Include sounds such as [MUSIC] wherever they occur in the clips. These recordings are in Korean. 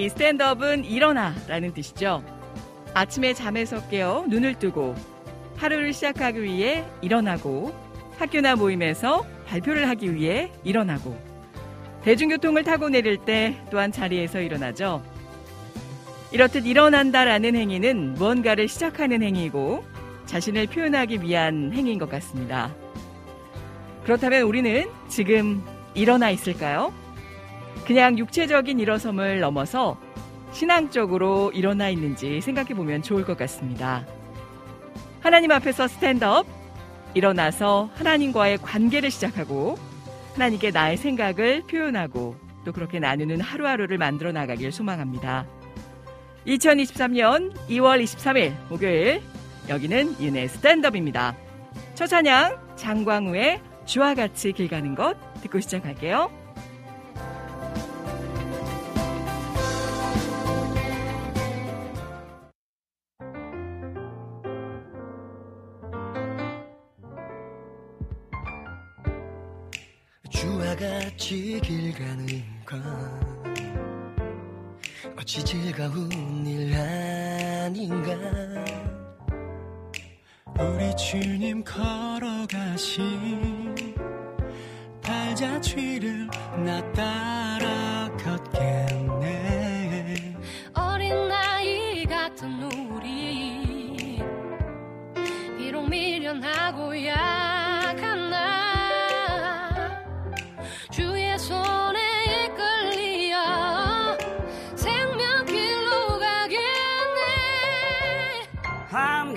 이 스탠드업은 일어나 라는 뜻이죠. 아침에 잠에서 깨어 눈을 뜨고 하루를 시작하기 위해 일어나고 학교나 모임에서 발표를 하기 위해 일어나고 대중교통을 타고 내릴 때 또한 자리에서 일어나죠. 이렇듯 일어난다라는 행위는 무언가를 시작하는 행위이고 자신을 표현하기 위한 행위인 것 같습니다. 그렇다면 우리는 지금 일어나 있을까요? 그냥 육체적인 일어섬을 넘어서 신앙적으로 일어나 있는지 생각해 보면 좋을 것 같습니다. 하나님 앞에서 스탠드업, 일어나서 하나님과의 관계를 시작하고 하나님께 나의 생각을 표현하고 또 그렇게 나누는 하루하루를 만들어 나가길 소망합니다. 2023년 2월 23일 목요일 여기는 윤의 스탠드업입니다. 첫 찬양 장광우의 주와 같이 길 가는 것 듣고 시작할게요. 주와 같이 길 가는 건 어찌 즐거운 일 아닌가? 우리 주님 걸어가신 발자취를 나 따라 걷겠네. 어린 나이 같은 우리 비록 미련하고 약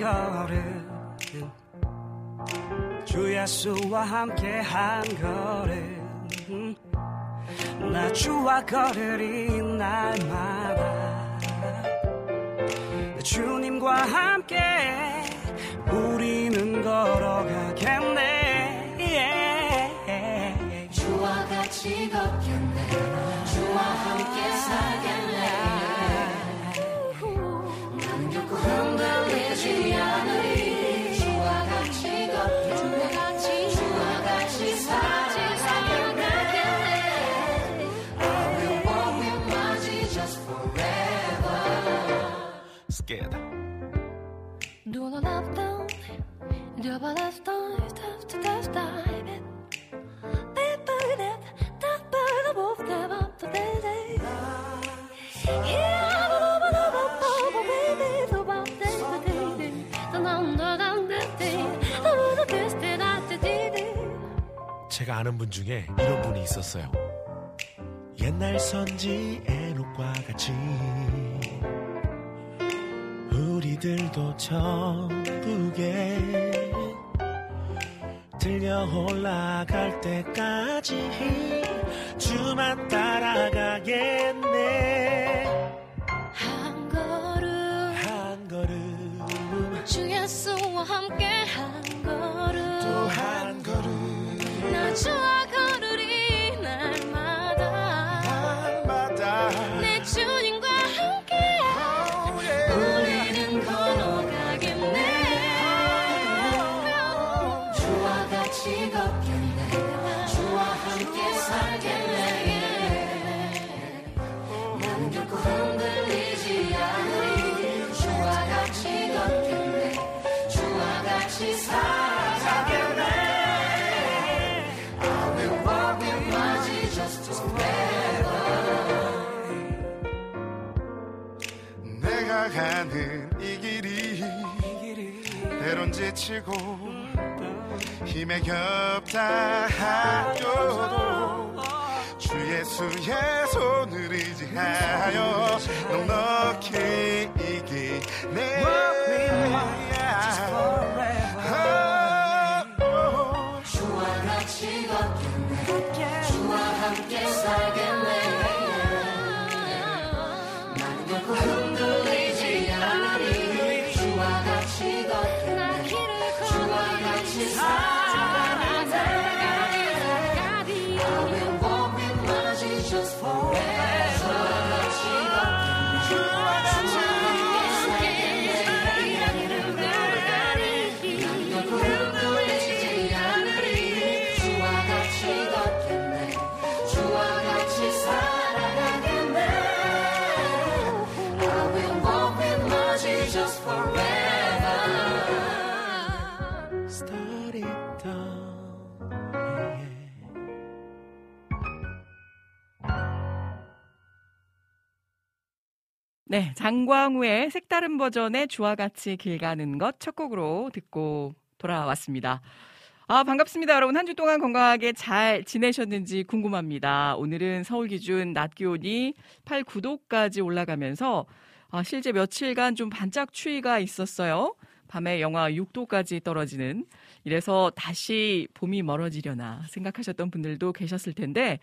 한 걸음 주 예수와 함께 한 걸음 나 주와 걸으리 날마다 주님과 함께 우리는 걸어가겠네. 주와 같이 걷겠네. 주와 함께 살겠네 scared. Do not love down, do but I start to the. 아는 분 중에 이런 분이 있었어요. 옛날 선지 에녹과 같이 우리들도 천국에 들려 올라갈 때까지 주만 따라가겠네 한 걸음, 한 걸음 주 예수와 함께 한 나주 가는 이 길이 때론 지치고 힘에 겹다 하여도 주 예수의 손을 의지하여 넉넉히 이기네 주와 같이 걷겠네. 아, 주와 함께 살겠네 네, 장광우의 색다른 버전의 주와 같이 길 가는 것 첫 곡으로 듣고 돌아왔습니다. 아, 반갑습니다. 여러분. 한 주 동안 건강하게 잘 지내셨는지 궁금합니다. 오늘은 서울 기준 낮 기온이 8, 9도까지 올라가면서 아, 실제 며칠간 좀 반짝 추위가 있었어요. 밤에 영하 6도까지 떨어지는 이래서 다시 봄이 멀어지려나 생각하셨던 분들도 계셨을 텐데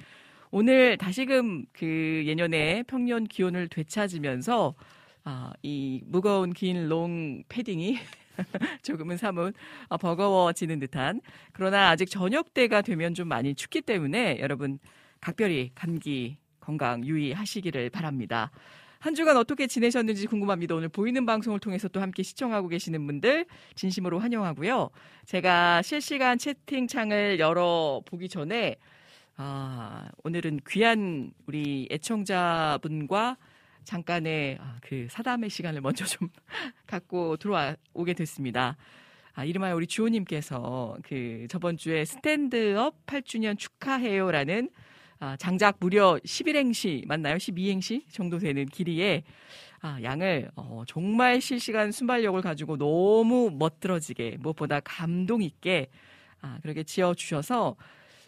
오늘 다시금 그 예년의 평년 기온을 되찾으면서 아, 이 무거운 긴 롱 패딩이 [LAUGHS] 조금은 사뭇 어, 버거워지는 듯한 그러나 아직 저녁 때가 되면 좀 많이 춥기 때문에 여러분 각별히 감기 건강 유의하시기를 바랍니다. 한 주간 어떻게 지내셨는지 궁금합니다. 오늘 보이는 방송을 통해서 또 함께 시청하고 계시는 분들 진심으로 환영하고요. 제가 실시간 채팅창을 열어 보기 전에 아, 오늘은 귀한 우리 애청자분과 잠깐의 아, 그 사담의 시간을 먼저 좀 [LAUGHS] 갖고 들어와 오게 됐습니다. 아, 이름하여 우리 주호님께서 그 저번 주에 스탠드업 8주년 축하해요라는 아, 장작 무려 11행시 맞나요? 12행시 정도 되는 길이에 아, 양을 어, 정말 실시간 순발력을 가지고 너무 멋들어지게 무엇보다 감동 있게 아, 그렇게 지어 주셔서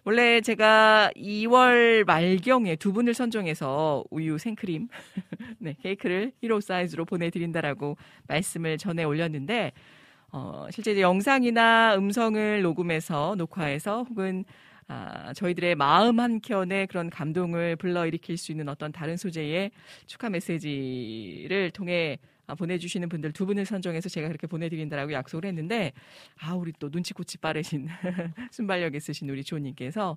원래 제가 2월 말경에 두 분을 선정해서 우유 생크림 [LAUGHS] 네, 케이크를 1호 사이즈로 보내드린다라고 말씀을 전해 올렸는데 어, 실제 이제 영상이나 음성을 녹음해서 녹화해서 혹은 아, 저희들의 마음 한켠에 그런 감동을 불러일으킬 수 있는 어떤 다른 소재의 축하 메시지를 통해 아, 보내주시는 분들 두 분을 선정해서 제가 그렇게 보내드린다라고 약속을 했는데 아 우리 또 눈치코치 빠르신 [LAUGHS] 순발력 있으신 우리 주호님께서.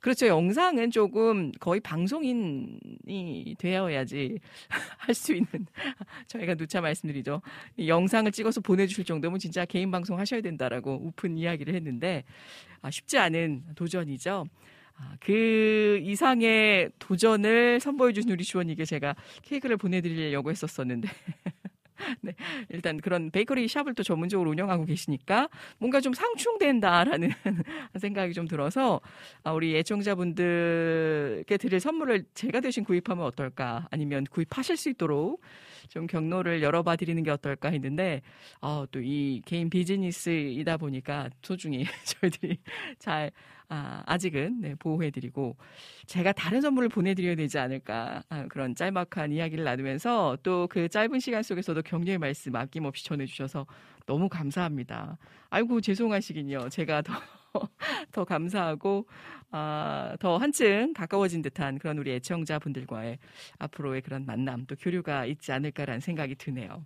그렇죠. 영상은 조금 거의 방송인이 되어야지 [LAUGHS] 할 수 있는 [LAUGHS] 저희가 누차 말씀드리죠. 이 영상을 찍어서 보내주실 정도면 진짜 개인 방송 하셔야 된다라고 오픈 이야기를 했는데 아, 쉽지 않은 도전이죠. 아, 그 이상의 도전을 선보여 주신 우리 주원님께 제가 케이크를 보내드리려고 했었었는데 [LAUGHS] 네, 일단 그런 베이커리 샵을 또 전문적으로 운영하고 계시니까 뭔가 좀 상충된다라는 [LAUGHS] 생각이 좀 들어서 아, 우리 애청자분들께 드릴 선물을 제가 대신 구입하면 어떨까? 아니면 구입하실 수 있도록 좀 경로를 열어봐 드리는 게 어떨까 했는데 어, 또이 개인 비즈니스이다 보니까 소중히 [LAUGHS] 저희들이 잘 아, 아직은 네, 보호해드리고 제가 다른 선물을 보내드려야 되지 않을까 아, 그런 짤막한 이야기를 나누면서 또 그 짧은 시간 속에서도 격려의 말씀 아낌없이 전해주셔서 너무 감사합니다. 아이고 죄송하시긴요. 제가 더 [LAUGHS] 더 감사하고 아, 더 한층 가까워진 듯한 그런 우리 애청자분들과의 앞으로의 그런 만남 또 교류가 있지 않을까라는 생각이 드네요.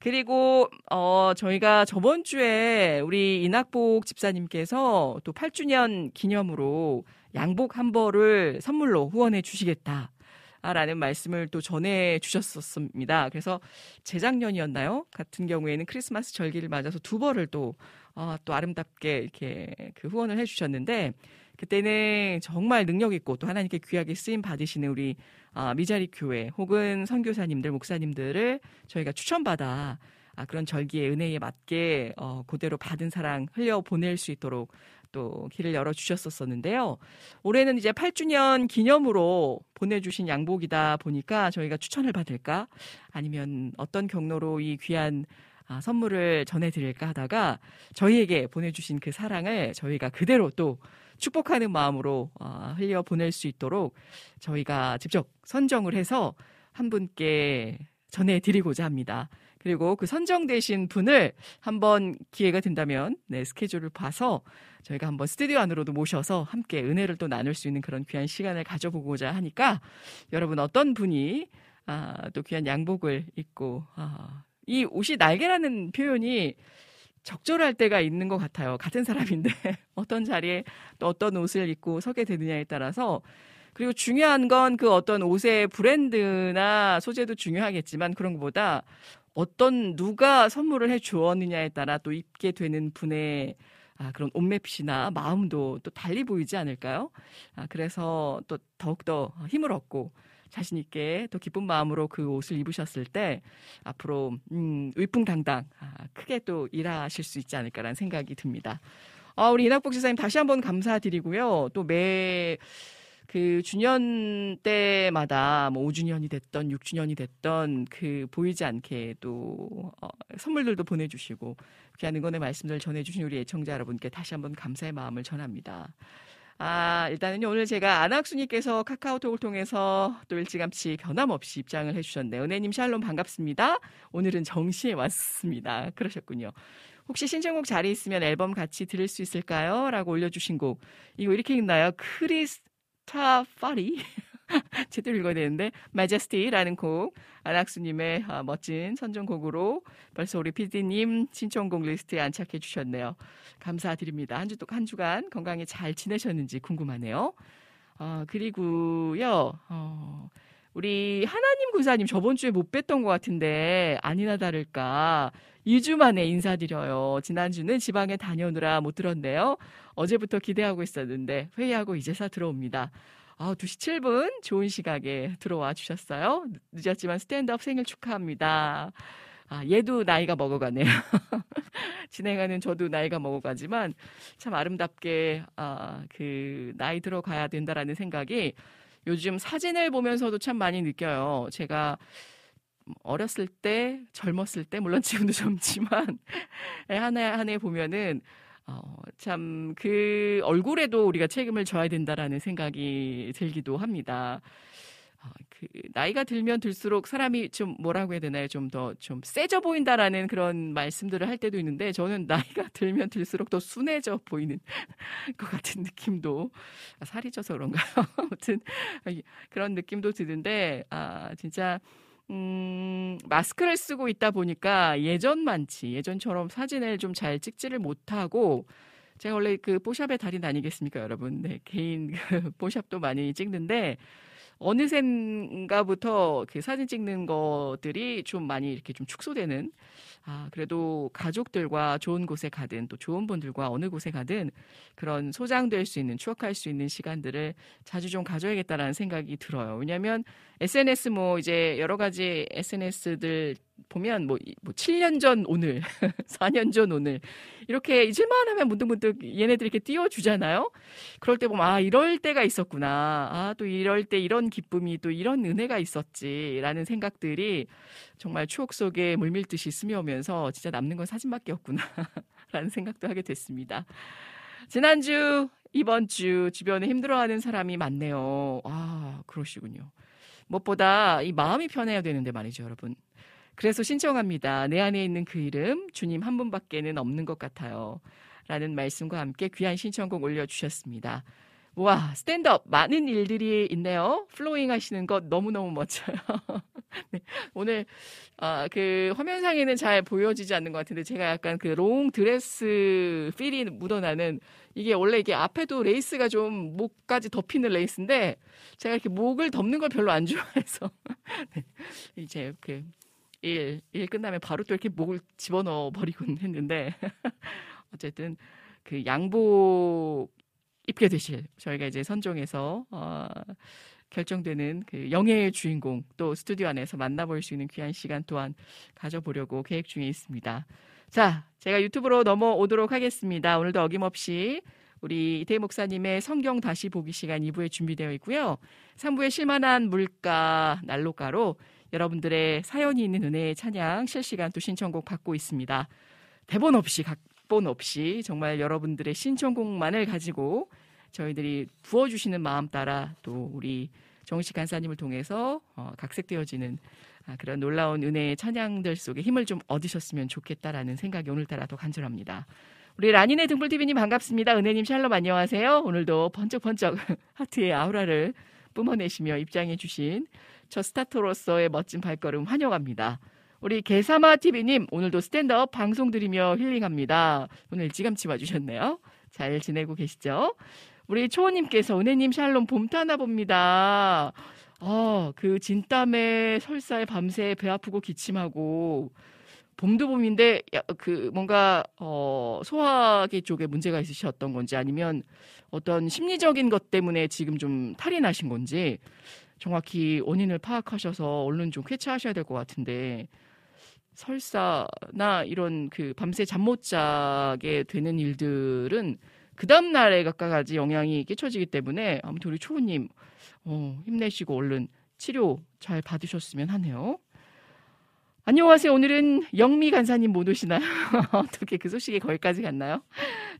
그리고 어 저희가 저번 주에 우리 이낙복 집사님께서 또 8주년 기념으로 양복 한 벌을 선물로 후원해 주시겠다. 라는 말씀을 또 전해 주셨었습니다. 그래서 재작년이었나요? 같은 경우에는 크리스마스 절기를 맞아서 두 벌을 또, 어, 또 아름답게 이렇게 그 후원을 해 주셨는데, 그때는 정말 능력 있고 또 하나님께 귀하게 쓰임 받으시는 우리 아, 미자리 교회 혹은 선교사님들, 목사님들을 저희가 추천받아 아, 그런 절기의 은혜에 맞게 어, 그대로 받은 사랑 흘려 보낼 수 있도록 또 길을 열어 주셨었는데요. 올해는 이제 8주년 기념으로 보내주신 양복이다 보니까 저희가 추천을 받을까 아니면 어떤 경로로 이 귀한 아, 선물을 전해드릴까 하다가 저희에게 보내주신 그 사랑을 저희가 그대로 또 축복하는 마음으로 어, 흘려 보낼 수 있도록 저희가 직접 선정을 해서 한 분께 전해드리고자 합니다. 그리고 그 선정되신 분을 한번 기회가 된다면 네, 스케줄을 봐서 저희가 한번 스튜디오 안으로도 모셔서 함께 은혜를 또 나눌 수 있는 그런 귀한 시간을 가져보고자 하니까 여러분 어떤 분이 아, 또 귀한 양복을 입고 아, 이 옷이 날개라는 표현이 적절할 때가 있는 것 같아요. 같은 사람인데 [LAUGHS] 어떤 자리에 또 어떤 옷을 입고 서게 되느냐에 따라서 그리고 중요한 건 그 어떤 옷의 브랜드나 소재도 중요하겠지만 그런 것보다 어떤 누가 선물을 해 주었느냐에 따라 또 입게 되는 분의 아, 그런 옷맵시나 마음도 또 달리 보이지 않을까요? 아, 그래서 또 더욱더 힘을 얻고 자신 있게 또 기쁜 마음으로 그 옷을 입으셨을 때 앞으로 음, 위풍당당 아, 크게 또 일하실 수 있지 않을까라는 생각이 듭니다. 아, 우리 이낙복 지사님 다시 한번 감사드리고요. 또 매 그 주년 때마다 뭐 5주년이 됐던 6주년이 됐던 그 보이지 않게 또 어, 선물들도 보내주시고 귀한 응원의 말씀들 전해주신 우리 애청자 여러분께 다시 한번 감사의 마음을 전합니다. 아, 일단은요, 오늘 제가 안학수님께서 카카오톡을 통해서 또 일찌감치 변함없이 입장을 해주셨네요. 은혜님 샬롬 반갑습니다. 오늘은 정시에 왔습니다. 그러셨군요. 혹시 신청곡 자리 있으면 앨범 같이 들을 수 있을까요? 라고 올려주신 곡. 이거 이렇게 읽나요? 크리스타 파리? [LAUGHS] 제대로 읽어야 되는데 Majesty라는 곡 안학수님의 아, 멋진 선정곡으로 벌써 우리 PD님 신청곡 리스트에 안착해 주셨네요. 감사드립니다. 한 주 한 주간 건강히 잘 지내셨는지 궁금하네요. 아, 그리고요. 어, 우리 하나님 군사님 저번 주에 못 뵀던 것 같은데 아니나 다를까 2주 만에 인사드려요. 지난주는 지방에 다녀오느라 못 들었네요. 어제부터 기대하고 있었는데 회의하고 이제서 들어옵니다. 아, 2시 7분 좋은 시각에 들어와 주셨어요. 늦었지만 스탠드업 생일 축하합니다. 아, 얘도 나이가 먹어가네요. [LAUGHS] 진행하는 저도 나이가 먹어가지만 참 아름답게 아, 그 나이 들어가야 된다라는 생각이 요즘 사진을 보면서도 참 많이 느껴요. 제가 어렸을 때, 젊었을 때, 물론 지금도 젊지만, 한 해 한 해 보면은, 어, 참, 그 얼굴에도 우리가 책임을 져야 된다라는 생각이 들기도 합니다. 어, 그, 나이가 들면 들수록 사람이 좀 뭐라고 해야 되나요? 좀더좀 세져 보인다라는 그런 말씀들을 할 때도 있는데 저는 [LAUGHS] 나이가 들면 들수록 더 순해져 보이는 [LAUGHS] 것 같은 느낌도 아, 살이 쪄서 그런가요? [LAUGHS] 아무튼 그런 느낌도 드는데 아 진짜 음, 마스크를 쓰고 있다 보니까 예전만치, 예전처럼 사진을 좀 잘 찍지를 못하고, 제가 원래 그 뽀샵의 달인 아니겠습니까, 여러분? 네, 개인 [LAUGHS] 그 뽀샵도 많이 찍는데, 어느샌가부터 그 사진 찍는 것들이 좀 많이 이렇게 좀 축소되는 아 그래도 가족들과 좋은 곳에 가든 또 좋은 분들과 어느 곳에 가든 그런 소장될 수 있는 추억할 수 있는 시간들을 자주 좀 가져야겠다라는 생각이 들어요. 왜냐하면 SNS 뭐 이제 여러 가지 SNS들 보면 뭐, 뭐 7년 전 오늘, [LAUGHS] 4년 전 오늘 이렇게 잊을만 하면 문득문득 얘네들이 이렇게 띄워주잖아요. 그럴 때 보면 아 이럴 때가 있었구나. 아 또 이럴 때 이런 기쁨이 또 이런 은혜가 있었지라는 생각들이 정말 추억 속에 물밀듯이 스며오면서 진짜 남는 건 사진밖에 없구나라는 [LAUGHS] 생각도 하게 됐습니다. 지난주 이번 주 주변에 힘들어하는 사람이 많네요. 아 그러시군요. 무엇보다 이 마음이 편해야 되는데 말이죠, 여러분. 그래서 신청합니다. 내 안에 있는 그 이름 주님 한 분밖에는 없는 것 같아요. 라는 말씀과 함께 귀한 신청곡 올려주셨습니다. 와, 스탠드업 많은 일들이 있네요. flowing 하시는 것 너무너무 멋져요. [LAUGHS] 네, 오늘 아, 그 화면상에는 잘 보여지지 않는 것 같은데 제가 약간 그 롱 드레스 feel이 묻어나는 이게 원래 이게 앞에도 레이스가 좀 목까지 덮이는 레이스인데 제가 이렇게 목을 덮는 걸 별로 안 좋아해서 [LAUGHS] 네, 이제 그 일, 일 끝나면 바로 또 이렇게 목을 집어넣어 버리곤 [LAUGHS] 했는데, [LAUGHS] 어쨌든 그 양복 입게 되실, 저희가 이제 선정해서, 어, 결정되는 그 영예의 주인공 또 스튜디오 안에서 만나볼 수 있는 귀한 시간 또한 가져보려고 계획 중에 있습니다. 자, 제가 유튜브로 넘어오도록 하겠습니다. 오늘도 어김없이 우리 이태 목사님의 성경 다시 보기 시간 2부에 준비되어 있고요. 3부에 실만한 물가 난로가로 여러분들의 사연이 있는 은혜의 찬양 실시간 또 신청곡 받고 있습니다. 대본 없이 각본 없이 정말 여러분들의 신청곡만을 가지고 저희들이 부어주시는 마음 따라 또 우리 정식 간사님을 통해서 어, 각색되어지는 아, 그런 놀라운 은혜의 찬양들 속에 힘을 좀 얻으셨으면 좋겠다라는 생각이 오늘따라 더 간절합니다. 우리 라니네 등불TV님 반갑습니다. 은혜님 샬롬 안녕하세요. 오늘도 번쩍번쩍 [LAUGHS] 하트의 아우라를 뿜어내시며 입장해 주신 저 스타터로서의 멋진 발걸음 환영합니다. 우리 개사마 TV님 오늘도 스탠드업 방송 들이며 힐링합니다. 오늘 일찌감치 와주셨네요. 잘 지내고 계시죠? 우리 초호님께서 은혜님 샬롬 봄 타나 봅니다. 어, 그 진땀에 설사에 밤새 배 아프고 기침하고 봄도 봄인데 야, 그 뭔가 어 소화기 쪽에 문제가 있으셨던 건지 아니면 어떤 심리적인 것 때문에 지금 좀 탈이 나신 건지 정확히 원인을 파악하셔서 얼른 좀 쾌차하셔야 될 것 같은데 설사나 이런 그 밤새 잠 못 자게 되는 일들은 그 다음 날에 각각까지 영향이 끼쳐지기 때문에 아무튼 우리 초우님 어, 힘내시고 얼른 치료 잘 받으셨으면 하네요. 안녕하세요. 오늘은 영미 간사님 못 오시나요? [LAUGHS] 어떻게 그 소식이 거기까지 갔나요?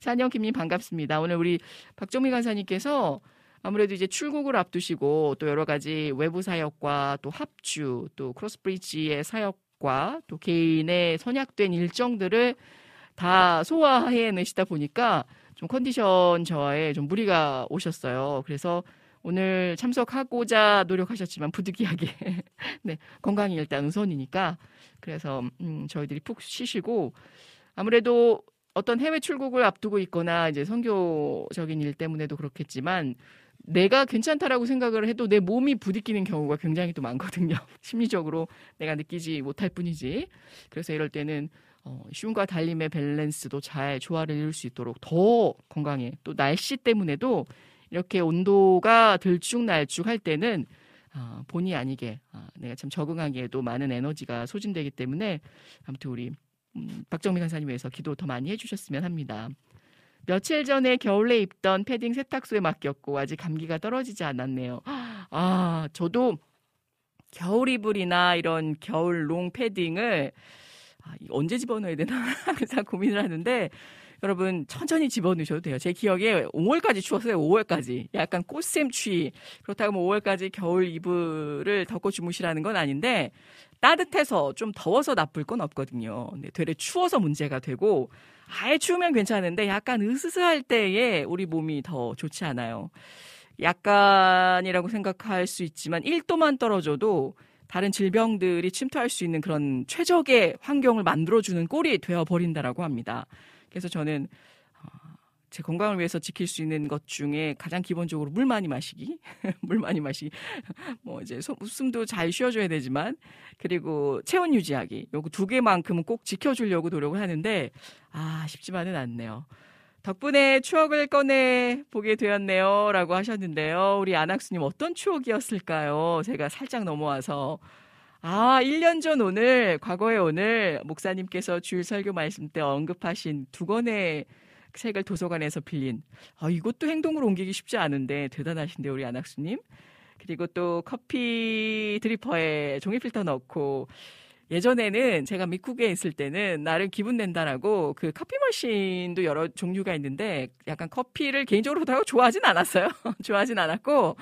찬영 김님 반갑습니다. 오늘 우리 박정미 간사님께서 아무래도 이제 출국을 앞두시고 또 여러 가지 외부 사역과 또 합주 또 크로스브리지의 사역과 또 개인의 선약된 일정들을 다 소화해내시다 보니까 좀 컨디션 저하에 좀 무리가 오셨어요. 그래서 오늘 참석하고자 노력하셨지만 부득이하게 [LAUGHS] 네, 건강이 일단 우선이니까 그래서 음, 저희들이 푹 쉬시고 아무래도 어떤 해외 출국을 앞두고 있거나 이제 선교적인 일 때문에도 그렇겠지만 내가 괜찮다라고 생각을 해도 내 몸이 부딪히는 경우가 굉장히 또 많거든요. [LAUGHS] 심리적으로 내가 느끼지 못할 뿐이지. 그래서 이럴 때는 어, 쉼과 달림의 밸런스도 잘 조화를 이룰 수 있도록 더 건강해. 또 날씨 때문에도 이렇게 온도가 들쭉날쭉 할 때는 어, 본의 아니게 어, 내가 참 적응하기에도 많은 에너지가 소진되기 때문에 아무튼 우리 음, 박정민 간사님 위해서 기도 더 많이 해주셨으면 합니다. 며칠 전에 겨울에 입던 패딩 세탁소에 맡겼고 아직 감기가 떨어지지 않았네요. 아, 저도 겨울 이불이나 이런 겨울 롱 패딩을 아, 언제 집어넣어야 되나 [LAUGHS] 항상 고민을 하는데 여러분 천천히 집어넣으셔도 돼요. 제 기억에 5월까지 추웠어요. 5월까지. 약간 꽃샘 추위. 그렇다고 뭐 5월까지 겨울 이불을 덮고 주무시라는 건 아닌데 따뜻해서 좀 더워서 나쁠 건 없거든요. 근데 되레 추워서 문제가 되고 아예 추우면 괜찮은데 약간 으스스할 때에 우리 몸이 더 좋지 않아요. 약간이라고 생각할 수 있지만 1도만 떨어져도 다른 질병들이 침투할 수 있는 그런 최적의 환경을 만들어주는 꼴이 되어버린다라고 합니다. 그래서 저는 어, 제 건강을 위해서 지킬 수 있는 것 중에 가장 기본적으로 물 많이 마시기, [LAUGHS] 물 많이 마시기, 뭐 이제 숨도 잘 쉬어줘야 되지만 그리고 체온 유지하기, 요거 두 개만큼은 꼭 지켜주려고 노력을 하는데 아 쉽지만은 않네요. 덕분에 추억을 꺼내 보게 되었네요. 라고 하셨는데요. 우리 안학수님 어떤 추억이었을까요? 제가 살짝 넘어와서. 아, 1년 전 오늘, 과거에 오늘, 목사님께서 주일 설교 말씀 때 언급하신 두 권의 책을 도서관에서 빌린. 아, 이것도 행동으로 옮기기 쉽지 않은데, 대단하신데, 우리 안학수님. 그리고 또 커피 드리퍼에 종이 필터 넣고, 예전에는 제가 미국에 있을 때는 나를 기분 낸다라고 그 커피 머신도 여러 종류가 있는데 약간 커피를 개인적으로 좋아하진 않았어요. [LAUGHS] 좋아하진 않았고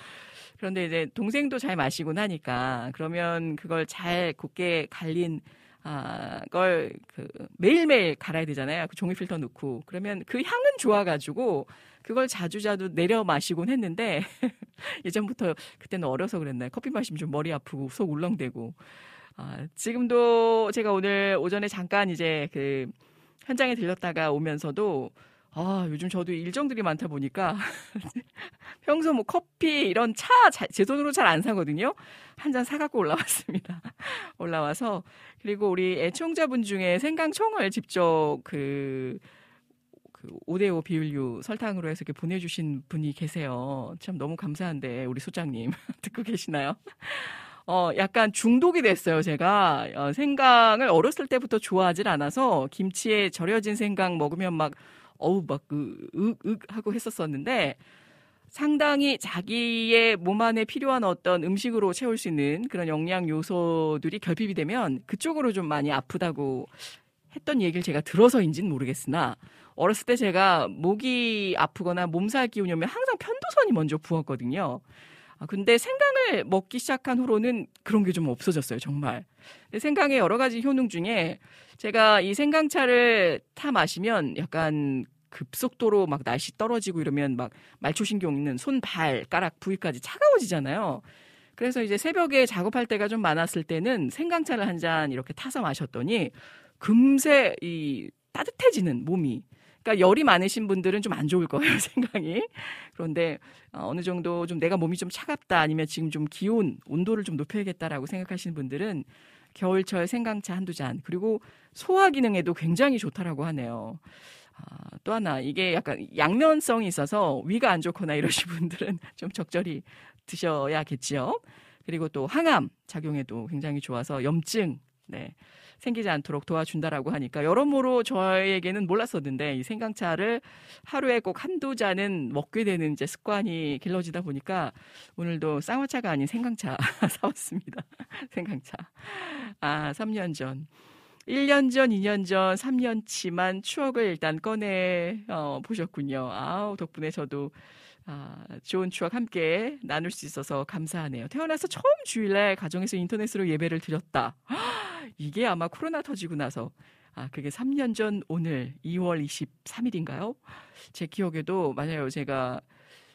그런데 이제 동생도 잘 마시고 나니까 그러면 그걸 잘 곱게 갈린 아, 걸, 그, 매일매일 갈아야 되잖아요. 그 종이 필터 넣고. 그러면 그 향은 좋아가지고, 그걸 자주자주 내려 마시곤 했는데, [LAUGHS] 예전부터, 그때는 어려서 그랬나요? 커피 마시면 좀 머리 아프고, 속 울렁대고. 아, 지금도 제가 오늘 오전에 잠깐 이제 그 현장에 들렸다가 오면서도 아, 요즘 저도 일정들이 많다 보니까 [LAUGHS] 평소 뭐 커피 이런 차 제 돈으로 잘 안 사거든요. 한 잔 사갖고 올라왔습니다. [LAUGHS] 올라와서 그리고 우리 애청자분 중에 생강청을 직접 그, 그 5대5 비율류 설탕으로 해서 이렇게 보내주신 분이 계세요. 참 너무 감사한데 우리 소장님 [LAUGHS] 듣고 계시나요? 어, 약간 중독이 됐어요, 제가. 어, 생강을 어렸을 때부터 좋아하질 않아서 김치에 절여진 생강 먹으면 막, 어우, 막, 그, 윽, 윽 하고 했었었는데, 상당히 자기의 몸 안에 필요한 어떤 음식으로 채울 수 있는 그런 영양 요소들이 결핍이 되면 그쪽으로 좀 많이 아프다고 했던 얘기를 제가 들어서인지는 모르겠으나 어렸을 때 제가 목이 아프거나 몸살 기운이 오면 항상 편도선이 먼저 부었거든요. 아, 근데 생강을 먹기 시작한 후로는 그런 게 좀 없어졌어요, 정말. 근데 생강의 여러 가지 효능 중에 제가 이 생강차를 타 마시면 약간 급속도로 막 날씨 떨어지고 이러면 막 말초신경 있는 손, 발 가락 부위까지 차가워지잖아요. 그래서 이제 새벽에 작업할 때가 좀 많았을 때는 생강차를 한 잔 이렇게 타서 마셨더니 금세 이 따뜻해지는 몸이. 그러니까 열이 많으신 분들은 좀 안 좋을 거예요, [LAUGHS] 생강이. 그런데 어, 어느 정도 좀 내가 몸이 좀 차갑다 아니면 지금 좀 기온, 온도를 좀 높여야겠다라고 생각하시는 분들은 겨울철 생강차 한두 잔 그리고 소화 기능에도 굉장히 좋다라고 하네요. 아, 또 하나 이게 약간 양면성이 있어서 위가 안 좋거나 이러신 [LAUGHS] 분들은 좀 적절히 드셔야겠지요. 그리고 또 항암 작용에도 굉장히 좋아서 염증 네, 생기지 않도록 도와준다라고 하니까 여러모로 저에게는 몰랐었는데 이 생강차를 하루에 꼭 한두 잔은 먹게 되는 이제 습관이 길러지다 보니까 오늘도 쌍화차가 아닌 생강차 [LAUGHS] 사왔습니다. [LAUGHS] 생강차. 아, 3년 전. 1년 전, 2년 전, 3년치만 추억을 일단 꺼내 어, 보셨군요. 아우 덕분에 저도 아, 좋은 추억 함께 나눌 수 있어서 감사하네요. 태어나서 처음 주일날 가정에서 인터넷으로 예배를 드렸다. [GASPS] 이게 아마 코로나 터지고 나서 아, 그게 3년 전 오늘 2월 23일인가요? 제 기억에도 맞아요. 제가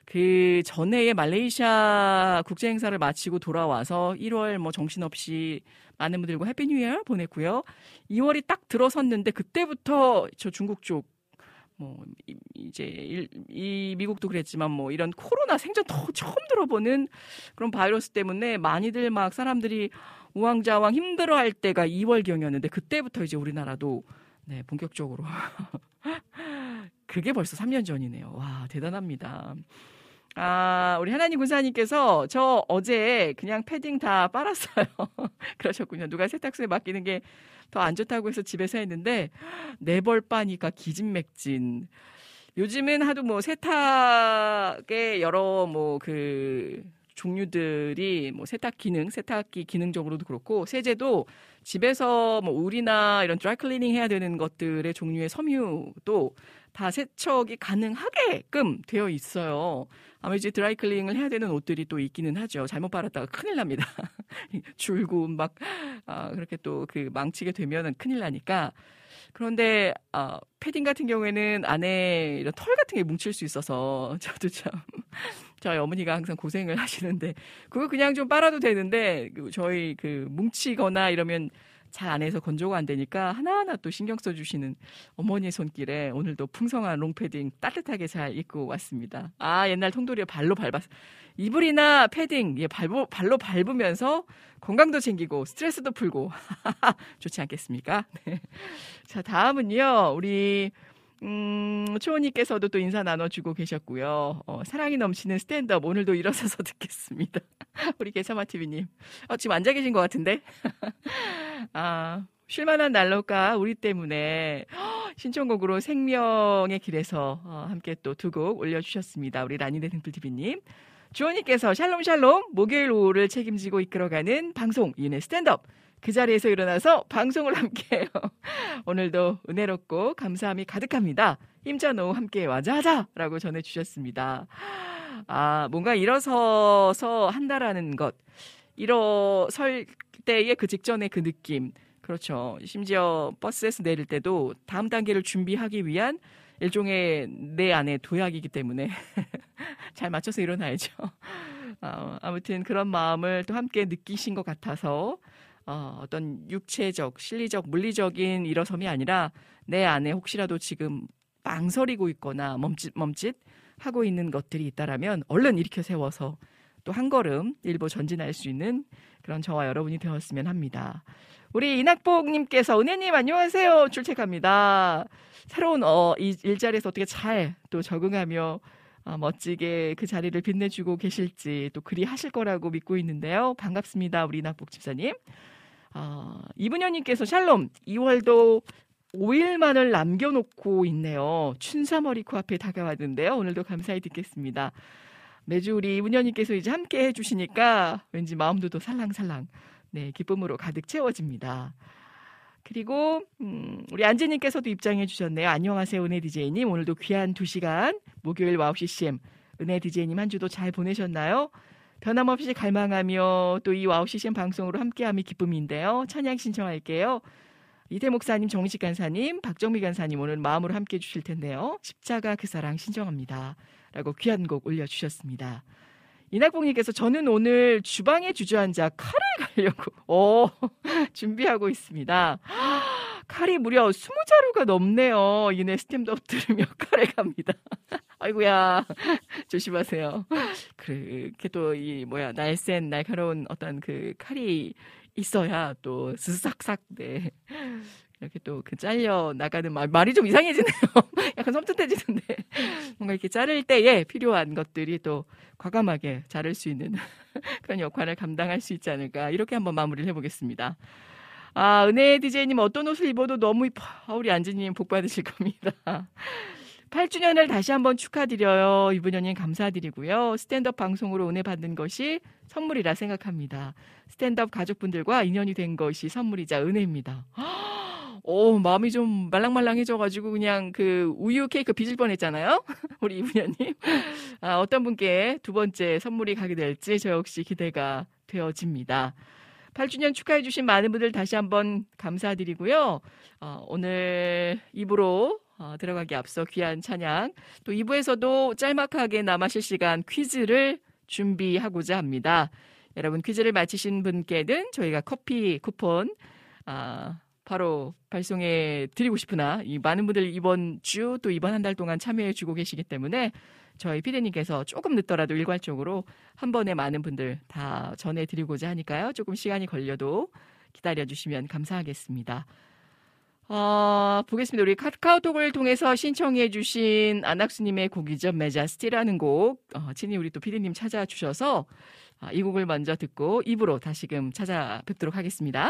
그 전해에 말레이시아 국제 행사를 마치고 돌아와서 1월 뭐 정신없이 많은 분들과 Happy New Year 보냈고요. 2월이 딱 들어섰는데 그때부터 저 중국 쪽 뭐 이제 일, 이 미국도 그랬지만 뭐 이런 코로나 생전 더 처음 들어보는 그런 바이러스 때문에 많이들 막 사람들이 우왕좌왕 힘들어할 때가 2월 경이었는데 그때부터 이제 우리나라도 네 본격적으로 [LAUGHS] 그게 벌써 3년 전이네요. 와 대단합니다. 아, 우리 하나님 군사님께서 저 어제 그냥 패딩 다 빨았어요. [LAUGHS] 그러셨군요. 누가 세탁소에 맡기는 게 더 안 좋다고 해서 집에서 했는데 네벌 빠니까 기진맥진. 요즘은 하도 뭐 세탁의 여러 뭐그 종류들이 뭐 세탁 기능, 세탁기 기능적으로도 그렇고 세제도 집에서 뭐 울이나 이런 드라이클리닝 해야 되는 것들의 종류의 섬유도 다 세척이 가능하게끔 되어 있어요. 아마 이제 드라이클링을 해야 되는 옷들이 또 있기는 하죠. 잘못 빨았다가 큰일 납니다. [LAUGHS] 줄고 막 아, 그렇게 또 그 망치게 되면은 큰일 나니까. 그런데 아, 패딩 같은 경우에는 안에 이런 털 같은 게 뭉칠 수 있어서 [LAUGHS] 저도 참 저희 어머니가 항상 고생을 하시는데 그거 그냥 좀 빨아도 되는데 그 저희 그 뭉치거나 이러면 잘 안 해서 건조가 안 되니까 하나하나 또 신경 써주시는 어머니의 손길에 오늘도 풍성한 롱패딩 따뜻하게 잘 입고 왔습니다. 아, 옛날 통돌이에 발로 밟았, 이불이나 패딩, 예, 발로, 발로 밟으면서 건강도 챙기고 스트레스도 풀고. [LAUGHS] 좋지 않겠습니까? 네. 자, 다음은요, 우리, 음, 초원님께서도 또 인사 나눠주고 계셨고요. 어, 사랑이 넘치는 스탠드업 오늘도 일어서서 [LAUGHS] 듣겠습니다. 우리 개사마TV님. 어, 지금 앉아 계신 것 같은데? [LAUGHS] 아, 쉴만한 난로가 우리 때문에 [GASPS] 신청곡으로 생명의 길에서 어, 함께 또 두 곡 올려주셨습니다. 우리 라니네 등불TV님. 주원님께서 샬롬 샬롬 목요일 오후를 책임지고 이끌어가는 방송 이은혜 스탠드업 그 자리에서 일어나서 방송을 함께해요. [LAUGHS] 오늘도 은혜롭고 감사함이 가득합니다. 힘찬 오후 함께 와자하자라고 전해주셨습니다. 아 뭔가 일어서서 한다라는 것 일어설 때의 그 직전의 그 느낌 그렇죠. 심지어 버스에서 내릴 때도 다음 단계를 준비하기 위한 일종의 내 안에 도약이기 때문에 [LAUGHS] 잘 맞춰서 일어나야죠. 어, [LAUGHS] 아무튼 그런 마음을 또 함께 느끼신 것 같아서 어, 어떤 육체적, 실리적, 물리적인 일어섬이 아니라 내 안에 혹시라도 지금 망설이고 있거나 멈칫 멈칫 하고 있는 것들이 있다라면 얼른 일으켜 세워서 또 한 걸음 일부 전진할 수 있는 그런 저와 여러분이 되었으면 합니다. 우리 이낙복님께서 은혜님 안녕하세요 출첵합니다. 새로운 어, 이 일자리에서 어떻게 잘 또 적응하며 어, 멋지게 그 자리를 빛내주고 계실지 또 그리 하실 거라고 믿고 있는데요. 반갑습니다. 우리 이낙복 집사님. 어, 이분현님께서 샬롬 2월도 5일만을 남겨놓고 있네요. 춘삼월이 코앞에 다가왔는데요. 오늘도 감사히 듣겠습니다. 매주 우리 문현님께서 이제 함께 해주시니까 왠지 마음도 더 살랑살랑 네 기쁨으로 가득 채워집니다. 그리고 음, 우리 안재님께서도 입장해 주셨네요. 안녕하세요, 은혜 디제이님. 오늘도 귀한 두 시간 목요일 와우 CCM 은혜 디제이님 한 주도 잘 보내셨나요? 변함없이 갈망하며 또 이 와우 CCM 방송으로 함께함이 기쁨인데요. 찬양 신청할게요. 이태희 목사님, 정식 간사님, 박정미 간사님 오늘 마음으로 함께 해주실 텐데요. 십자가 그 사랑 신청합니다. 라고 귀한 곡 올려주셨습니다. 이낙봉님께서 저는 오늘 주방에 주저앉아 칼을 갈려고 [LAUGHS] 오, 준비하고 있습니다. 칼이 무려 20자루가 넘네요. 은혜 스탠드업 들으며 [LAUGHS] 칼을 갑니다. [LAUGHS] 아이고야 조심하세요. 그렇게 또 이 뭐야 날쌘 날카로운 어떤 그 칼이 있어야 또 스삭삭 네 이렇게 또 그 잘려 나가는 말 말이 좀 이상해지네요. [LAUGHS] 약간 섬뜩해지는데 [LAUGHS] 뭔가 이렇게 자를 때에 필요한 것들이 또 과감하게 자를 수 있는 [LAUGHS] 그런 역할을 감당할 수 있지 않을까 이렇게 한번 마무리를 해보겠습니다. 아 은혜 디제이님 어떤 옷을 입어도 너무 이뻐. 아, 우리 안지님 복 받으실 겁니다. 8주년을 다시 한번 축하드려요. 이분연님 감사드리고요. 스탠드업 방송으로 은혜 받는 것이 선물이라 생각합니다. 스탠드업 가족분들과 인연이 된 것이 선물이자 은혜입니다. [GASPS] 오, 마음이 좀 말랑말랑해져가지고 그냥 그 우유 케이크 빚을 뻔했잖아요. [LAUGHS] 우리 이분연님. 아, 어떤 분께 두 번째 선물이 가게 될지 저 역시 기대가 되어집니다. 8주년 축하해주신 많은 분들 다시 한번 감사드리고요. 어, 오늘 입으로 어, 들어가기 앞서 귀한 찬양 또 2부에서도 짤막하게 남아 실 시간 퀴즈를 준비하고자 합니다. 여러분 퀴즈를 마치신 분께는 저희가 커피 쿠폰 아, 바로 발송해 드리고 싶으나 이 많은 분들 이번 주 또 이번 한 달 동안 참여해 주고 계시기 때문에 저희 피디님께서 조금 늦더라도 일괄적으로 한 번에 많은 분들 다 전해 드리고자 하니까요. 조금 시간이 걸려도 기다려 주시면 감사하겠습니다. 어, 보겠습니다. 우리 카카오톡을 통해서 신청해 주신 안학수님의 곡이죠. 메자스티라는 곡. 어, 친히 우리 또 피디님 찾아주셔서 아, 이 곡을 먼저 듣고 입으로 다시금 찾아뵙도록 하겠습니다.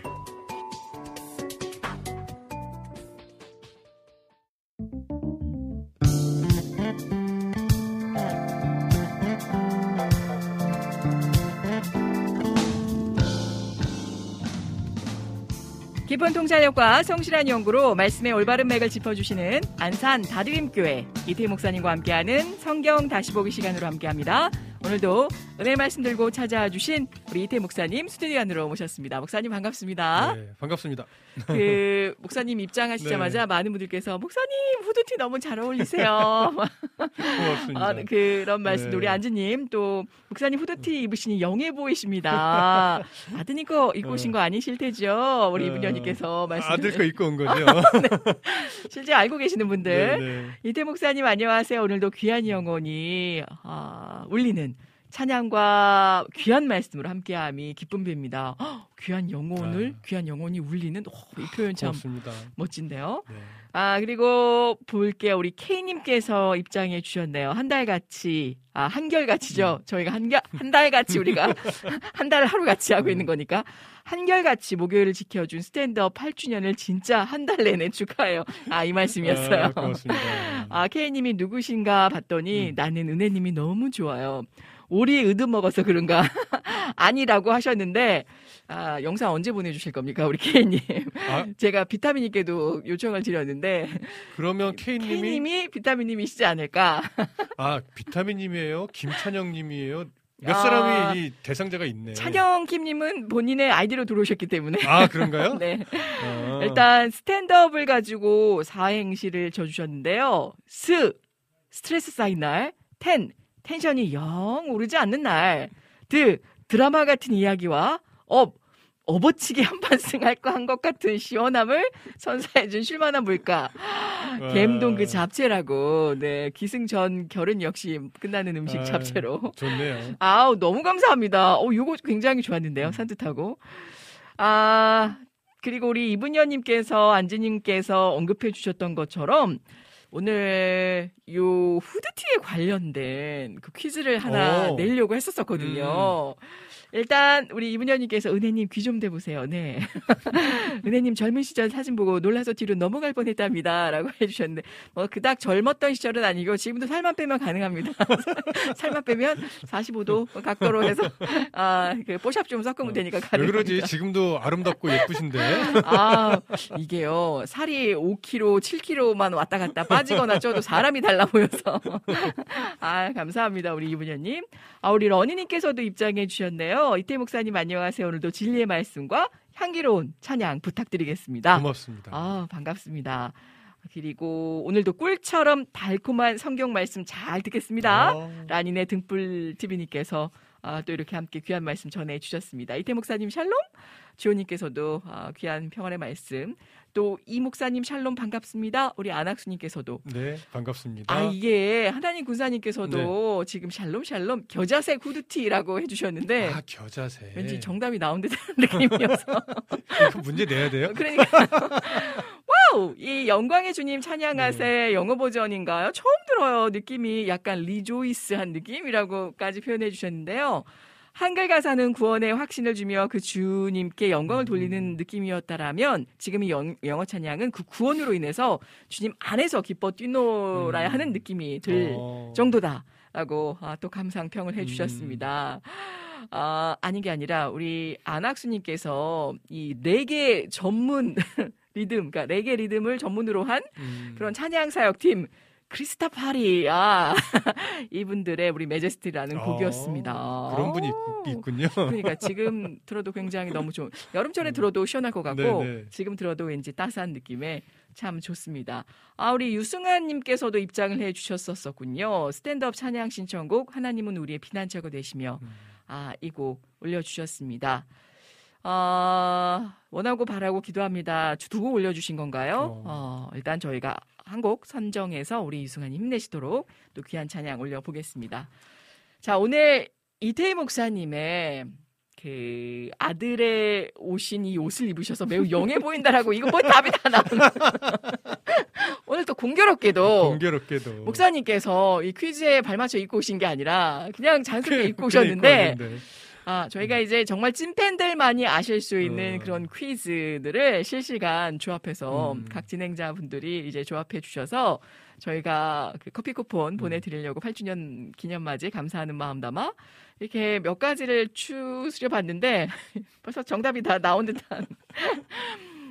깊은 통찰력과 성실한 연구로 말씀의 올바른 맥을 짚어주시는 안산 다드림교회 이태 목사님과 함께하는 성경 다시 보기 시간으로 함께합니다. 오늘도 은혜 말씀 들고 찾아와 주신 우리 이태 목사님 스튜디오 안으로 모셨습니다. 목사님 반갑습니다. 네, 반갑습니다. 그 [LAUGHS] 목사님 입장하시자마자 네. 많은 분들께서 목사님 후드티 너무 잘 어울리세요. 고맙습니다. 아, [LAUGHS] 네, 그런 말씀 네. 우리 안지님 또 목사님 후드티 입으시니 영해 보이십니다. [LAUGHS] 아드님 거 입고 오신 거 아니실 테죠? 우리 어, 이분녀님께서 말씀 아들 거 입고 온 거죠. 실제 알고 계시는 분들 네, 네. 이태 목사님 안녕하세요. 오늘도 귀한 영혼이 아, 울리는 찬양과 귀한 말씀으로 함께함이 기쁨입니다. 헉, 귀한 영혼을 귀한 영혼이 울리는 오, 이 표현 참 고맙습니다. 멋진데요. 네. 아 그리고 볼게요. 우리 K님께서 입장해 주셨네요. 한 달 같이 아 한결 같이죠. 음. 저희가 한한 달 같이 우리가 [LAUGHS] [LAUGHS] 한 달 하루 같이 하고 있는 거니까 한결 같이 목요일을 지켜준 스탠드업 8주년을 진짜 한 달 내내 축하해요. 아 이 말씀이었어요. 아, 고맙습니다. 아, K님이 누구신가 봤더니 음. 나는 은혜님이 너무 좋아요. 오리 의듬 먹어서 그런가? [LAUGHS] 아니라고 하셨는데, 아, 영상 언제 보내주실 겁니까, 우리 K님? 아, [LAUGHS] 제가 비타민님께도 요청을 드렸는데, 그러면 [LAUGHS] K님이 K님이 비타민님이시지 않을까? 아 비타민님이에요, 김찬영님이에요. 몇 아. 사람이 이 대상자가 있네. 찬영 킴님은 본인의 아이디로 들어오셨기 때문에. 아 그런가요? 네. 아. 일단 스탠드업을 가지고 사행시를 줘주셨는데요. 스 스트레스 쌓인 날, 텐 텐션이 영 오르지 않는 날, 드 드라마 같은 이야기와 업 업어치기 한판승 할 거 한 것 같은 시원함을 선사해준 쉴만한 물가. 갬동 그 잡채라고. 네 기승전 결은 역시 끝나는 음식 아, 잡채로. 좋네요. 아우 너무 감사합니다. 어 요거 굉장히 좋았는데요. 산뜻하고. 아 그리고 우리 이분녀님께서 안지님께서 언급해 주셨던 것처럼 오늘 요 후드티에 관련된 그 퀴즈를 하나 오. 내려고 했었었거든요. 일단 우리 이분녀님께서 은혜님 귀 좀 대보세요. 네. [LAUGHS] 은혜님 젊은 시절 사진 보고 놀라서 뒤로 넘어갈 뻔했답니다라고 해주셨는데 뭐 그닥 젊었던 시절은 아니고 지금도 살만 빼면 가능합니다. [LAUGHS] 살만 빼면 45도 각도로 해서 아그 뽀샵 좀 섞으면 되니까 왜 가능합니다. 그러지? 지금도 아름답고 예쁘신데. [LAUGHS] 아, 이게요. 살이 5kg, 7kg만 왔다 갔다 빠지거나 쪄도 사람이 달라 보여서. 아, 감사합니다. 우리 이분녀님. 아, 우리 러니님께서도 입장해 주셨네요. 이태 목사님 안녕하세요. 오늘도 진리의 말씀과 향기로운 찬양 부탁드리겠습니다. 고맙습니다. 아, 반갑습니다. 그리고 오늘도 꿀처럼 달콤한 성경 말씀 잘 듣겠습니다. 어, 라니네 등불 TV님께서 아, 또 이렇게 함께 귀한 말씀 전해 주셨습니다. 이태희 목사님 샬롬, 지호님께서도 아, 귀한 평안의 말씀, 또 이 목사님 샬롬 반갑습니다. 우리 안학수님께서도 네, 반갑습니다. 아 이게 하나님 군사님께서도 네. 지금 샬롬 샬롬 겨자색 후드티라고 해주셨는데 아, 겨자색. 왠지 정답이 나온 듯한 느낌이어서 [LAUGHS] 문제 내야 돼요? [LAUGHS] 그러니까 [LAUGHS] 와우 이 영광의 주님 찬양하세 네. 영어 버전인가요? 처음 들어요 느낌이 약간 rejoice한 느낌이라고까지 표현해 주셨는데요. 한글 가사는 구원의 확신을 주며 그 주님께 영광을 음. 돌리는 느낌이었다라면 지금 이 영, 영어 찬양은 그 구원으로 인해서 주님 안에서 기뻐 뛰놀아야 음. 하는 느낌이 들 어. 정도다 라고 아, 또 감상평을 음. 해주셨습니다. 아, 아닌 게 아니라 우리 안학수님께서 이 레게 전문 [LAUGHS] 리듬, 그러니까 레게 리듬을 전문으로 한 음. 그런 찬양 사역팀 Christafari, 아, [LAUGHS] 이분들의 우리 Majesty라는 아, 곡이었습니다. 그런 분이 어. 있, 군요 그러니까 지금 들어도 굉장히 너무 좋은, 여름철에 들어도 시원할 것 같고, 네네. 지금 들어도 왠지 따스한 느낌에 참 좋습니다. 아, 우리 유승환 님께서도 입장을 해 주셨었군요. 스탠드업 찬양 신청곡, 하나님은 우리의 피난처가 되시며, 음. 아, 이 곡 올려 주셨습니다. 아, 원하고 바라고 기도합니다. 두 곡 올려주신 건가요? 어, 일단 저희가 한 곡 선정해서 우리 유승환님 힘내시도록 또 귀한 찬양 올려보겠습니다. 자, 오늘 이태희 목사님의 그 아들의 옷인 이 옷을 입으셔서 매우 영해 보인다라고 이거 뭐 답이 다 나오는 [LAUGHS] 오늘 또 공교롭게도 공교롭게도 목사님께서 이 퀴즈에 발맞춰 입고 오신 게 아니라 그냥 자연스럽게 입고 오셨는데 입고. 아, 저희가 이제 정말 찐팬들만이 아실 수 있는 어. 그런 퀴즈들을 실시간 조합해서 음. 각 진행자분들이 이제 조합해 주셔서 저희가 그 커피 음. 쿠폰 보내드리려고 8주년 기념맞이 감사하는 마음 담아 이렇게 몇 가지를 추스려 봤는데 [LAUGHS] 벌써 정답이 다 나온 듯한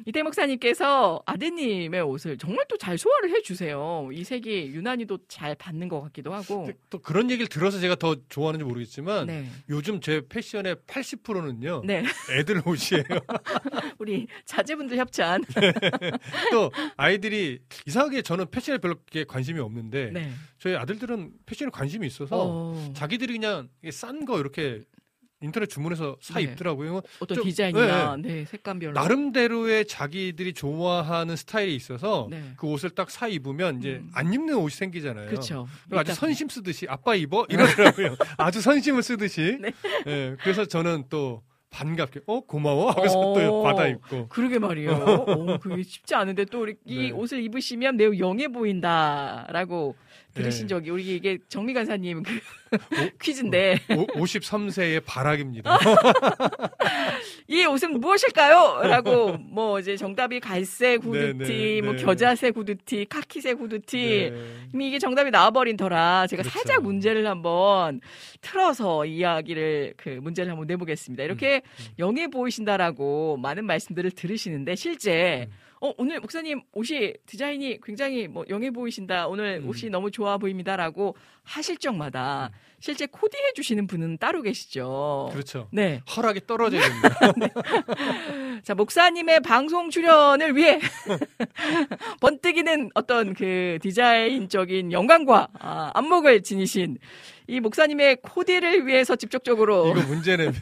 이태 목사님께서 아드님의 옷을 정말 또 잘 소화를 해주세요. 이 색이 유난히도 잘 받는 것 같기도 하고. 또 그런 얘기를 들어서 제가 더 좋아하는지 모르겠지만 네. 요즘 제 패션의 80%는요 네. 애들 옷이에요. [LAUGHS] 우리 자제분들 협찬. 또 아이들이 이상하게 저는 패션에 별로 관심이 없는데 네. 저희 아들들은 패션에 관심이 있어서 어. 자기들이 그냥 싼 거 이렇게 인터넷 주문해서 사 네. 입더라고요. 어떤 좀, 디자인이나 네. 네, 색감별로 나름대로의 자기들이 좋아하는 스타일이 있어서 네. 그 옷을 딱 사 입으면 이제 음. 안 입는 옷이 생기잖아요. 그렇죠. 아주 선심 쓰듯이 아빠 입어 이러더라고요. [LAUGHS] 아주 선심을 쓰듯이. 네. 예, 그래서 저는 또 반갑게 어 고마워 하면서 어. 또 받아 입고. 그러게 말이에요. [LAUGHS] 어, 그게 쉽지 않은데 또이 네. 옷을 입으시면 매우 영해 보인다라고 들으신 네. 적이 우리 이게 정미 간사님 그 [LAUGHS] 퀴즈인데 오, 53세의 바락입니다. [LAUGHS] 이 옷은 무엇일까요? 라고 뭐 이제 정답이 갈색 후드티, 네, 네, 뭐 네. 겨자색 후드티, 카키색. 네. 이미 이게 정답이 나와버린 터라 제가 그렇죠. 살짝 문제를 한번 틀어서 이야기를 그 문제를 한번 내보겠습니다. 이렇게 음, 영해 보이신다라고 많은 말씀들을 들으시는데 실제 음. 어 오늘 목사님 옷이 디자인이 굉장히 뭐 영해 보이신다. 오늘 음. 옷이 너무 좋아 보입니다라고 하실 적마다 실제 코디해 주시는 분은 따로 계시죠. 그렇죠. 네. 허락이 떨어져야 [LAUGHS] 됩니다. 자, 목사님의 방송 출연을 위해 [LAUGHS] 번뜩이는 어떤 그 디자인적인 영광과 아, 안목을 지니신 이 목사님의 코디를 위해서 직접적으로 이거 문제 내면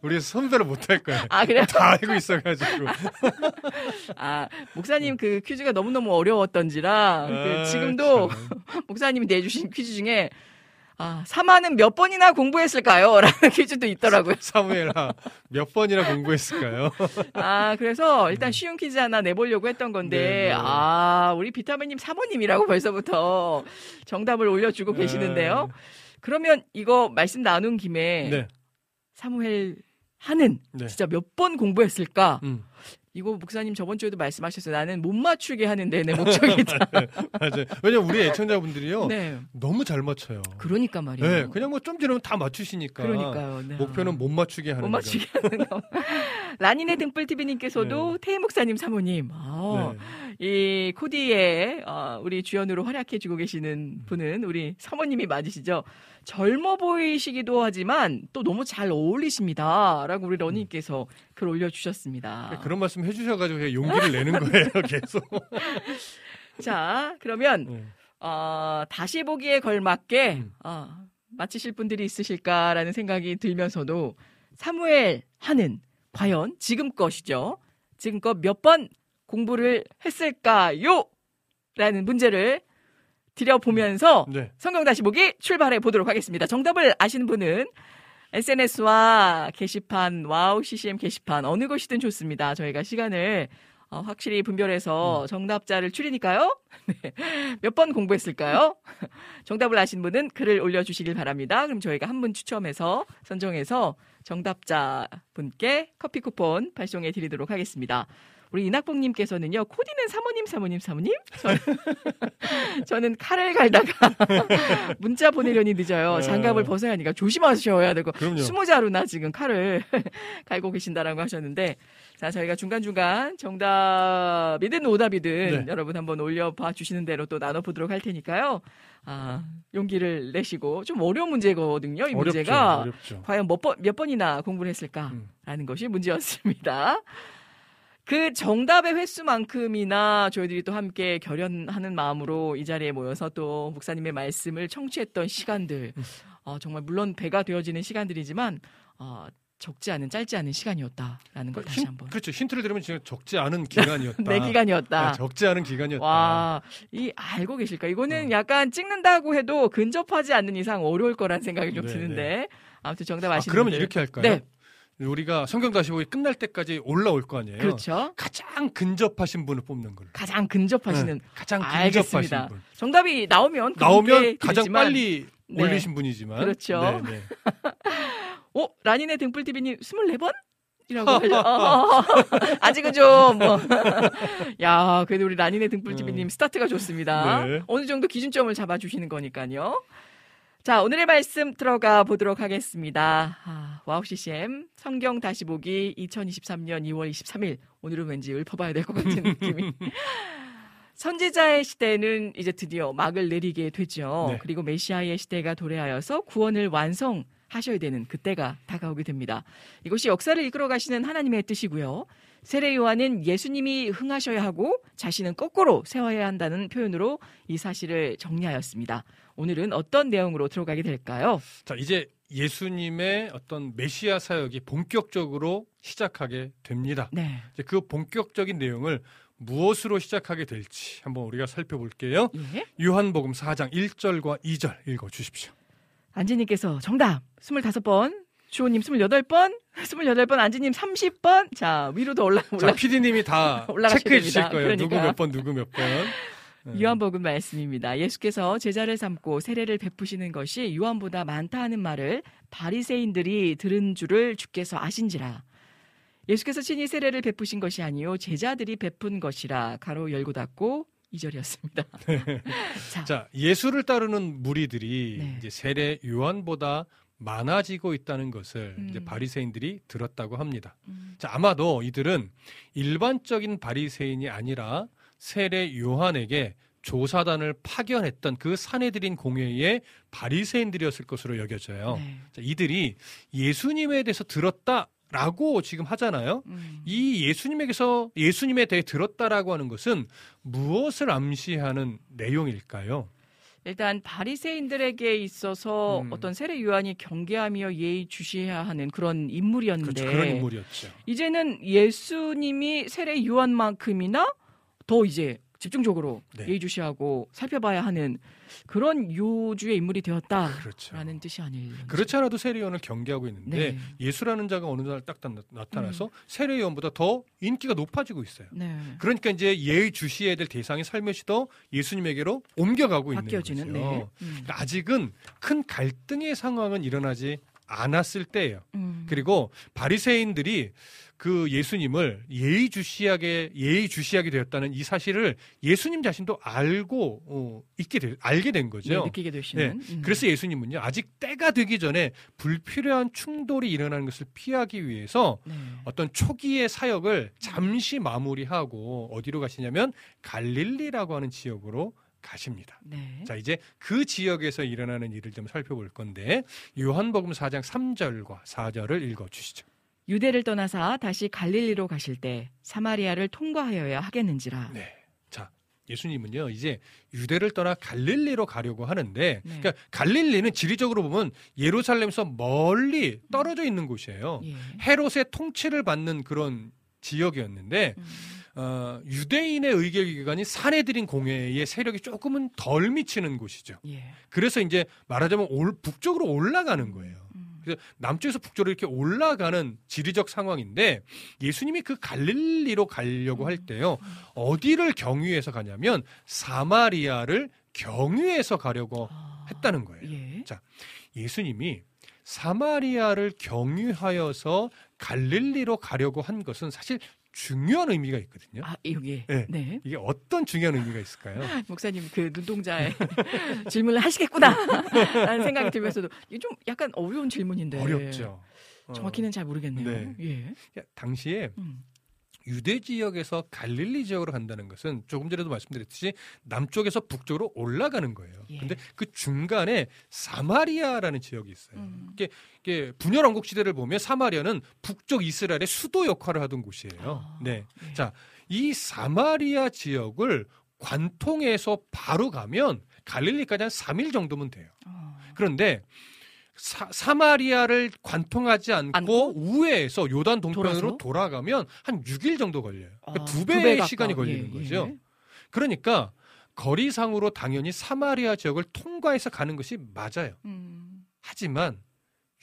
우리 선배를 못 할 거예요. 아, 그래요? 다 알고 있어가지고. [LAUGHS] 아, 목사님 그 퀴즈가 너무 너무 어려웠던지라 그 아, 지금도 참. [LAUGHS] 목사님이 내주신 퀴즈 중에 아, 사마는 몇 번이나 공부했을까요? [LAUGHS] 라는 퀴즈도 있더라고요. 사무엘아 몇 번이나 공부했을까요? 아, 그래서 일단 쉬운 퀴즈 하나 내보려고 했던 건데, 네, 네. 아, 우리 비타민님 사모님이라고 벌써부터 정답을 올려주고 계시는데요. 그러면 이거 말씀 나눈 김에 네. 사무엘 하는 네. 진짜 몇 번 공부했을까? 음. 이거 목사님 저번 주에도 말씀하셨어요. 나는 못 맞추게 하는 데 내 목적이다. [LAUGHS] 맞아요. 왜냐면 우리 애청자분들이요. 네. 너무 잘 맞춰요. 그러니까 말이에요. 네, 그냥 뭐 좀 지나면 다 맞추시니까. 그러니까요. 네. 목표는 못 맞추게 하는 못 맞추게 하는 거. [LAUGHS] 라니네 등불TV님께서도 태희 목사님 사모님, 아, 네. 이 코디에 어, 우리 주연으로 활약해주고 계시는 분은 우리 사모님이 맞으시죠? 젊어 보이시기도 하지만 또 너무 잘 어울리십니다. 라고 우리 러니께서 글 올려주셨습니다. 그런 말씀 해주셔가지고 제가 용기를 내는 거예요, [LAUGHS] 계속. 자, 그러면, 네. 어, 다시 보기에 걸맞게, 음. 어, 맞히실 분들이 있으실까라는 생각이 들면서도, 사무엘 하는, 과연 지금껏이죠. 지금껏 몇 번 공부를 했을까요? 라는 문제를 드려보면서, 네. 성경 다시 보기 출발해 보도록 하겠습니다. 정답을 아시는 분은 SNS와 게시판, 와우 CCM 게시판 어느 것이든 좋습니다. 저희가 시간을 어, 확실히 분별해서 정답자를 추리니까요. [LAUGHS] 네. 몇 번 공부했을까요? [LAUGHS] 정답을 아신 분은 글을 올려주시길 바랍니다. 그럼 저희가 한 분 추첨해서 선정해서 정답자 분께 커피 쿠폰 발송해 드리도록 하겠습니다. 우리 이낙봉님께서는요, 코디는 사모님, 사모님, 사모님? 저는, [LAUGHS] 저는 칼을 갈다가 [LAUGHS] 문자 보내려니 늦어요. 네. 장갑을 벗어야 하니까 조심하셔야 되고. 그럼요. 스무 자루나 지금 칼을 [LAUGHS] 갈고 계신다라고 하셨는데, 자, 저희가 중간중간 정답이든 오답이든 네. 여러분 한번 올려봐 주시는 대로 또 나눠보도록 할 테니까요. 아, 용기를 내시고, 좀 어려운 문제거든요, 이 문제가. 어렵죠. 과연 몇, 번, 몇 번이나 공부를 했을까라는 음. 것이 문제였습니다. 그 정답의 횟수만큼이나 저희들이 또 함께 결연하는 마음으로 이 자리에 모여서 또 목사님의 말씀을 청취했던 시간들, 어, 정말 물론 배가 되어지는 시간들이지만 어, 적지 않은 짧지 않은 시간이었다라는 걸 다시 힌- 한번 그렇죠. 힌트를 들으면 지금 적지 않은 기간이었다. 내 [LAUGHS] 기간이었다. 아, 적지 않은 기간이었다. 와, 이 알고 계실까? 이거는 어. 약간 찍는다고 해도 근접하지 않는 이상 어려울 거란 생각이 좀 네, 드는데 아무튼 정답 아, 아시는 그러면 분들. 이렇게 할까요? 네, 우리가 성경 다시 보기 끝날 때까지 올라올 거 아니에요. 그렇죠. 가장 근접하신 분을 뽑는 걸로. 가장 근접하시는 네, 가장 알겠습니다. 근접하신 분. 정답이 나오면 나오면 가장 드리지만, 빨리 네. 올리신 분이지만. 그렇죠. 네, 네. [LAUGHS] 어, 라니네 등불TV님 24번? 이라고 [LAUGHS] 하죠. 어, [LAUGHS] 아직은 좀, 뭐. 야, 그래도 우리 라니네 등불TV님 스타트가 좋습니다. 네. 어느 정도 기준점을 잡아주시는 거니까요. 자, 오늘의 말씀 들어가 보도록 하겠습니다. 아, 와우 CCM 성경 다시 보기 2023년 2월 23일. 오늘은 왠지 읊어봐야 될 것 같은 [LAUGHS] 느낌이. 선지자의 시대는 이제 드디어 막을 내리게 되죠. 네. 그리고 메시아의 시대가 도래하여서 구원을 완성하셔야 되는 그때가 다가오게 됩니다. 이것이 역사를 이끌어 가시는 하나님의 뜻이고요. 세례 요한은 예수님이 흥하셔야 하고 자신은 거꾸로 세워야 한다는 표현으로 이 사실을 정리하였습니다. 오늘은 어떤 내용으로 들어가게 될까요? 자, 이제 예수님의 어떤 메시아 사역이 본격적으로 시작하게 됩니다. 네. 이제 그 본격적인 내용을 무엇으로 시작하게 될지 한번 우리가 살펴볼게요. 예. 요한복음 4장 1절과 2절 읽어 주십시오. 안지님께서 정답 25번, 주호님 28번, 28번, 안지님 30번. 자, 위로 더 올라, 자, 올라. PD님이 다 [LAUGHS] 올라가셔야 체크해 주실 됩니다. 거예요. 누구 그러니까. 몇 번, 누구 몇 번. 네. 요한복음 말씀입니다. 예수께서 제자를 삼고 세례를 베푸시는 것이 요한보다 많다 하는 말을 바리새인들이 들은 줄을 주께서 아신지라. 예수께서 친히 세례를 베푸신 것이 아니요 제자들이 베푼 것이라 가로 열고 닫고 이절이었습니다 [LAUGHS] 자, 자, 예수를 따르는 무리들이 네. 이제 세례 요한보다 많아지고 있다는 것을 음. 이제 바리새인들이 들었다고 합니다. 음. 자, 아마도 이들은 일반적인 바리새인이 아니라 세례 요한에게 조사단을 파견했던 그 사내들인 공회의 바리새인들이었을 것으로 여겨져요. 네. 자, 이들이 예수님에 대해서 들었다 라고 지금 하잖아요. 음. 이 예수님에게서 예수님에 대해 들었다라고 하는 것은 무엇을 암시하는 내용일까요? 일단 바리새인들에게 있어서 음. 어떤 세례 요한이 경계하며 예의 주시해야 하는 그런 인물이었는데 그렇죠. 그런 인물이었죠. 이제는 예수님이 세례 요한만큼이나 더 이제 집중적으로 네. 예의 주시하고 살펴봐야 하는 그런 요주의 인물이 되었다라는 그렇죠. 뜻이 아닐. 그렇지 않아도 세례요한을 경계하고 있는데 네. 예수라는 자가 어느 날 딱 나타나서 세례요한보다 더 인기가 높아지고 있어요. 네. 그러니까 이제 예의 주시해야 될 대상이 살며시 더 예수님에게로 옮겨가고 있는 바뀌어지는 거죠. 네. 음. 그러니까 아직은 큰 갈등의 상황은 일어나지 않았을 때예요. 음. 그리고 바리새인들이 그 예수님을 예의주시하게 예의주시하게 되었다는 이 사실을 예수님 자신도 알고 어, 있게 되, 알게 된 네, 거죠. 느끼게 되시는. 음. 그래서 예수님은요 아직 때가 되기 전에 불필요한 충돌이 일어나는 것을 피하기 위해서 네. 어떤 초기의 사역을 잠시 마무리하고 어디로 가시냐면 갈릴리라고 하는 지역으로 가십니다. 네. 자, 이제 그 지역에서 일어나는 일을 좀 살펴볼 건데 요한복음 4장 3절과 4절을 읽어 주시죠. 유대를 떠나사 다시 갈릴리로 가실 때 사마리아를 통과하여야 하겠는지라. 네. 자, 예수님은요, 이제 유대를 떠나 갈릴리로 가려고 하는데, 네. 그러니까 갈릴리는 지리적으로 보면 예루살렘에서 멀리 떨어져 있는 곳이에요. 예. 헤롯의 통치를 받는 그런 지역이었는데, 음. 어, 유대인의 의결기관인 사내들인 공회의 세력이 조금은 덜 미치는 곳이죠. 예. 그래서 이제 말하자면 올, 북쪽으로 올라가는 거예요. 음. 그래서 남쪽에서 북쪽으로 이렇게 올라가는 지리적 상황인데 예수님이 그 갈릴리로 가려고 할 때요 어디를 경유해서 가냐면 사마리아를 경유해서 가려고 아. 했다는 거예요. 예. 예수님이 사마리아를 경유하여서 갈릴리로 가려고 한 것은 사실 중요한 의미가 있거든요. 아, 여기. 네. 네. 이게 어떤 중요한 의미가 있을까요? [LAUGHS] 목사님 그 눈동자에 [LAUGHS] 질문을 하시겠구나 [LAUGHS] 라는 생각이 들면서도 이게 좀 약간 어려운 질문인데 어렵죠. 어. 정확히는 잘 모르겠네요. 네. 예. 당시에 음. 유대 지역에서 갈릴리 지역으로 간다는 것은 조금 전에도 말씀드렸듯이 남쪽에서 북쪽으로 올라가는 거예요. 예. 근데 그 중간에 사마리아라는 지역이 있어요. 음. 이게, 이게 분열 왕국 시대를 보면 사마리아는 북쪽 이스라엘의 수도 역할을 하던 곳이에요. 아, 네. 예. 자, 이 사마리아 지역을 관통해서 바로 가면 갈릴리까지 한 3일 정도면 돼요. 어. 그런데 사, 마리아를 관통하지 않고, 않고? 우회해서 요단 동편으로 돌아서? 돌아가면 한 6일 정도 걸려요. 그러니까 아, 두 배의 가까워. 시간이 걸리는 예, 거죠. 예. 그러니까 거리상으로 당연히 사마리아 지역을 통과해서 가는 것이 맞아요. 음. 하지만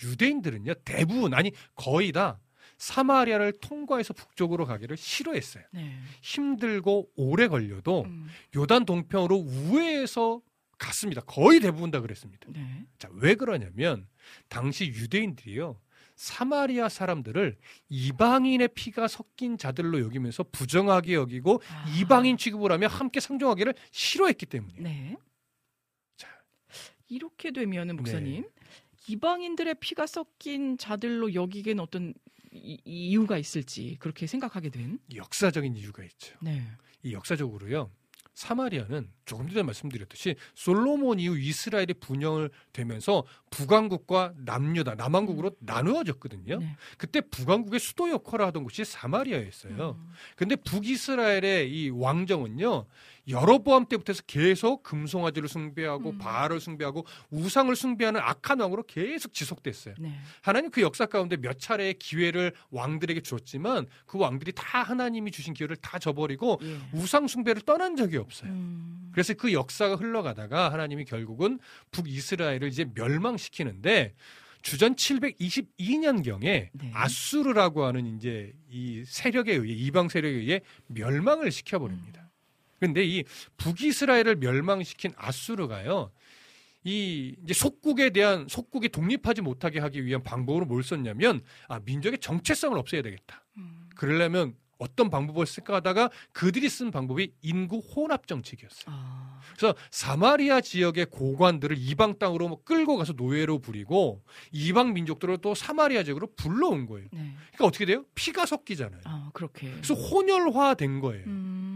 유대인들은요 대부분 아니 거의 다 사마리아를 통과해서 북쪽으로 가기를 싫어했어요. 네. 힘들고 오래 걸려도 음. 요단 동편으로 우회해서 갔습니다. 거의 대부분 다 그랬습니다. 네. 자, 왜 그러냐면 당시 유대인들이요. 사마리아 사람들을 이방인의 피가 섞인 자들로 여기면서 부정하게 여기고 아. 이방인 취급을 하며 함께 상종하기를 싫어했기 때문이에요. 네. 자. 이렇게 되면은 네. 목사님 이방인들의 피가 섞인 자들로 여기기엔 어떤 이, 이유가 있을지 그렇게 생각하게 된. 역사적인 이유가 있죠. 네. 이 역사적으로요. 사마리아는 조금 전에 말씀드렸듯이 솔로몬 이후 이스라엘이 분영을 되면서 북왕국과 남유다, 남왕국으로 나누어졌거든요. 네. 그때 북왕국의 수도 역할을 하던 곳이 사마리아였어요. 음. 근데 북이스라엘의 이 왕정은요 여로보암 때부터 해서 계속 금송아지를 숭배하고 음. 바알을 숭배하고 우상을 숭배하는 악한 왕으로 계속 지속됐어요. 네. 하나님 그 역사 가운데 몇 차례의 기회를 왕들에게 줬지만 그 왕들이 다 하나님이 주신 기회를 다 저버리고 예. 우상 숭배를 떠난 적이 없어요. 음. 그래서 그 역사가 흘러가다가 하나님이 결국은 북이스라엘을 이제 멸망시키는데 주전 722년경에 네. 아수르라고 하는 이제 이 세력에 의해 이방 세력에 의해 멸망을 시켜버립니다. 음. 근데 이 북이스라엘을 멸망시킨 아수르가요. 이 이제 속국에 대한 속국이 독립하지 못하게 하기 위한 방법으로 뭘 썼냐면 아 민족의 정체성을 없애야 되겠다. 음. 그러려면 어떤 방법을 쓸까 하다가 그들이 쓴 방법이 인구 혼합 정책이었어요. 아. 그래서 사마리아 지역의 고관들을 이방 땅으로 뭐 끌고 가서 노예로 부리고 이방 민족들을 또 사마리아 지역으로 불러온 거예요. 네. 그러니까 어떻게 돼요? 피가 섞이잖아요. 아 그렇게. 그래서 혼혈화된 거예요. 음.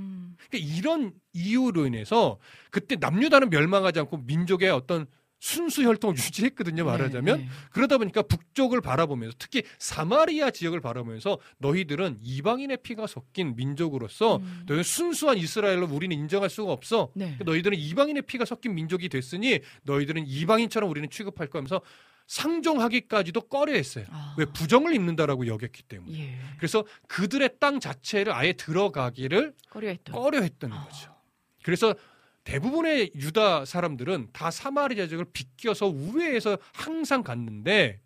그러니까 이런 이유로 인해서 그때 남유다는 멸망하지 않고 민족의 어떤 순수 혈통을 [LAUGHS] 유지했거든요. 말하자면 네, 네. 그러다 보니까 북쪽을 바라보면서 특히 사마리아 지역을 바라보면서 너희들은 이방인의 피가 섞인 민족으로서 음. 너희는 순수한 이스라엘로 우리는 인정할 수가 없어. 네. 그러니까 너희들은 이방인의 피가 섞인 민족이 됐으니 너희들은 이방인처럼 우리는 취급할 거면서 상종하기까지도 꺼려했어요. 아. 왜 부정을 입는다라고 여겼기 때문에. 예. 그래서 그들의 땅 자체를 아예 들어가기를 꺼려했던. 꺼려했던 아. 거죠. 그래서 대부분의 유다 사람들은 다 사마리아 지역을 비껴서 우회해서 항상 갔는데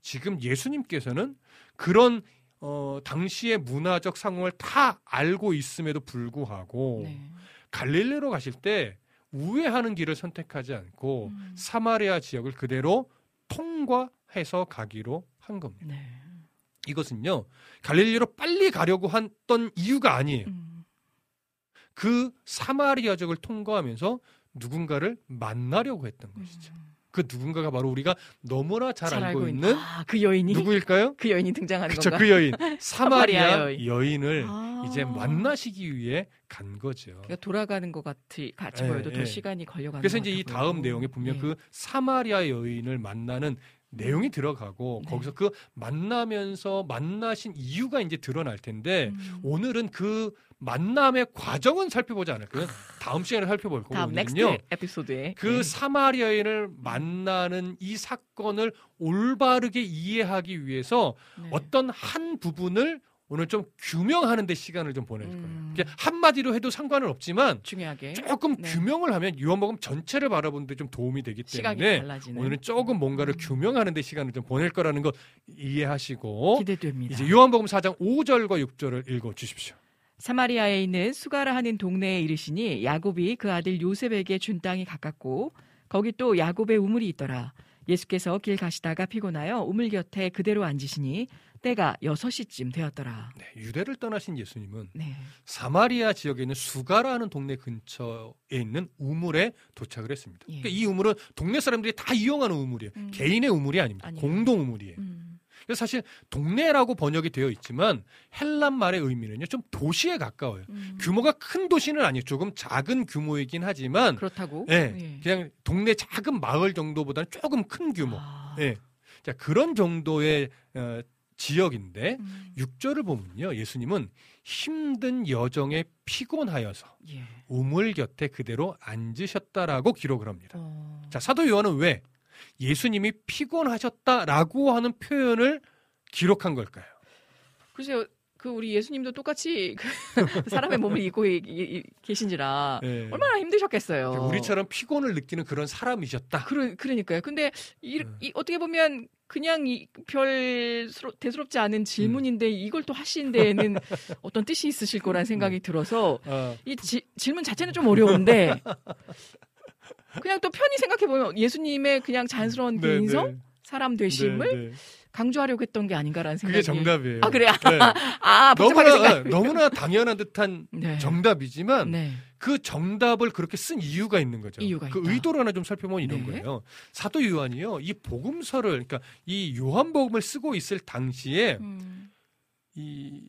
지금 예수님께서는 그런 어, 당시의 문화적 상황을 다 알고 있음에도 불구하고 네. 갈릴리로 가실 때 우회하는 길을 선택하지 않고 음. 사마리아 지역을 그대로 통과해서 가기로 한 겁니다. 네. 이것은요 갈릴리로 빨리 가려고 했던 이유가 아니에요. 음. 그 사마리아 지역을 통과하면서 누군가를 만나려고 했던 것이죠. 그 누군가가 바로 우리가 너무나 잘, 알고, 있는 아, 그 여인이 누구일까요? 그 여인이 등장하는 그쵸, 건가? 그 여인 [LAUGHS] 사마리아 여인. 여인을 아. 이제 만나시기 위해 간 거죠. 그러니까 돌아가는 것 같이 같이 예, 보여도 더 예. 시간이 걸려가는 그래서 것 이제 이 다음. 내용에 분명 예. 그 사마리아 여인을 만나는 내용이 들어가고 네. 거기서 그 만나면서 만나신 이유가 이제 드러날 텐데 음. 오늘은 그 만남의 과정은 살펴보지 않을 거예요. 다음 시간에 살펴볼 다음 next 오늘은요. 에피소드에 그 예. 사마리아인을 만나는 이 사건을 올바르게 이해하기 위해서 네. 어떤 한 부분을 오늘 좀 규명하는 데 시간을 좀 보낼 거예요. 음. 이게 한마디로 해도 상관은 없지만 중요하게 조금 네. 규명을 하면 요한복음 전체를 바라보는 데 좀 도움이 되기 시각이 때문에 달라지는 오늘은 조금 뭔가를 음. 규명하는 데 시간을 좀 보낼 거라는 거 이해하시고 기대됩니다. 이제 요한복음 4장 5절과 6절을 읽어 주십시오. 사마리아에 있는 수가라 하는 동네에 이르시니 야곱이 그 아들 요셉에게 준 땅이 가깝고 거기 또 야곱의 우물이 있더라. 예수께서 길 가시다가 피곤하여 우물 곁에 그대로 앉으시니 때가 6시쯤 되었더라. 네, 유대를 떠나신 예수님은 네. 사마리아 지역에 있는 수가라는 동네 근처에 있는 우물에 도착을 했습니다. 예. 그러니까 이 우물은 동네 사람들이 다 이용하는 우물이에요. 음. 개인의 우물이 아닙니다. 아니에요. 공동 우물이에요. 음. 그래서 사실 동네라고 번역이 되어 있지만 헬란 말의 의미는요 좀 도시에 가까워요. 음. 규모가 큰 도시는 아니에요. 조금 작은 규모이긴 하지만 그렇다고? 예, 예. 그냥 동네 작은 마을 정도보다는 조금 큰 규모. 아. 예. 자, 그런 정도의 어, 지역인데 음. 육절을 보면요. 예수님은 힘든 여정에 피곤하여서 예. 우물 곁에 그대로 앉으셨다라고 기록을 합니다. 어. 자, 사도 요한은 왜 예수님이 피곤하셨다라고 하는 표현을 기록한 걸까요? 글쎄요. 그 우리 예수님도 똑같이 그 [LAUGHS] 사람의 몸을 입고 계신지라 예. 얼마나 힘드셨겠어요. 우리처럼 피곤을 느끼는 그런 사람이셨다. 그러, 그러니까요. 근데 이, 음. 이 어떻게 보면 그냥 이, 별 대수롭지 않은 질문인데 음. 이걸 또 하신 데에는 [LAUGHS] 어떤 뜻이 있으실 거란 생각이 들어서 어, 이 지- 질문 자체는 좀 어려운데 [LAUGHS] 그냥 또 편히 생각해 보면 예수님의 그냥 자연스러운 그 네, 인성, 네. 사람 되심을 네, 네. 강조하려고 했던 게 아닌가라는 생각이 그게 정답이에요. 아 그래요? 네. [LAUGHS] 아 복잡하게 너무나. 너무나 당연한 듯한 네. 정답이지만 네. 그 정답을 그렇게 쓴 이유가 있는 거죠. 이유가 그 있다. 의도를 하나 좀 살펴보면 이런 네. 거예요. 사도 요한이요, 이 복음서를 그러니까 이 요한복음을 쓰고 있을 당시에 음. 이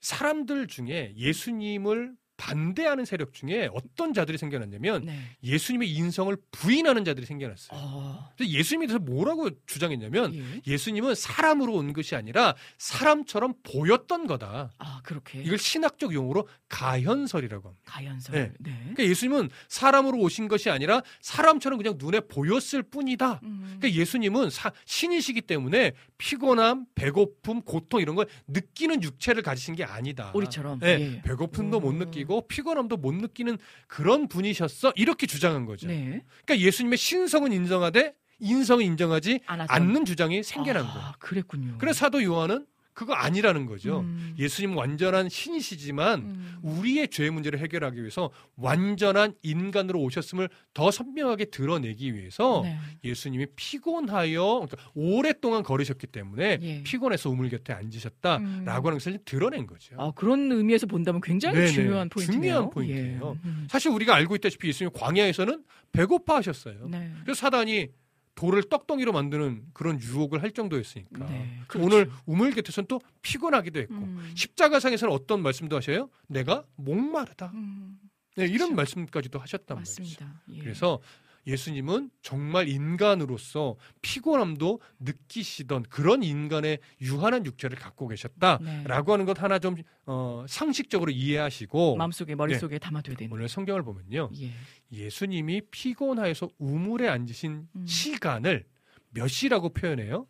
사람들 중에 예수님을 반대하는 세력 중에 어떤 자들이 생겨났냐면 네. 예수님의 인성을 부인하는 자들이 생겨났어요. 어. 그래서 예수님에 대해서 뭐라고 주장했냐면 예. 예수님은 사람으로 온 것이 아니라 사람처럼 보였던 거다. 아 그렇게 이걸 신학적 용어로 가현설이라고 합니다. 가연설. 네. 네. 그러니까 예수님은 사람으로 오신 것이 아니라 사람처럼 그냥 눈에 보였을 뿐이다. 음. 그러니까 예수님은 사- 신이시기 때문에 피곤함, 배고픔, 고통 이런 걸 느끼는 육체를 가지신 게 아니다. 우리처럼. 네, 예. 배고픔도 못 음. 느끼고 피곤함도 못 느끼는 그런 분이셨어. 이렇게 주장한 거죠. 네. 그러니까 예수님의 신성은 인정하되 인성은 인정하지. 않는 주장이 생겨난 아, 거예요. 그랬군요. 그래서 사도 요한은 그거 아니라는 거죠. 음. 예수님은 완전한 신이시지만 음. 우리의 죄 문제를 해결하기 위해서 완전한 인간으로 오셨음을 더 선명하게 드러내기 위해서 네. 예수님이 피곤하여 그러니까 오랫동안 걸으셨기 때문에 예. 피곤해서 우물 곁에 앉으셨다라고 음. 하는 것을 드러낸 거죠. 아, 그런 의미에서 본다면 굉장히 네네. 중요한 포인트네요. 중요한 포인트예요. 예. 음. 사실 우리가 알고 있다시피 예수님 광야에서는 배고파 하셨어요. 네. 그래서 사단이 돌을 떡덩이로 만드는 그런 유혹을 할 정도였으니까. 네, 그 그렇죠. 오늘 우물 곁에서는 또 피곤하기도 했고 음. 십자가상에서는 어떤 말씀도 하셔요? 내가 목마르다. 음, 네, 이런 그렇죠. 말씀까지도 하셨단 말이죠. 예. 그래서 예수님은 정말 인간으로서 피곤함도 느끼시던 그런 인간의 유한한 육체를 갖고 계셨다라고 네. 하는 것 하나 좀 어, 상식적으로 이해하시고 마음속에 머릿속에 담아둬야 되는. 오늘 성경을 보면요. 예. 예수님이 피곤하여서 우물에 앉으신 음. 시간을 몇 시라고 표현해요?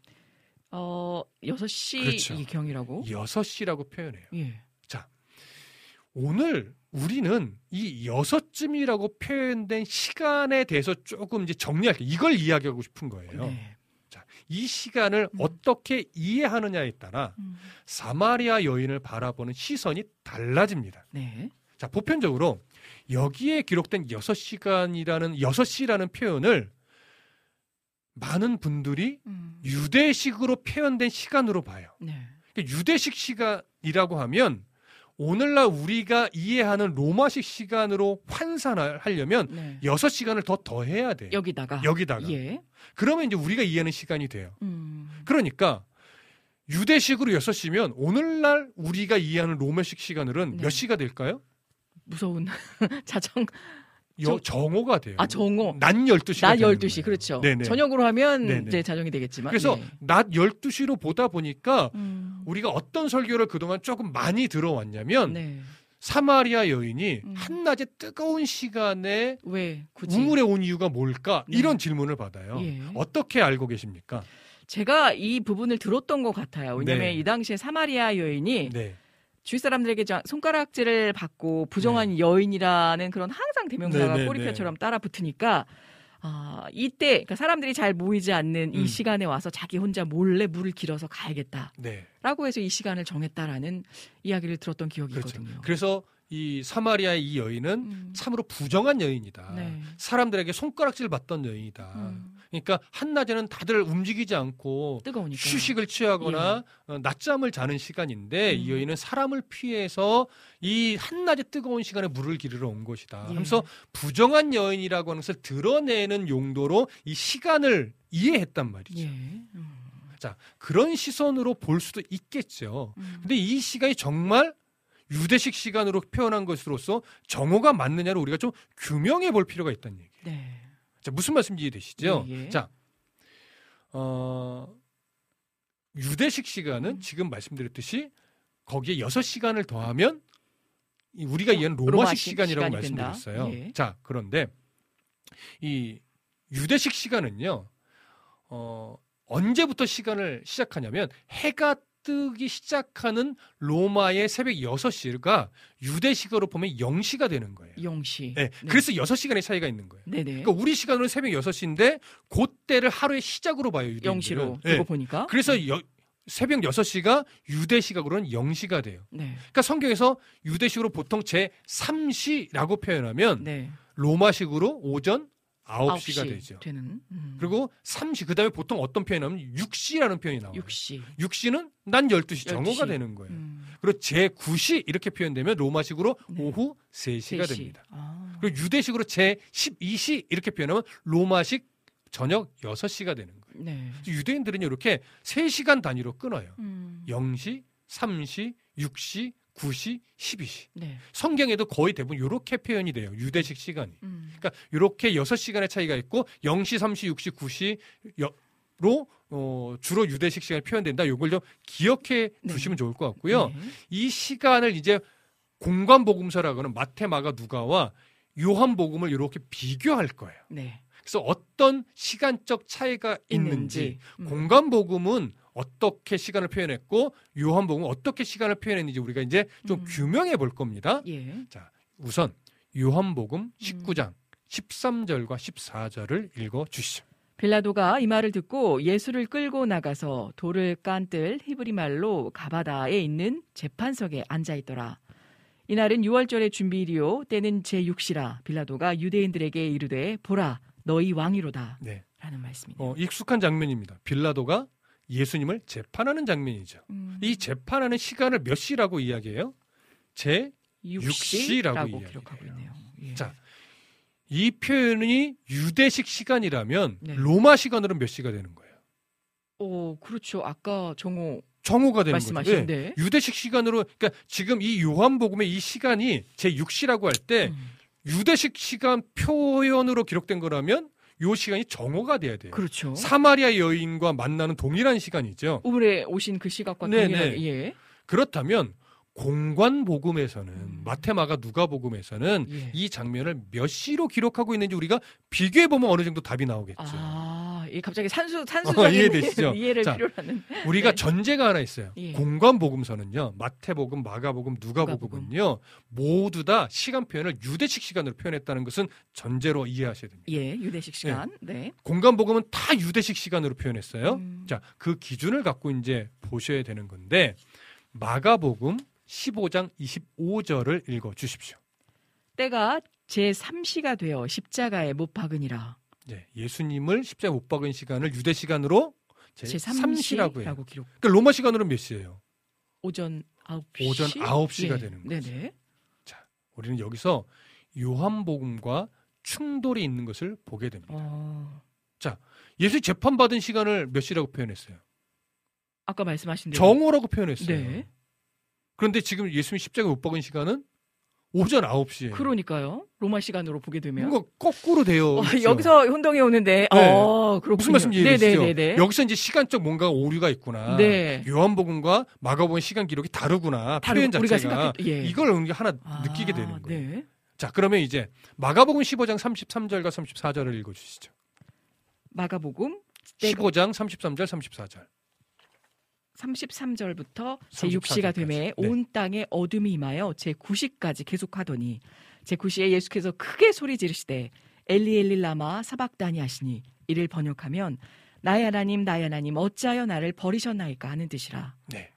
어, 6시 그렇죠. 이 경이라고? 여섯 시라고 표현해요. 예. 오늘 우리는 이 여섯쯤이라고 표현된 시간에 대해서 조금 이제 정리할게요. 이걸 이야기하고 싶은 거예요. 네. 이 시간을 음. 어떻게 이해하느냐에 따라 음. 사마리아 여인을 바라보는 시선이 달라집니다. 네. 자, 보편적으로 여기에 기록된 여섯 시간이라는 여섯 시라는 표현을 많은 분들이 음. 유대식으로 표현된 시간으로 봐요. 네. 그러니까 유대식 시간이라고 하면 오늘날 우리가 이해하는 로마식 시간으로 환산을 하려면 네. 여섯 시간을 더 더해야 돼요. 여기다가. 여기다가. 예. 그러면 이제 우리가 이해하는 시간이 돼요. 음. 그러니까 유대식으로 여섯 시면 오늘날 우리가 이해하는 로마식 시간으로는 네. 몇 시가 될까요? 무서운 [LAUGHS] 자정 여, 저- 정오가 돼요. 아 정오 낮 12시가 낮 되는 12시 거예요. 그렇죠. 네네. 저녁으로 하면 네네. 이제 자정이 되겠지만 그래서 네. 낮 12시로 보다 보니까 음. 우리가 어떤 설교를 그동안 조금 많이 들어왔냐면 네. 사마리아 여인이 음. 한낮에 뜨거운 시간에 왜 굳이 우물에 온 이유가 뭘까? 네. 이런 질문을 받아요. 예. 어떻게 알고 계십니까? 제가 이 부분을 들었던 것 같아요. 왜냐하면 네. 이 당시에 사마리아 여인이 네. 주위 사람들에게 자- 손가락질을 받고 부정한 여인이라는 그런 항상 대명사가 네, 네, 꼬리표처럼 따라 붙으니까 아, 이때 그러니까 사람들이 잘 모이지 않는 이 음. 시간에 와서 자기 혼자 몰래 물을 길어서 가야겠다라고 네. 해서 이 시간을 정했다라는 이야기를 들었던 기억이 그렇죠. 있거든요. 그래서 이 사마리아의 이 여인은 음. 참으로 부정한 여인이다. 네. 사람들에게 손가락질 받던 여인이다. 음. 그러니까 한낮에는 다들 움직이지 않고 뜨거우니까. 휴식을 취하거나 예. 어, 낮잠을 자는 시간인데 음. 이 여인은 사람을 피해서 이 한낮의 뜨거운 시간에 물을 기르러 온 것이다. 예. 하면서 부정한 여인이라고 하는 것을 드러내는 용도로 이 시간을 이해했단 말이죠. 예. 음. 자, 그런 시선으로 볼 수도 있겠죠. 음. 근데 이 시간이 정말 유대식 시간으로 표현한 것으로서 정오가 맞느냐를 우리가 좀 규명해 볼 필요가 있다는 얘기예요. 네. 자, 무슨 말씀인지 이해되시죠? 예, 예. 자, 어, 유대식 시간은 음. 지금 말씀드렸듯이 거기에 6시간을 더하면 이 우리가 어, 이해하는 로마식, 로마식 시간이라고. 말씀드렸어요. 예. 자, 그런데 이 유대식 시간은요, 어, 언제부터 시간을 시작하냐면 해가 뜨기 시작하는 로마의 새벽 6시가 유대식으로 보면 0시가 되는 거예요. 영시. 네, 그래서 6시간의 차이가 있는 거예요. 네네. 그러니까 우리 시간으로는 새벽 6시인데 그때를 하루의 시작으로 봐요. 유대인들은. 영시로 네. 두고 보니까. 그래서 여- 새벽 6시가 유대 시각으로는 0시가 돼요. 네. 그러니까 성경에서 유대식으로 보통 제 3시라고 표현하면 네. 로마식으로 오전 9시가 아홉 시 되죠. 되는. 음. 그리고 3시 그다음에 보통 어떤 표현하면 6시라는 표현이 나와요. 6시. 6시는 난 12시 정오가 12시. 되는 거예요. 음. 그리고 제 9시 이렇게 표현되면 로마식으로 네. 오후 3시가 3시. 됩니다. 아. 그리고 유대식으로 제 12시 이렇게 표현하면 로마식 저녁 6시가 되는 거예요. 네. 유대인들은 이렇게 3시간 단위로 끊어요. 음. 0시, 3시, 6시, 9시, 12시. 네. 성경에도 거의 대부분 이렇게 표현이 돼요. 유대식 시간이. 음. 그러니까 이렇게 6시간의 차이가 있고 0시, 3시, 6시, 9시로 어, 주로 유대식 시간이 표현된다. 이걸 좀 기억해 네. 두시면 좋을 것 같고요. 네. 이 시간을 이제 공간 복음서라고는 마태, 마가, 누가와 요한 복음을 이렇게 비교할 거예요. 네. 그래서 어떤 시간적 차이가 있는지, 있는지. 음. 공간 복음은 어떻게 시간을 표현했고 요한 복음은 어떻게 시간을 표현했는지 우리가 이제 좀 음. 규명해 볼 겁니다. 예. 자, 우선 요한 복음 19장 13절과 14절을 읽어 주시죠. 빌라도가 이 말을 듣고 예수를 끌고 나가서 돌을 깐뜰 히브리 말로 가바다에 있는 재판석에 앉아 있더라. 이날은 6월절의 준비일이요 때는 제6시라 빌라도가 유대인들에게 이르되 보라 너희 왕이로다 네. 라는 말씀이네요. 어, 익숙한 장면입니다. 빌라도가 예수님을 재판하는 장면이죠. 음, 이 재판하는 시간을 몇 시라고 이야기해요? 제 제6시라고 이야기해요. 기록하고 있네요. 예. 자, 이 표현이 유대식 시간이라면 네. 로마 시간으로는 몇 시가 되는 거예요? 어, 그렇죠. 아까 정호 정오가 되는 거죠. 말씀하신 예. 데 유대식 시간으로 그러니까 지금 이 요한복음의 이 시간이 제 6시라고 할때 음, 유대식 시간 표현으로 기록된 거라면 요 시간이 정오가 돼야 돼요. 그렇죠. 사마리아 여인과 만나는 동일한 시간이죠. 우물에 오신 그 시각과 네, 동일하게 네. 예. 그렇다면 공관 복음에서는 음. 마테마가 누가 복음에서는 예. 이 장면을 몇 시로 기록하고 있는지 우리가 비교해 보면 어느 정도 답이 나오겠죠. 아, 이 갑자기 산수 어, 산수적인 이해되시죠? 이해를 자, 필요로 하는 우리가 네. 전제가 하나 있어요. 예. 공관 복음서는요. 마태복음, 마가복음, 누가복음. 누가복음은요. 모두 다 시간 표현을 유대식 시간으로 표현했다는 것은 전제로 이해하셔야 됩니다. 예, 유대식 시간. 네. 공간 복음은 다 유대식 시간으로 표현했어요. 음. 자, 그 기준을 갖고 이제 보셔야 되는 건데 마가복음 15장 25절을 읽어 주십시오. 때가 제 3시가 되어 십자가에 못 박으니라. 네, 예수님을 십자가 못 박은 시간을 유대 시간으로 제제 3시라고 해요. 3시라고 기록. 그러니까 로마 시간으로는 몇 시예요? 오전 9시. 오전 9시가 예. 되는 거죠. 네네. 우리는 여기서 요한복음과 충돌이 있는 것을 보게 됩니다. 어, 예수 재판받은 시간을 몇 시라고 표현했어요? 아까 말씀하신 대로. 정오라고 표현했어요. 네. 그런데 지금 예수님 십자가 못 박은 시간은 오전 9시에. 그러니까요. 로마 시간으로 보게 되면. 뭔가 거꾸로 돼요. 어, 그렇죠? 여기서 혼동이 오는데. 네. 어, 그렇군요. 무슨 말씀인지 이해되시죠? 네네네네. 여기서 이제 시간적 뭔가 오류가 있구나. 네. 요한복음과 마가복음 시간 기록이 다르구나. 다르- 표현 자체가 예. 이걸 하나 아, 느끼게 되는 거예요. 네. 자, 그러면 이제 마가복음 15장 33절과 34절을 읽어 주시죠. 마가복음 때가 15장 33절 34절. 33절부터 34 제6시가 절까지. 되매 네. 온 땅에 어둠이 임하여 제9시까지 계속하더니 제9시에 예수께서 크게 소리 지르시되 엘리 엘리 라마 사박다니 하시니 이를 번역하면 나의 하나님 나의 하나님 어찌하여 나를 버리셨나이까 하는 뜻이라. 네.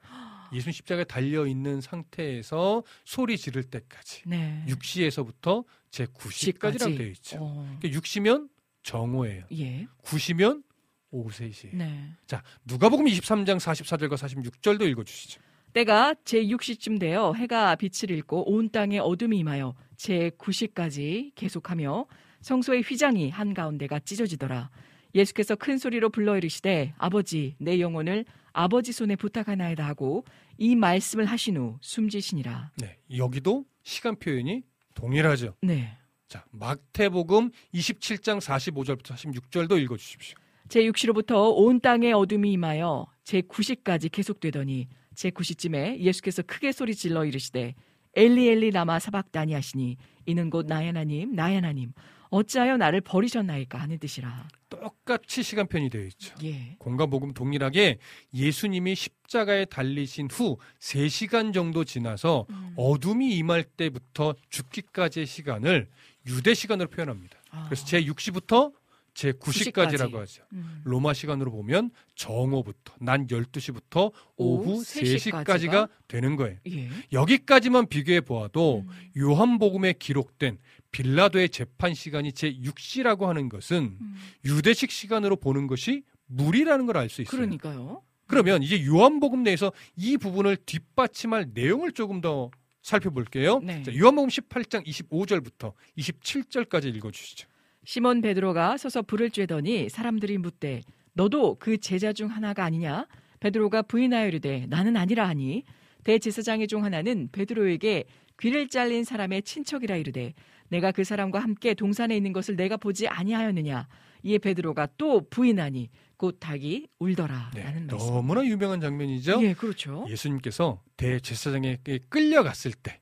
예수님 십자가에 달려 있는 상태에서 소리 지를 때까지 네. 6시에서부터 제 9시까지라고 되어 있죠. 어. 그러니까 6시면 정오예요. 예. 9시면 오후 3시. 네. 자, 누가복음 23장 44절과 46절도 읽어 주시죠. 때가 제6시쯤 되어 해가 빛을 잃고 온 땅에 어둠이 임하여 제9시까지 계속하며 성소의 휘장이 한가운데가 찢어지더라. 예수께서 큰 소리로 불러 이르시되 아버지 내 영혼을 아버지 손에 부탁하나이다 하고 이 말씀을 하신 후 숨지시니라. 네. 여기도 시간 표현이 동일하죠. 네. 자, 마태복음 27장 45절부터 46절도 읽어 주십시오. 제6시로부터 온 땅에 어둠이 임하여 제9시까지 계속되더니 제9시쯤에 예수께서 크게 소리 질러 이르시되 엘리 엘리 라마 사박다니 하시니 이는 곧 나의 하나님 나의 하나님 어찌하여 나를 버리셨나이까 하는 뜻이라. 똑같이 시간 표현이 되어 있죠. 예. 공간복음 동일하게 예수님이 십자가에 달리신 후 3시간 정도 지나서 음. 어둠이 임할 때부터 죽기까지의 시간을 유대 시간으로 표현합니다. 아. 그래서 제 6시부터 제 9시까지라고 9시까지. 하죠. 음. 로마 시간으로 보면 정오부터 난 12시부터 오후 오후 3시까지가 3시까지가 되는 거예요. 예. 여기까지만 비교해 보아도 음. 요한복음에 기록된 빌라도의 재판 시간이 제 6시라고 하는 것은 음. 유대식 시간으로 보는 것이 무리라는 걸 알 수 있어요. 그러니까요. 그러면 이제 요한복음 내에서 이 부분을 뒷받침할 내용을 조금 더 살펴볼게요. 네. 자, 요한복음 18장 25절부터 27절까지 읽어 주시죠. 시몬 베드로가 서서 불을 쬐더니 사람들이 묻되 너도 그 제자 중 하나가 아니냐? 베드로가 부인하여 이르되 나는 아니라 하니 대제사장의 중 하나는 베드로에게 귀를 잘린 사람의 친척이라 이르되 내가 그 사람과 함께 동산에 있는 것을 내가 보지 아니하였느냐? 이에 베드로가 또 부인하니 곧 닭이 울더라. 네, 라는 말씀. 너무나 유명한 장면이죠. 예, 그렇죠. 예수님께서 대제사장에게 끌려갔을 때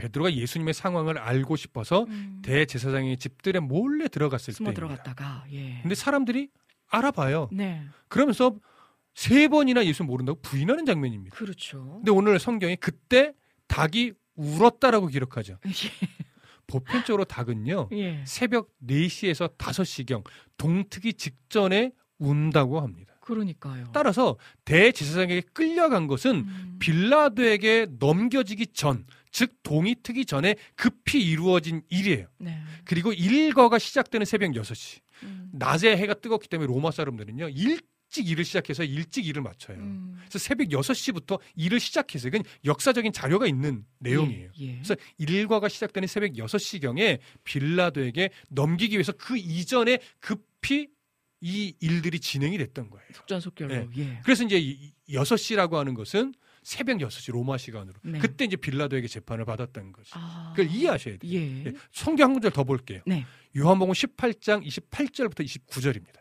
베드로가 예수님의 상황을 알고 싶어서 음, 대제사장의 집들에 몰래 들어갔을 때입니다. 들어갔다가 예. 근데 사람들이 알아봐요. 네, 그러면서 세 번이나 예수 모른다고 부인하는 장면입니다. 그렇죠. 근데 오늘 성경에 그때 닭이 울었다라고 기록하죠. [LAUGHS] 보편적으로 닭은요. 예. 새벽 4시에서 5시경 동트기 직전에 운다고 합니다. 그러니까요. 따라서 대제사장에게 끌려간 것은 음, 빌라도에게 넘겨지기 전, 즉 동이 트기 전에 급히 이루어진 일이에요. 네. 그리고 일거가 시작되는 새벽 6시. 음, 낮에 해가 뜨겁기 때문에 로마 사람들은요. 일찍 일을 시작해서 일찍 일을 마쳐요. 음. 그래서 새벽 6시부터 일을 시작해서 이건 역사적인 자료가 있는 내용이에요. 예, 예. 그래서 일과가 시작되는 새벽 6시경에 빌라도에게 넘기기 위해서 그 이전에 급히 이 일들이 진행이 됐던 거예요. 속전속결로. 네. 예. 그래서 이제 이 6시라고 하는 것은 새벽 6시 로마 시간으로. 네. 그때 이제 빌라도에게 재판을 받았다는 거죠. 아. 그걸 이해하셔야 돼요. 예. 예, 성경 한 구절 더 볼게요. 네. 요한복음 18장 28절부터 29절입니다.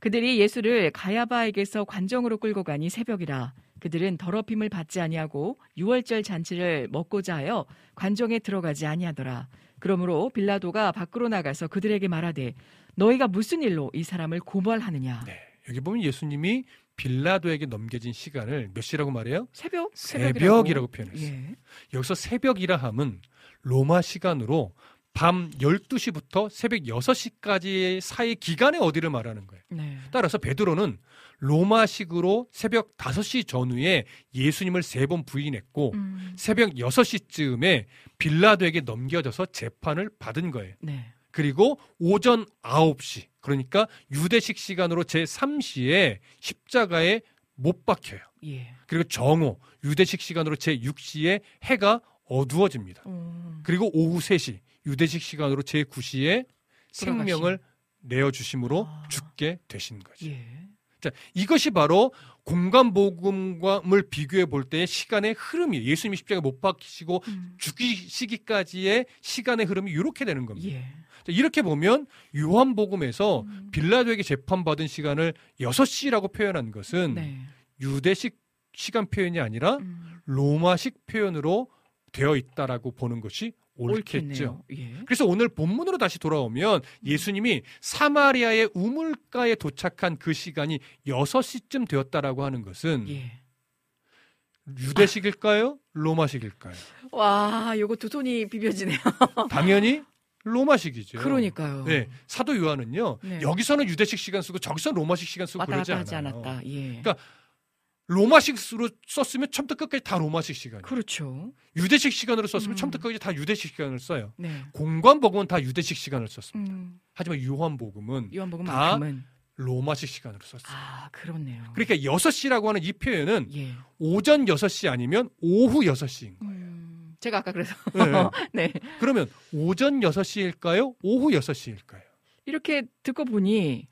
그들이 예수를 가야바에게서 관정으로 끌고 가니 새벽이라 그들은 더럽힘을 받지 아니하고 유월절 잔치를 먹고자 하여 관정에 들어가지 아니하더라. 그러므로 빌라도가 밖으로 나가서 그들에게 말하되 너희가 무슨 일로 이 사람을 고발하느냐. 네. 여기 보면 예수님이 빌라도에게 넘겨진 시간을 몇 시라고 말해요? 새벽? 새벽이라고 표현했어요. 예. 여기서 새벽이라 함은 로마 시간으로 밤 12시부터 새벽 6시까지의 사이 기간에 어디를 말하는 거예요. 네. 따라서 베드로는 로마식으로 새벽 5시 전후에 예수님을 세 번 부인했고 음. 새벽 6시쯤에 빌라도에게 넘겨져서 재판을 받은 거예요. 네. 그리고 오전 9시 그러니까 유대식 시간으로 제3시에 십자가에 못 박혀요. 예. 그리고 정오 유대식 시간으로 제6시에 해가 어두워집니다. 음. 그리고 오후 3시 유대식 시간으로 제9시에 생명을 내어 주심으로 아. 죽게 되신 거죠. 예. 자, 이것이 바로 공간 복음과를 비교해 볼 때의 시간의 흐름이에요. 예수님이 십자가에 못 박히시고 음. 죽이시기까지의 시간의 흐름이 이렇게 되는 겁니다. 예. 자, 이렇게 보면 요한 복음에서 음. 빌라도에게 재판받은 시간을 6시라고 표현한 것은 네. 유대식 시간 표현이 아니라 음. 로마식 표현으로 되어 있다라고 보는 것이 옳겠죠. 예. 그래서 오늘 본문으로 다시 돌아오면 예수님이 사마리아의 우물가에 도착한 그 시간이 6시쯤 되었다라고 하는 것은 예. 유대식일까요? 로마식일까요? 와, 요거 두 손이 비벼지네요. [LAUGHS] 당연히 로마식이죠. 그러니까요. 네, 사도 요한은요. 네. 여기서는 유대식 시간 쓰고 저기서는 로마식 시간 쓰고 그러지 않아요. 않았다. 예. 그러니까 로마식으로 썼으면 처음부터 끝까지 다 로마식 시간이에요. 그렇죠. 유대식 시간으로 썼으면 음. 처음부터 끝까지 다 유대식 시간을 써요. 네. 공관복음은 다 유대식 시간을 썼습니다. 음. 하지만 요한복음은 다 로마식 시간으로 썼어요. 아 그렇네요. 그러니까 6시라고 하는 이 표현은 예. 오전 6시 아니면 오후 6시인 거예요. 음, 제가 아까 그래서 네. 네 [LAUGHS] 그러면 오전 6시일까요? 오후 6시일까요? 이렇게 듣고 보니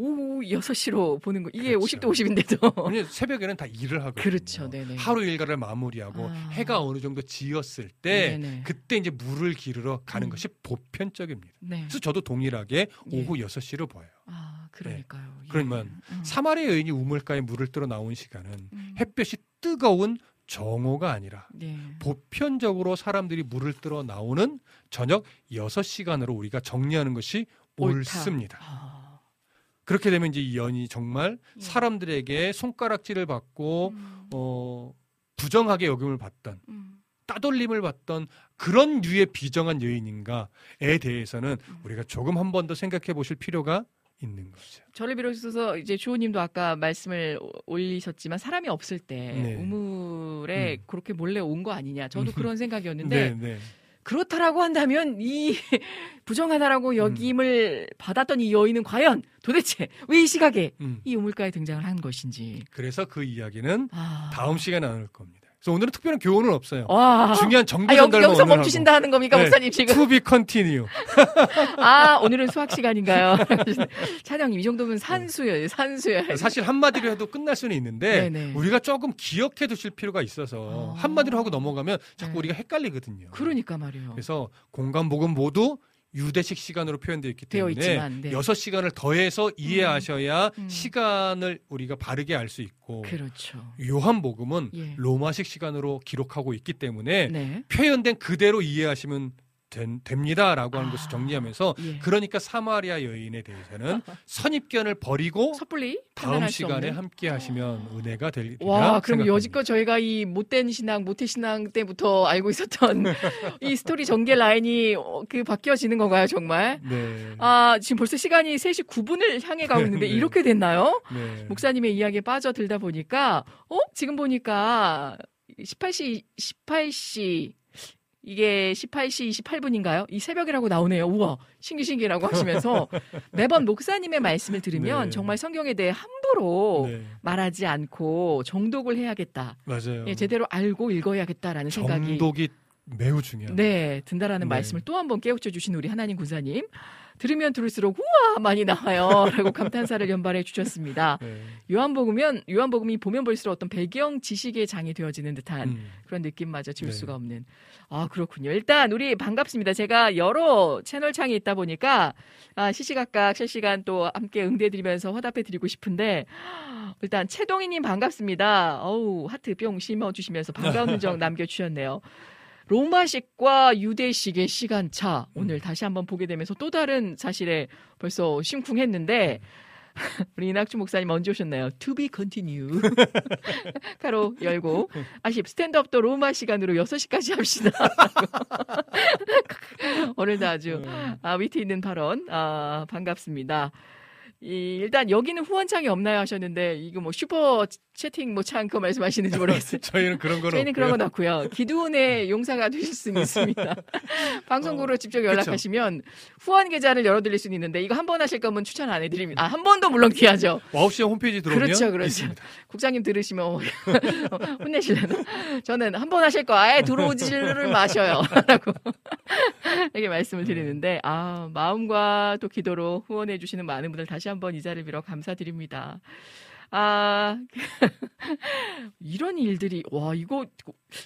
오후 6시로 보는 거 이게 그렇죠. 50대 50인데도 왜냐면 새벽에는 다 일을 하거든요. 그렇죠. 네네. 하루 일과를 마무리하고 아. 해가 어느 정도 지었을 때 네네. 그때 이제 물을 기르러 가는 음. 것이 보편적입니다. 네. 그래서 저도 동일하게 예. 오후 6시로 보여요. 아 그러니까요. 예. 그러면 음. 사마리아 여인이 우물가에 물을 뜨러 나온 시간은 음. 햇볕이 뜨거운 정오가 아니라 네. 보편적으로 사람들이 물을 뜨러 나오는 저녁 6시간으로 우리가 정리하는 것이 옳다. 옳습니다. 아. 그렇게 되면 이제 이 연이 정말 예. 사람들에게 손가락질을 받고 음. 어 부정하게 여김을 받던 음. 따돌림을 받던 그런 류의 비정한 여인인가에 대해서는 음. 우리가 조금 한 번 더 생각해 보실 필요가 있는 거죠. 저를 비롯해서 이제 주호님도 아까 말씀을 오- 올리셨지만 사람이 없을 때 네. 우물에 음. 그렇게 몰래 온 거 아니냐. 저도 음. 그런 생각이었는데 [LAUGHS] 네, 네. 그렇다라고 한다면 이 [LAUGHS] 부정하다라고 여김을 받았던 이 여인은 과연 도대체 왜 이 시각에 음. 이 우물가에 등장을 한 것인지. 그래서 그 이야기는 아. 다음 시간에 나눌 겁니다. 그래서 오늘은 특별한 교훈은 없어요. 와. 중요한 정보 아, 전달만 여기서 멈추신다 하는 겁니까, 네. 목사님 지금? To be continue. [LAUGHS] 아, 오늘은 수학 시간인가요? [LAUGHS] 차장님, 이 정도면 산수예요, 산수예요. 사실 한마디로 해도 끝날 수는 있는데 네네. 우리가 조금 기억해 두실 필요가 있어서 아. 한마디로 하고 넘어가면 자꾸 네. 우리가 헷갈리거든요. 그러니까 말이에요. 그래서 공간 복음 모두 유대식 시간으로 표현되어 있기 때문에 있지만, 네. 여섯 시간을 더해서 이해하셔야 음. 시간을 우리가 바르게 알 수 있고 그렇죠. 요한복음은 예. 로마식 시간으로 기록하고 있기 때문에 네. 표현된 그대로 이해하시면 된- 됩니다라고 하는 아, 것을 정리하면서 예. 그러니까 사마리아 여인에 대해서는 [LAUGHS] 선입견을 버리고 섣불리 다음 시간에? 함께 하시면 은혜가 되리라 와, 그럼 생각합니다. 여지껏 저희가 이 못된 신앙, 모태 신앙 때부터 알고 있었던 [LAUGHS] 이 스토리 전개 라인이 어, 그 바뀌어지는 건가요, 정말? 네. 아, 지금 벌써 시간이 3시 9분을 향해 가고 있는데 [LAUGHS] 네. 이렇게 됐나요? 네. 목사님의 이야기에 빠져들다 보니까 어? 지금 보니까 18시 18시 이게 18시 28분인가요? 이 새벽이라고 나오네요. 우와, 신기신기라고 하시면서 [LAUGHS] 매번 목사님의 말씀을 들으면 네. 정말 성경에 대해 함부로 네. 말하지 않고 정독을 해야겠다. 맞아요. 예, 제대로 알고 읽어야겠다라는 생각이 정독이 매우 중요합니다. 네, 든다라는 네. 말씀을 또 한 번 깨우쳐 주신 우리 하나님 군사님. 들으면 들을수록 우와 많이 나와요. [LAUGHS] 라고 감탄사를 연발해 주셨습니다. 네. 요한복음은 요한복음이 보면 볼수록 어떤 배경 지식의 장이 되어지는 듯한 음. 그런 느낌마저 지울 네. 수가 없는. 아 그렇군요. 일단 우리 반갑습니다. 제가 여러 채널 창이 있다 보니까 아, 시시각각 실시간 또 함께 응대드리면서 화답해 드리고 싶은데 [GASPS] 일단 최동희님 반갑습니다. 어우 하트 뿅 심어 주시면서 반가운 [LAUGHS] 흔적 남겨 주셨네요. 로마식과 유대식의 시간차 오늘 다시 한번 보게 되면서 또 다른 사실에 벌써 심쿵했는데 [LAUGHS] 우리 이낙주 목사님 언제 오셨나요? To be continue. [LAUGHS] 가로 열고 아쉽 스탠드업도 로마 시간으로 6시까지 합시다. [LAUGHS] 오늘도 아주 아, 위트 있는 발언 아, 반갑습니다. 이, 일단 여기는 후원창이 없나요 하셨는데 이거 뭐 슈퍼 채팅 뭐창 그거 말씀하시는지 모르겠어요. [LAUGHS] 저희는 그런 건 저희는 없고요. 그런 건 없고요. 기도원의 용사가 되실 수는 있습니다. [LAUGHS] 방송국으로 직접 연락하시면 후원 계좌를 열어드릴 수는 있는데 이거 한 번 하실 거면 추천 안 해드립니다. 아, 한 번도 물론 귀하죠. 와우씨 홈페이지 들어오면 그렇죠, 그렇죠. 있습니다. 국장님 들으시면 [LAUGHS] 어, 혼내실래나? 저는 한 번 하실 거 아예 들어오지를 마셔요. 라고 이렇게 말씀을 드리는데 아 마음과 또 기도로 후원해 주시는 많은 분들 다시 한번 이 자리를 빌어 감사드립니다. 아 [LAUGHS] 이런 일들이 와 이거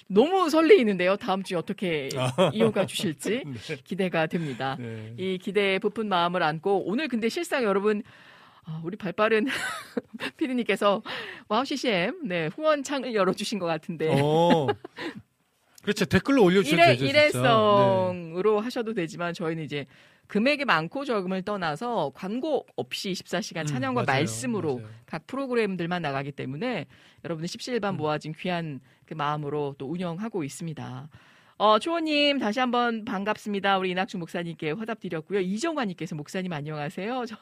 너무 설레이는데요. 다음 주에 어떻게 [LAUGHS] 이어가 주실지 네. 기대가 됩니다. 네. 이 기대에 부푼 마음을 안고 오늘 근데 실상 여러분 아, 우리 발빠른 [LAUGHS] 피디님께서 와우 CCM 네 후원 창을 열어주신 것 같은데 어. 그렇죠. 댓글로 올려주셔도 일회, 되죠. 네. 일회성으로 하셔도 되지만 저희는 이제 금액이 많고 적음을 떠나서 광고 없이 24시간 음, 찬양과 맞아요. 말씀으로 맞아요. 각 프로그램들만 나가기 때문에 여러분들 십시일반 음. 모아진 귀한 그 마음으로 또 운영하고 있습니다. 어, 초호님 다시 한번 반갑습니다. 우리 이낙준 목사님께 화답 드렸고요. 이정환님께서 목사님 안녕하세요. [LAUGHS] 저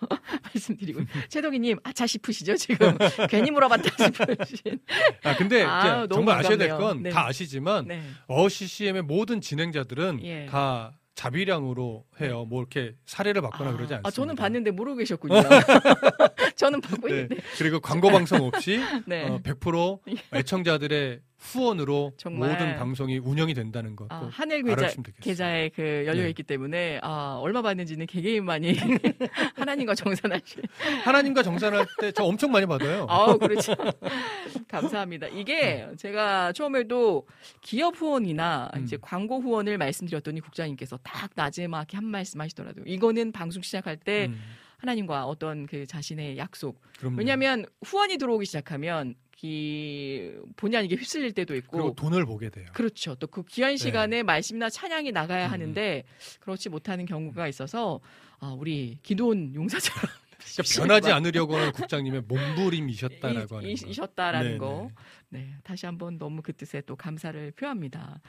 말씀드리고 [LAUGHS] 최동희님 아차 싶으시죠 지금 [LAUGHS] 괜히 물어봤다 싶으신. 아 근데 아, 정말 아셔야 될 반갑네요. 건다 네. 아시지만 네. 어CCM의 모든 진행자들은 예. 다 자비량으로 해요. 뭐 이렇게 사례를 받거나 그러지 않습니다. 아, 저는 봤는데 모르고 계셨군요. [LAUGHS] 저는 보고 네. 있는데. 그리고 광고 방송 없이 네. 어, 100% [LAUGHS] 애청자들의 후원으로 정말. 모든 방송이 운영이 된다는 것. 아, 꼭 하늘 계좌. 계좌에 그 열려 네. 있기 때문에 아, 얼마 받는지는 개개인만이 [LAUGHS] 하나님과 정산하시. 하나님과 정산할 때 저 엄청 많이 받아요. 아우 그렇죠. [LAUGHS] 감사합니다. 이게 제가 처음에도 기업 후원이나 음. 이제 광고 후원을 말씀드렸더니 국장님께서 딱 나지막히 한 말씀 하시더라고요. 이거는 방송 시작할 때 음, 하나님과 어떤 그 자신의 약속. 그럼요. 왜냐하면 후원이 들어오기 시작하면 이 본의 아니게 휩쓸릴 때도 있고 그리고 돈을 보게 돼요. 그렇죠. 또 그 귀한 시간에 말씀이나 찬양이 나가야 네. 음. 하는데 그렇지 못하는 경우가 있어서 아, 우리 기도원 용사처럼 [LAUGHS] 그러니까 변하지 않으려고 하는 국장님의 몸부림이셨다라고 하는 이, 거. 이셨다라는 네네. 거. 네, 다시 한번 너무 그 뜻에 또 감사를 표합니다.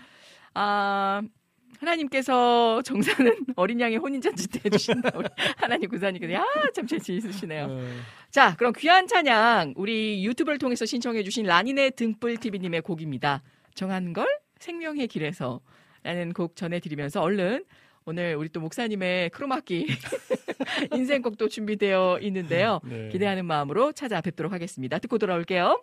아, 하나님께서 정사는 [LAUGHS] 어린 양의 혼인잔치 때 해주신다. 우리 하나님 구사님께서 야, 참 재치 있으시네요. 어, 자, 그럼 귀한 찬양 우리 유튜브를 통해서 신청해주신 라니네 등불 TV님의 곡입니다. 정한 걸 생명의 길에서 라는 곡 전해드리면서 얼른 오늘 우리 또 목사님의 크로마키 [LAUGHS] 인생곡도 준비되어 있는데요. 네. 기대하는 마음으로 찾아뵙도록 하겠습니다. 듣고 돌아올게요.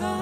온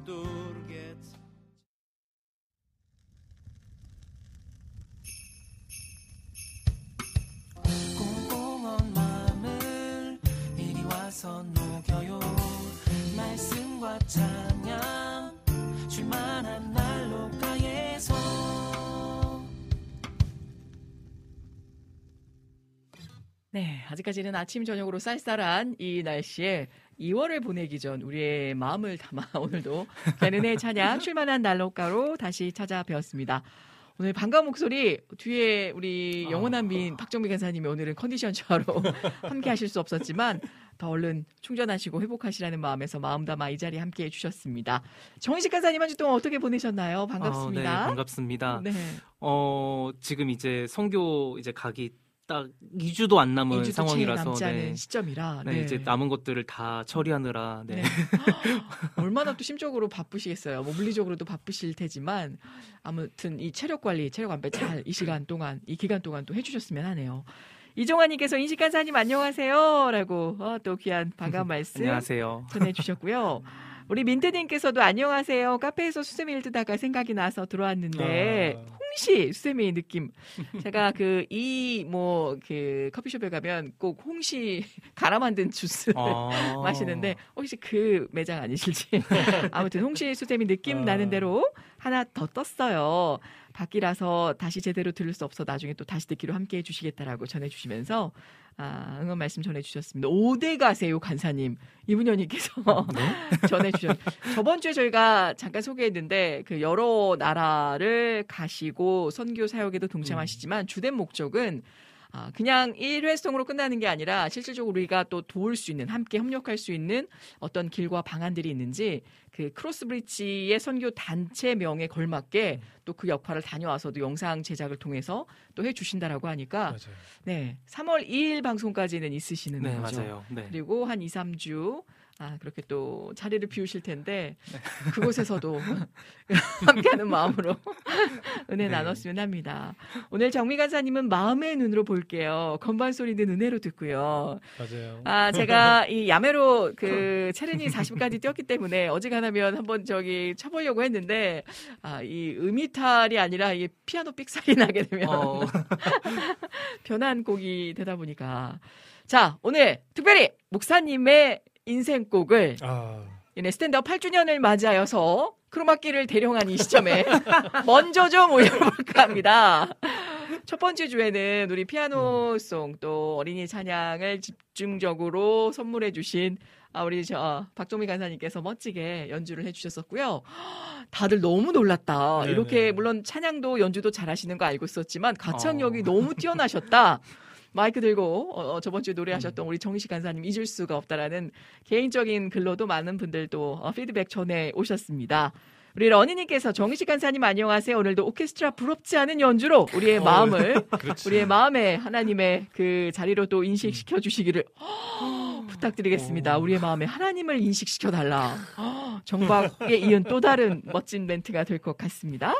아직까지는 아침 저녁으로 쌀쌀한 이 날씨에 2월을 보내기 전 우리의 마음을 담아 [LAUGHS] 오늘도 개는의 찬양 출만한 난로가로 다시 찾아뵈었습니다. 오늘 반가운 목소리 뒤에 우리 영원한 민 박정미 간사님이 오늘은 컨디션 저하로 [LAUGHS] 함께 하실 수 없었지만 더 얼른 충전하시고 회복하시라는 마음에서 마음 담아 이 자리에 함께 해주셨습니다. 정인식 간사님 한 주 동안 어떻게 보내셨나요? 반갑습니다. 어, 네, 반갑습니다. 네. 어, 지금 이제 성교 이제 가기 딱 2주도 안 남은 2주도 채 상황이라서 남지 않은 시점이라 네, 네. 이제 남은 것들을 다 처리하느라 네. 네. [LAUGHS] 얼마나 또 심적으로 바쁘시겠어요. 뭐 물리적으로도 바쁘실 테지만 아무튼 이 체력 관리, 체력 안배 잘 이 시간 동안 이 기간 동안 또 해주셨으면 하네요. 이종환님께서 인식간사님 안녕하세요라고 어, 또 귀한 [LAUGHS] 반가운 말씀 안녕하세요. 전해주셨고요. [LAUGHS] 우리 민트님께서도 안녕하세요. 카페에서 수세미 읽다가 생각이 나서 들어왔는데 아. 홍시 수세미 느낌. 제가 그 이 뭐 그 커피숍에 가면 꼭 홍시 갈아 만든 주스 아. [LAUGHS] 마시는데 혹시 그 매장 아니실지 아무튼 홍시 수세미 느낌 아. 나는 대로 하나 더 떴어요. 밖이라서 다시 제대로 들을 수 없어 나중에 또 다시 듣기로 함께 해주시겠다라고 전해주시면서 아, 응원 말씀 전해주셨습니다. 5대 가세요, 간사님. 이분현님께서 [LAUGHS] 전해주셨. 저번 주에 저희가 잠깐 소개했는데 그 여러 나라를 가시고 선교 사역에도 동참하시지만 주된 목적은 아, 그냥 일회성으로 끝나는 게 아니라 실질적으로 우리가 또 도울 수 있는 함께 협력할 수 있는 어떤 길과 방안들이 있는지 그 크로스 브릿지의 선교 단체명에 걸맞게 또 그 역할을 다녀와서도 영상 제작을 통해서 또 해주신다라고 하니까 맞아요. 네 3월 2일 방송까지는 있으시는 네, 거죠. 맞아요. 네. 그리고 한 2, 3주 아, 그렇게 또 자리를 비우실 텐데 네. 그곳에서도 [LAUGHS] 함께하는 마음으로 은혜 네. 나눴으면 합니다. 오늘 정미 간사님은 마음의 눈으로 볼게요. 건반 소리는 은혜로 듣고요. 맞아요. 아, 제가 이 야매로 그 체르니 40까지 뛰었기 때문에 어지간하면 한번 저기 쳐보려고 했는데 아, 이 음이탈이 아니라 이 피아노 삑사리 나게 되면 어. [LAUGHS] 변한 곡이 되다 보니까 자, 오늘 특별히 목사님의 인생곡을 아, 스탠드업 8주년을 맞이하여서 크로마키를 대령한 이 시점에 [LAUGHS] 먼저 좀 올려볼까 합니다. 첫 번째 주에는 우리 피아노송 또 어린이 찬양을 집중적으로 선물해 주신 아, 우리 저 박종미 간사님께서 멋지게 연주를 해주셨었고요. 다들 너무 놀랐다. 네네. 이렇게 물론 찬양도 연주도 잘하시는 거 알고 있었지만 가창력이 어. 너무 뛰어나셨다. 마이크 들고 어, 어, 저번 주에 노래하셨던 우리 정식 간사님 잊을 수가 없다라는 개인적인 글로도 많은 분들도 어, 피드백 전해 오셨습니다. 우리 러니님께서 정식 간사님 안녕하세요. 오늘도 오케스트라 부럽지 않은 연주로 우리의 어, 마음을. [LAUGHS] 우리의 마음에 하나님의 그 자리로 또 인식시켜 주시기를 [GASPS] 부탁드리겠습니다. 우리의 마음에 하나님을 인식시켜 달라. [GASPS] 정박에 이은 또 다른 멋진 멘트가 될 것 같습니다.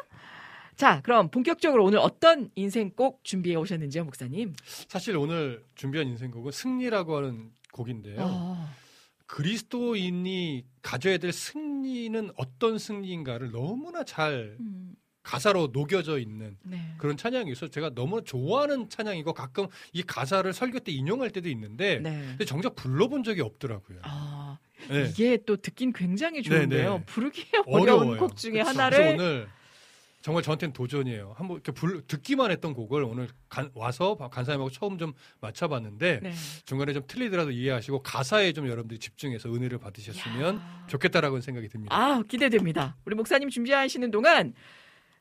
자, 그럼 본격적으로 오늘 어떤 인생곡 준비해 오셨는지요, 목사님? 사실 오늘 준비한 인생곡은 승리라고 하는 곡인데요. 아, 그리스도인이 가져야 될 승리는 어떤 승리인가를 너무나 잘 음, 가사로 녹여져 있는 네. 그런 찬양이 있어서 제가 너무 좋아하는 찬양이고 가끔 이 가사를 설교 때 인용할 때도 있는데 네. 근데 정작 불러본 적이 없더라고요. 아, 네. 이게 또 듣긴 굉장히 좋은데요. 네, 네. 부르기 [LAUGHS] 어려운. 곡 중에 그래서 하나를 오늘 정말 저한테는 도전이에요. 한번 이렇게 불, 듣기만 했던 곡을 오늘 간- 와서 간사님하고 처음 좀 맞춰봤는데 네. 중간에 좀 틀리더라도 이해하시고 가사에 좀 여러분들이 집중해서 은혜를 받으셨으면 좋겠다라고 생각이 듭니다. 아, 기대됩니다. 우리 목사님 준비하시는 동안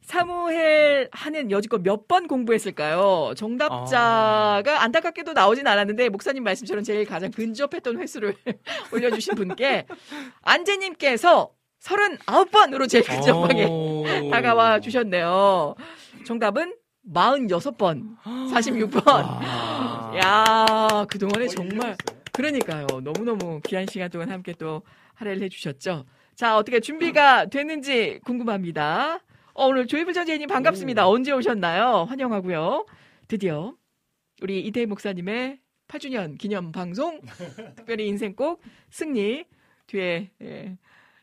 사무엘 하는 여지껏 몇 번 공부했을까요? 정답자가 안타깝게도 나오진 않았는데 목사님 말씀처럼 제일 가장 근접했던 횟수를 [LAUGHS] 올려주신 분께 안재님께서 39번으로 제일 근접하게 오. [LAUGHS] 다가와 주셨네요. 정답은 46번, 46번. 아. 야, 그동안에 정말 그러니까요. 너무너무 귀한 시간 동안 함께 또 할애를 해주셨죠. 자, 어떻게 준비가 됐는지 궁금합니다. 어, 오늘 조이블 전재님 반갑습니다. 언제 오셨나요? 환영하고요. 드디어 우리 이태희 목사님의 8주년 기념 방송 [LAUGHS] 특별히 인생곡 승리 뒤에 예,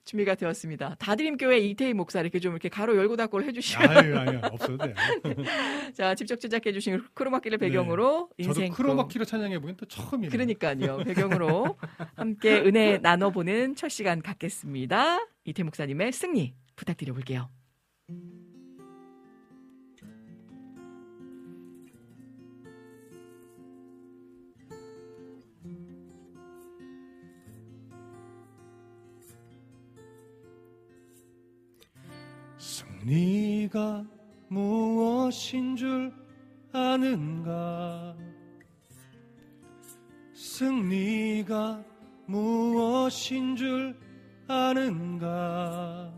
준비가 되었습니다. 다드림교회 이태희 목사 이렇게 좀 이렇게 가로 열고 닫고를 해주시면 아유, 아유, 없어도 돼요. [LAUGHS] 자 직접 제작해 주신 크로마키를 배경으로 네. 저도 인생 크로마키로 찬양해 보긴 또 처음이네요. 그러니까요. 배경으로 함께 은혜 [LAUGHS] 나눠보는 첫 시간 갖겠습니다. 이태 목사님의 승리 부탁드려 볼게요. 승리가 무엇인 줄 아는가? 승리가 무엇인 줄 아는가?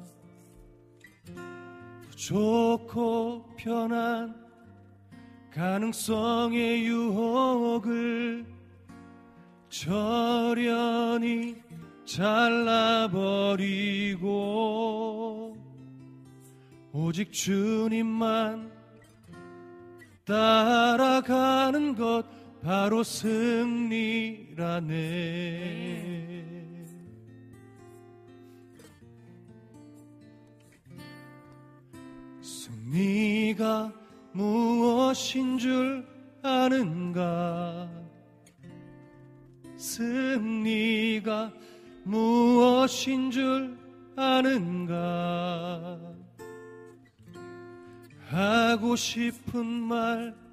더 좋고 편한 가능성의 유혹을 저련히 잘라버리고 오직 주님만 따라가는 것 바로 승리라네. 승리가 무엇인 줄 아는가? 승리가 무엇인 줄 아는가? 하고 싶은 말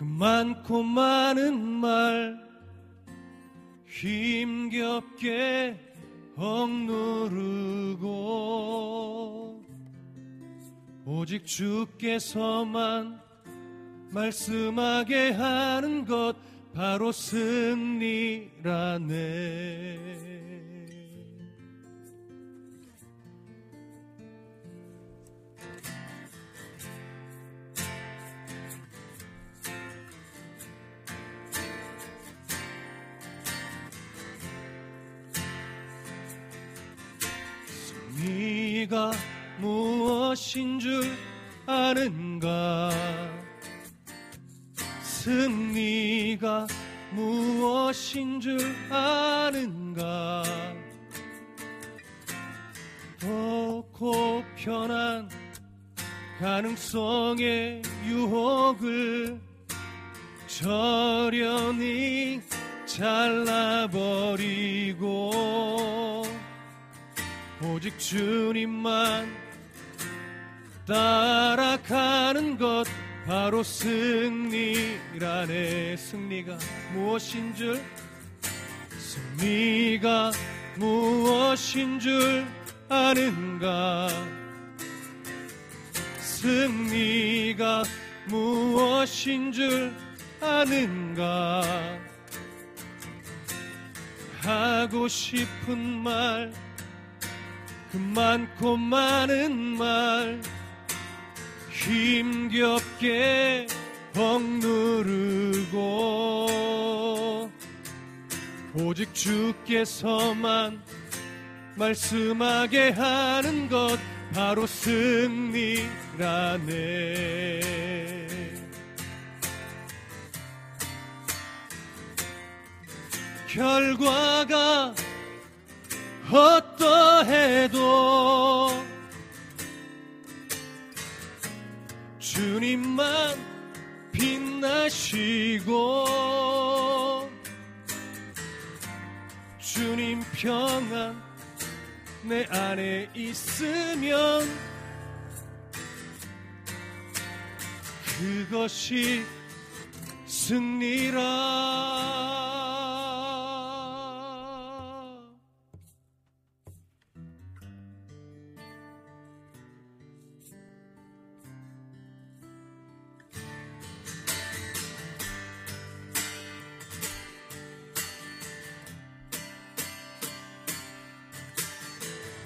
그 많고 많은 말 힘겹게 억누르고 오직 주께서만 말씀하게 하는 것 바로 승리라네. 승리가 무엇인 줄 아는가? 승리가 무엇인 줄 아는가? 덥고 편한 가능성의 유혹을 저련히 잘라버리고 오직 주님만 따라가는 것 바로 승리라네 승리가 무엇인 줄? 승리가 무엇인 줄 아는가? 승리가 무엇인 줄 아는가? 하고 싶은 말 그 많고 많은 말. 힘겹게 억누르고 오직 주께서만 말씀하게 하는 것 바로 승리라네. 결과가 어떠해도 주님만 빛나시고 주님 평안 내 안에 있으면 그것이 승리라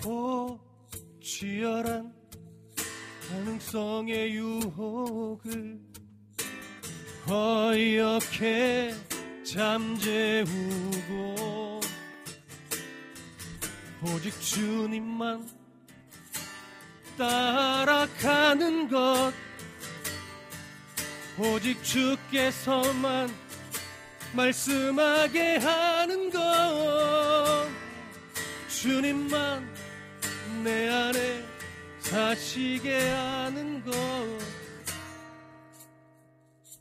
오 치열한 가능성의 유혹을 어이없게 잠재우고 오직 주님만 따라가는 것 오직 주께서만 말씀하게 하는 것 주님만 내 안에 사시게 하는 것.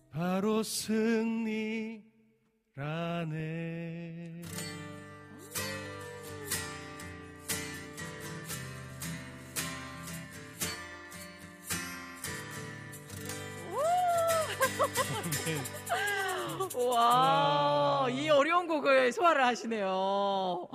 바로 승리라네. [LAUGHS] 와, 이 어려운 곡을 소화를 하시네요.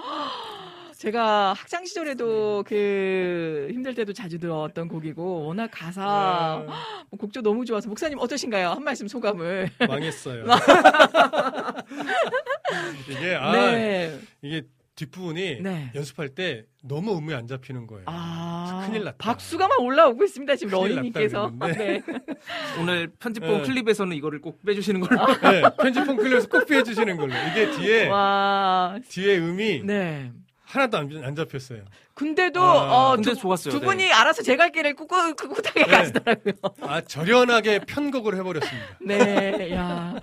제가 학창 시절에도 그 힘들 때도 자주 들었던 곡이고 워낙 가사 뭐 곡도 너무 좋아서 목사님 어떠신가요? 한 말씀 소감을. 망했어요. [LAUGHS] 이게 아 네. 이게 뒷부분이 네. 연습할 때 너무 음이 안 잡히는 거예요. 아, 큰일 났다. 박수가 막 올라오고 있습니다. 지금 러닝님께서. 났다 네. [LAUGHS] 오늘 편집본 네. 클립에서는 이거를 꼭 빼주시는 걸로. 네, 편집본 클립에서 꼭 피해 주시는 걸로. 이게 뒤에 와, 뒤에 음이 네. 하나도 안, 안 잡혔어요. 근데도 아, 어, 근데 두, 좋았어요. 두 네. 분이 알아서 제갈 길을 꿋꿋 꿋꿋하게 네. 가시더라고요. 아 절연하게 편곡을 해버렸습니다. [LAUGHS] 네, 야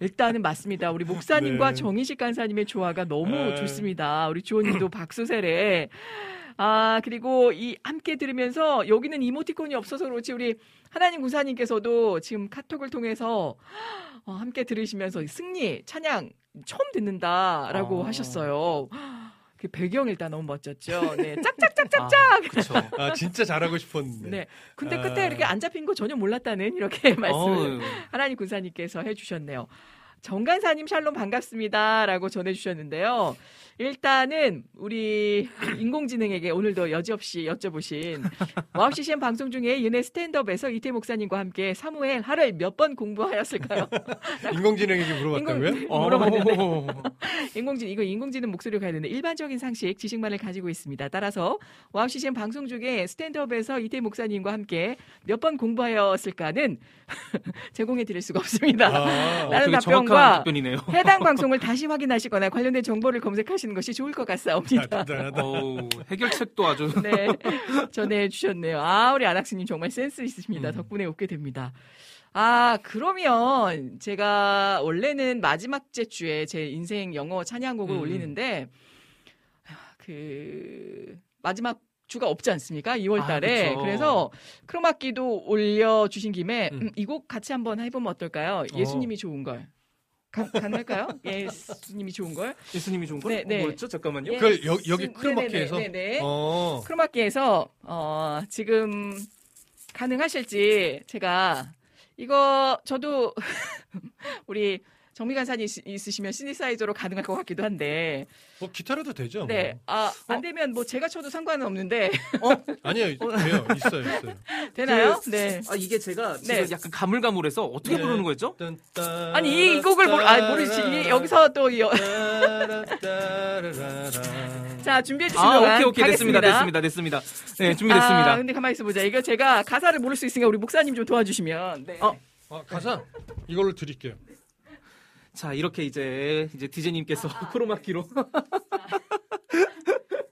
일단은 맞습니다. 우리 목사님과 네. 정인식 간사님의 조화가 너무 네. 좋습니다. 우리 주호님도 박수 세례. 아 그리고 이 함께 들으면서 여기는 이모티콘이 없어서 그렇지 우리 하나님 군사님께서도 지금 카톡을 통해서 어, 함께 들으시면서 승리 찬양 처음 듣는다라고 아. 하셨어요. 그 배경 일단 너무 멋졌죠. 네, [LAUGHS] 짝짝짝짝짝. 그렇죠. 아 진짜 잘하고 싶었는데. 네. 근데 아. 그때 이렇게 안 잡힌 거 전혀 몰랐다는 이렇게 [LAUGHS] 말씀 어우. 하나님 군사님께서 해주셨네요. 정간사님 샬롬 반갑습니다라고 전해주셨는데요. 일단은 우리 인공지능에게 오늘도 여지없이 여쭤보신 와우 CCM 방송 중에 은혜 스탠드업에서 이태희 목사님과 함께 사무엘 하를 몇번 공부하였을까요? [LAUGHS] 인공지능에게 물어봤다고요? 인공- 물어봤는데 [LAUGHS] 인공지능 이거 인공지능 목소리로 가야 되는데 일반적인 상식 지식만을 가지고 있습니다. 따라서 와우 CCM 방송 중에 스탠드업에서 이태희 목사님과 함께 몇 번 공부하였을까는 [LAUGHS] 제공해 드릴 수가 없습니다. 아, 어, 라는 답변과 답변이네요. [LAUGHS] 해당 방송을 다시 확인하시거나 관련된 정보를 검색하시는 것이 좋을 것 같사옵니다. 대단하다. 어우, 해결책도 아주 [LAUGHS] 네, 전해 주셨네요. 아, 우리 안학수님 정말 센스 있으십니다. 음. 덕분에 웃게 됩니다. 아, 그러면 제가 원래는 마지막 째 주에 제 인생 영어 찬양곡을 음. 올리는데 그 마지막 주가 없지 않습니까? 2월 아, 달에. 그쵸. 그래서 크로마키도 올려 주신 김에 음. 음, 이곡 같이 한번 해 보면 어떨까요? 예수님이 좋은 걸. 가, 가능할까요? 예수님이 좋은 걸. 예수님이 좋은 걸? 네, 네. 뭐였죠? 잠깐만요. 예. 그걸 여, 여기 네, 크로마키에서. 네, 네, 네, 네. 어. 크로마키에서 어, 지금 가능하실지 제가 이거 저도 [LAUGHS] 우리 정미 간사님 있- 있으시면 시니사이저로 가능할 것 같기도 한데 뭐 기타로도 되죠. 네. 뭐. 아, 안 되면 뭐 제가 쳐도 상관은 없는데 아니요, [LAUGHS] 돼요. 있어요, 있어요. 되나요? 네. 아 이게 제가 네. 약간 가물가물해서 어떻게 네. 부르는 거였죠? 아니 이, 이 곡을 모르, 아, 모르지 이- 여기서 또 이, 자 준비해 주시면 아 오케이 오케이 됐습니다 됐습니다 됐습니다. 네 준비됐습니다. 아, 근데 가만히 있어 보자. 이거 제가 가사를 모를 수 있으니까 우리 목사님 좀 도와주시면. 네. 어. 아, 가사 이걸로 드릴게요. 자 이렇게 이제 이제 디제님께서 [LAUGHS] 크로마키로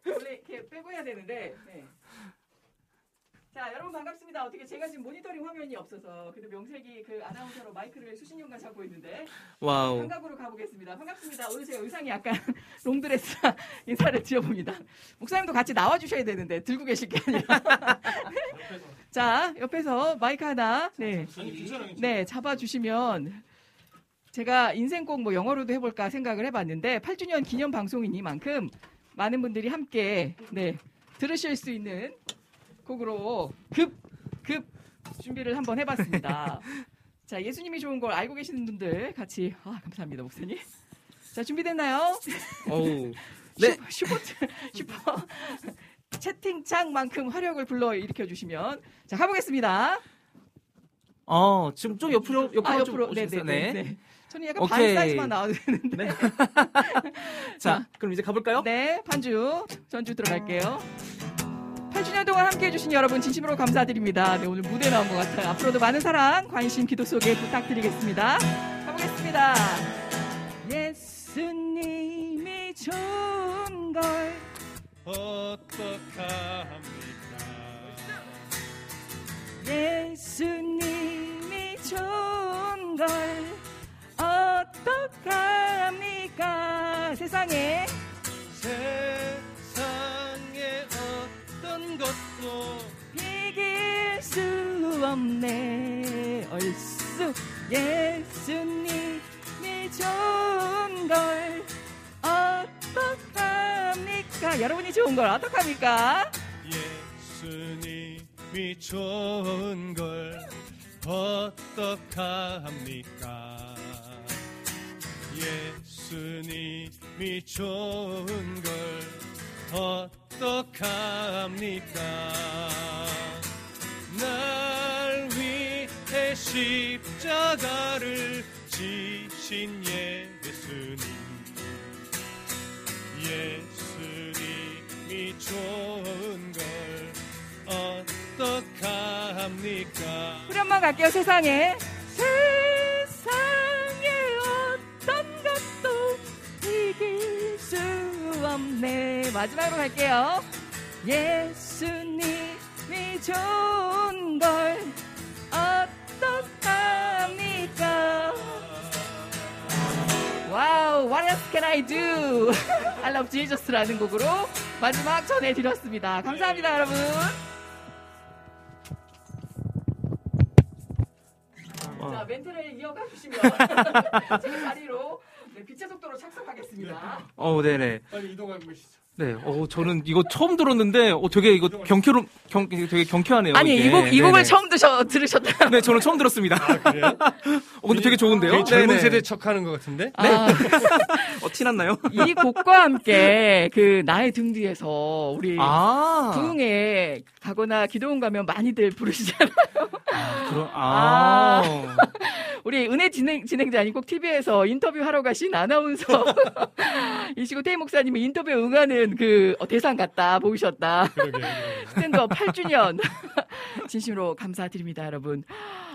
원래 이렇게 빼고 해야 되는데. 네. 자, 여러분 반갑습니다. 어떻게 제가 지금 모니터링 화면이 없어서 근데 명색이 그 아나운서로 마이크를 수십 년간 잡고 있는데 와우 환갑으로 가보겠습니다. 반갑습니다. 오늘 제가 의상이 약간 [LAUGHS] 롱드레스 [LAUGHS] 인사를 드려봅니다. 목사님도 같이 나와주셔야 되는데 들고 계실 게 아니라. 자, 옆에서 마이크 하나 네, 네 잡아주시면 제가 인생곡 뭐 영어로도 해볼까 생각을 해봤는데 8주년 기념 방송이니만큼 많은 분들이 함께 네 들으실 수 있는 곡으로 급 급 준비를 한번 해봤습니다. [LAUGHS] 자 예수님이 좋은 걸 알고 계시는 분들 같이 아 감사합니다 목사님. 자 준비됐나요? 어우 [LAUGHS] 네 슈퍼 슈퍼 채팅창만큼 화력을 불러 일으켜 주시면 자 가보겠습니다. 어 지금 좀 옆으로 옆으로 아, 좀 옆으로 오시겠어요? 네네 네. 저는 약간 오케이. 반 사이즈만 나와도 되는데. [LAUGHS] 자 그럼 이제 가볼까요? 네, 반주 전주 들어갈게요. 8주년 동안 함께 해 주신 여러분 진심으로 감사드립니다. 네, 오늘 무대 나온 것 같아요. 앞으로도 많은 사랑, 관심, 기도 속에 부탁드리겠습니다. 가보겠습니다. 예수님이 좋은 걸 어떡합니까? 예수님이 좋은 걸 어떡합니까? 세상에. 세상에 어떤 것도 이길 수 없네. 얼쑤. 예수님이 좋은 걸 어떡합니까? 여러분이 좋은 걸 어떡합니까? 예수님이 좋은 걸 어떡합니까? 예수님이 좋은 걸 어떡합니까? 날 위해 십자가를 지신 예수님 예수님이 좋은 걸 어떡합니까? 우리 엄마 갈게요 세상에 세상에 이길 수 없네. 마지막으로 갈게요. 예수님이 좋은 걸 어떡합니까? 와우 What else can I do? [LAUGHS] I love Jesus라는 곡으로 마지막 전해드렸습니다. 감사합니다 여러분. 자, 멘트를 이어가 주시면 [LAUGHS] 제 자리로 네, 빛의 속도로 착석하겠습니다. 어 네네 빨리 이동하고 계시죠. 네, 어, 저는 이거 처음 들었는데, 어, 되게 이거 경쾌로, 경, 되게 경쾌하네요. 아니 이게. 이 곡 이 곡을 네네. 처음 드셔 들으셨다. 네, 저는 처음 들었습니다. 그래요? [LAUGHS] 어, 근데 되게 좋은데요? 되게 젊은 네네. 세대 척하는 것 같은데? 아, [LAUGHS] 어, 티났나요? 이 곡과 함께 그 나의 등 뒤에서 우리 아. 부흥에 가거나 기도원 가면 많이들 부르시잖아요. 그럼, 아. [LAUGHS] 우리 은혜 진행, 진행자님 꼭 TV에서 인터뷰하러 가신 아나운서 이시고 태희 목사님이 인터뷰에 응하는 그 어, 대상 같다 보이셨다. 스탠드업 8주년 진심으로 감사드립니다, 여러분.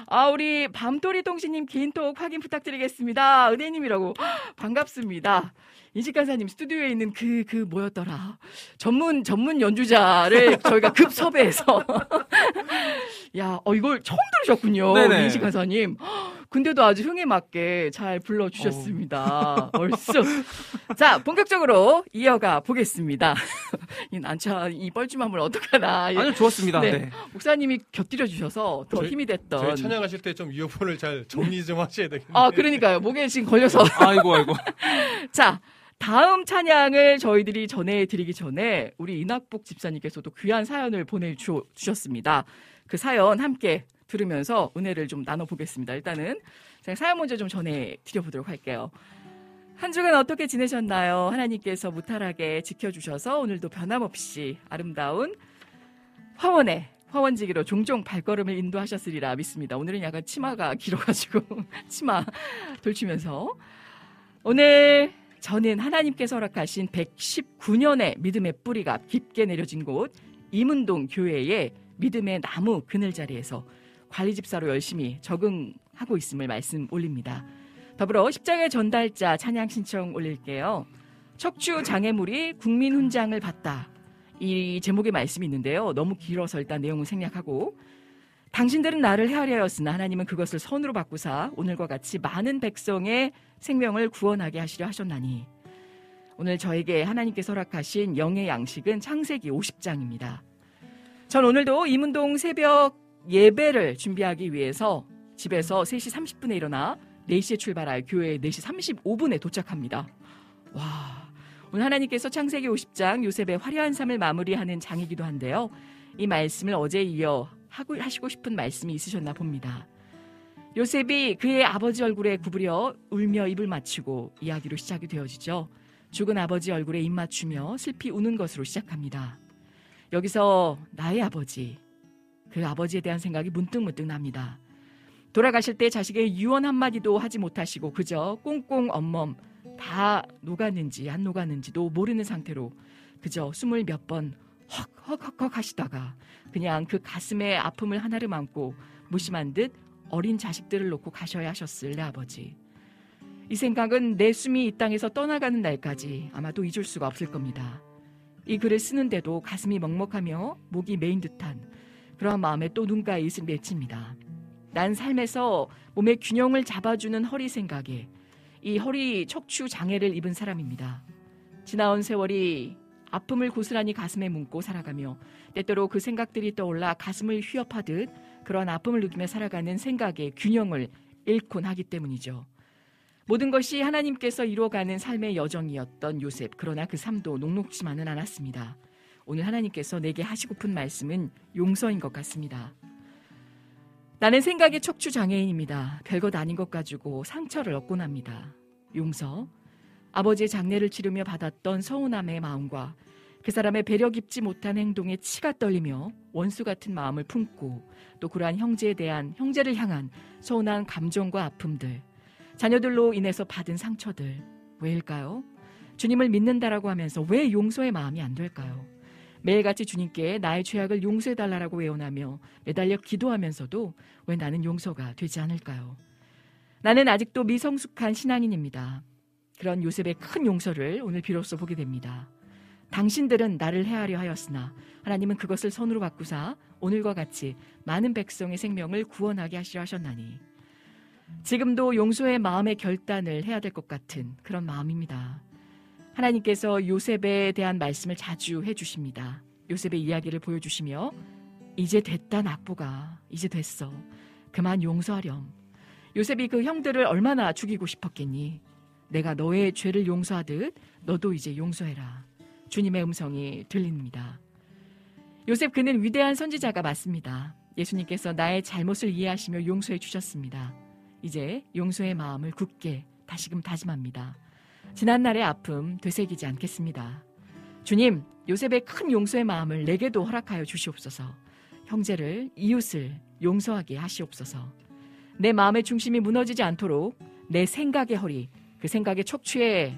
아, 우리 밤토리 통신님 개인톡 확인 부탁드리겠습니다. 은혜님이라고 [GASPS] 반갑습니다. 인식 간사님 스튜디오에 있는 그, 그 뭐였더라. 전문, 전문 연주자를 [LAUGHS] 저희가 급 섭외해서. [LAUGHS] 야, 어, 이걸 처음 들으셨군요. 네네. 인식 간사님. 근데도 아주 흥에 맞게 잘 불러주셨습니다. [LAUGHS] 얼쑤. 자, 본격적으로 이어가 보겠습니다. [LAUGHS] 이 난처한 이 뻘쭘함을 어떡하나. 아니요, 좋았습니다. 네. 목사님이 곁들여 주셔서 더 저희- 힘이 됐던. 저희 찬양하실 때 좀 이어폰을 잘 정리 좀 하셔야 되겠네요. 아, 그러니까요. 목에 지금 걸려서. [LAUGHS] 아이고, 아이고. 자, 다음 찬양을 저희들이 전해드리기 전에 우리 이낙복 집사님께서도 귀한 사연을 보내주셨습니다. 그 사연 함께 들으면서 은혜를 좀 나눠보겠습니다. 일단은 제가 사연 먼저 좀 전해 드려보도록 할게요. 한 주간 어떻게 지내셨나요? 하나님께서 무탈하게 지켜주셔서 오늘도 변함없이 아름다운 화원에 화원지기로 종종 발걸음을 인도하셨으리라 믿습니다. 오늘은 약간 치마가 길어가지고 [LAUGHS] 치마 돌치면서 오늘 저는 하나님께서 허락하신 119년의 믿음의 뿌리가 깊게 내려진 곳 이문동 교회의 믿음의 나무 그늘 자리에서 관리 집사로 열심히 적응하고 있음을 말씀 올립니다. 더불어 십자가의 전달자 찬양 신청 올릴게요. 척추 장애물이 국민 훈장을 받다. 이 제목의 말씀이 있는데요. 너무 길어서 일단 내용을 생략하고 당신들은 나를 헤아려 하였으나 하나님은 그것을 선으로 바꾸사 오늘과 같이 많은 백성의 생명을 구원하게 하시려 하셨나니 오늘 저에게 하나님께서 허락하신 영의 양식은 창세기 50장입니다. 전 오늘도 이문동 새벽 예배를 준비하기 위해서 집에서 3시 30분에 일어나 4시에 출발할 교회에 4시 35분에 도착합니다. 와, 오늘 하나님께서 창세기 50장 요셉의 화려한 삶을 마무리하는 장이기도 한데요. 이 말씀을 어제 이어 하고 하시고 싶은 말씀이 있으셨나 봅니다. 요셉이 그의 아버지 얼굴에 구부려 울며 입을 맞추고 이야기로 시작이 되어지죠. 죽은 아버지 얼굴에 입 맞추며 슬피 우는 것으로 시작합니다. 여기서 나의 아버지, 그 아버지에 대한 생각이 문득문득 납니다. 돌아가실 때 자식의 유언 한마디도 하지 못하시고 그저 꽁꽁 엄멈 다 녹았는지 안 녹았는지도 모르는 상태로 그저 숨을 몇 번 헉헉헉헉 하시다가 그냥 그 가슴에 아픔을 하나를 안고 무심한 듯 어린 자식들을 놓고 가셔야 하셨을 내 아버지. 이 생각은 내 숨이 이 땅에서 떠나가는 날까지 아마도 잊을 수가 없을 겁니다. 이 글을 쓰는데도 가슴이 먹먹하며 목이 메인 듯한 그러한 마음에 또 눈가에 입을 맺힙니다. 난 삶에서 몸의 균형을 잡아주는 허리 생각에 이 허리 척추 장애를 입은 사람입니다. 지나온 세월이 아픔을 고스란히 가슴에 묻고 살아가며 때때로 그 생각들이 떠올라 가슴을 휘협하듯 그런 아픔을 느끼며 살아가는 생각의 균형을 잃곤 하기 때문이죠. 모든 것이 하나님께서 이루어가는 삶의 여정이었던 요셉. 그러나 그 삶도 녹록지만은 않았습니다. 오늘 하나님께서 내게 하시고픈 말씀은 용서인 것 같습니다. 나는 생각의 척추 장애인입니다. 별것 아닌 것 가지고 상처를 얻곤 합니다. 용서. 아버지의 장례를 치르며 받았던 서운함의 마음과 그 사람의 배려 깊지 못한 행동에 치가 떨리며 원수 같은 마음을 품고 또 그러한 형제에 대한 형제를 향한 서운한 감정과 아픔들, 자녀들로 인해서 받은 상처들 왜일까요? 주님을 믿는다라고 하면서 왜 용서의 마음이 안 될까요? 매일같이 주님께 나의 죄악을 용서해 달라고 외원하며 매달려 기도하면서도 왜 나는 용서가 되지 않을까요? 나는 아직도 미성숙한 신앙인입니다. 그런 요셉의 큰 용서를 오늘 비로소 보게 됩니다. 당신들은 나를 헤아려 하였으나 하나님은 그것을 선으로 바꾸사 오늘과 같이 많은 백성의 생명을 구원하게 하시려 하셨나니 지금도 용서의 마음의 결단을 해야 될 것 같은 그런 마음입니다. 하나님께서 요셉에 대한 말씀을 자주 해주십니다. 요셉의 이야기를 보여주시며 이제 됐다 낙보가 이제 됐어 그만 용서하렴. 요셉이 그 형들을 얼마나 죽이고 싶었겠니? 내가 너의 죄를 용서하듯 너도 이제 용서해라. 주님의 음성이 들립니다. 요셉 그는 위대한 선지자가 맞습니다. 예수님께서 나의 잘못을 이해하시며 용서해 주셨습니다. 이제 용서의 마음을 굳게 다시금 다짐합니다. 지난날의 아픔 되새기지 않겠습니다. 주님, 요셉의 큰 용서의 마음을 내게도 허락하여 주시옵소서. 형제를, 이웃을 용서하게 하시옵소서. 내 마음의 중심이 무너지지 않도록 내 생각의 허리, 그 생각의 척추에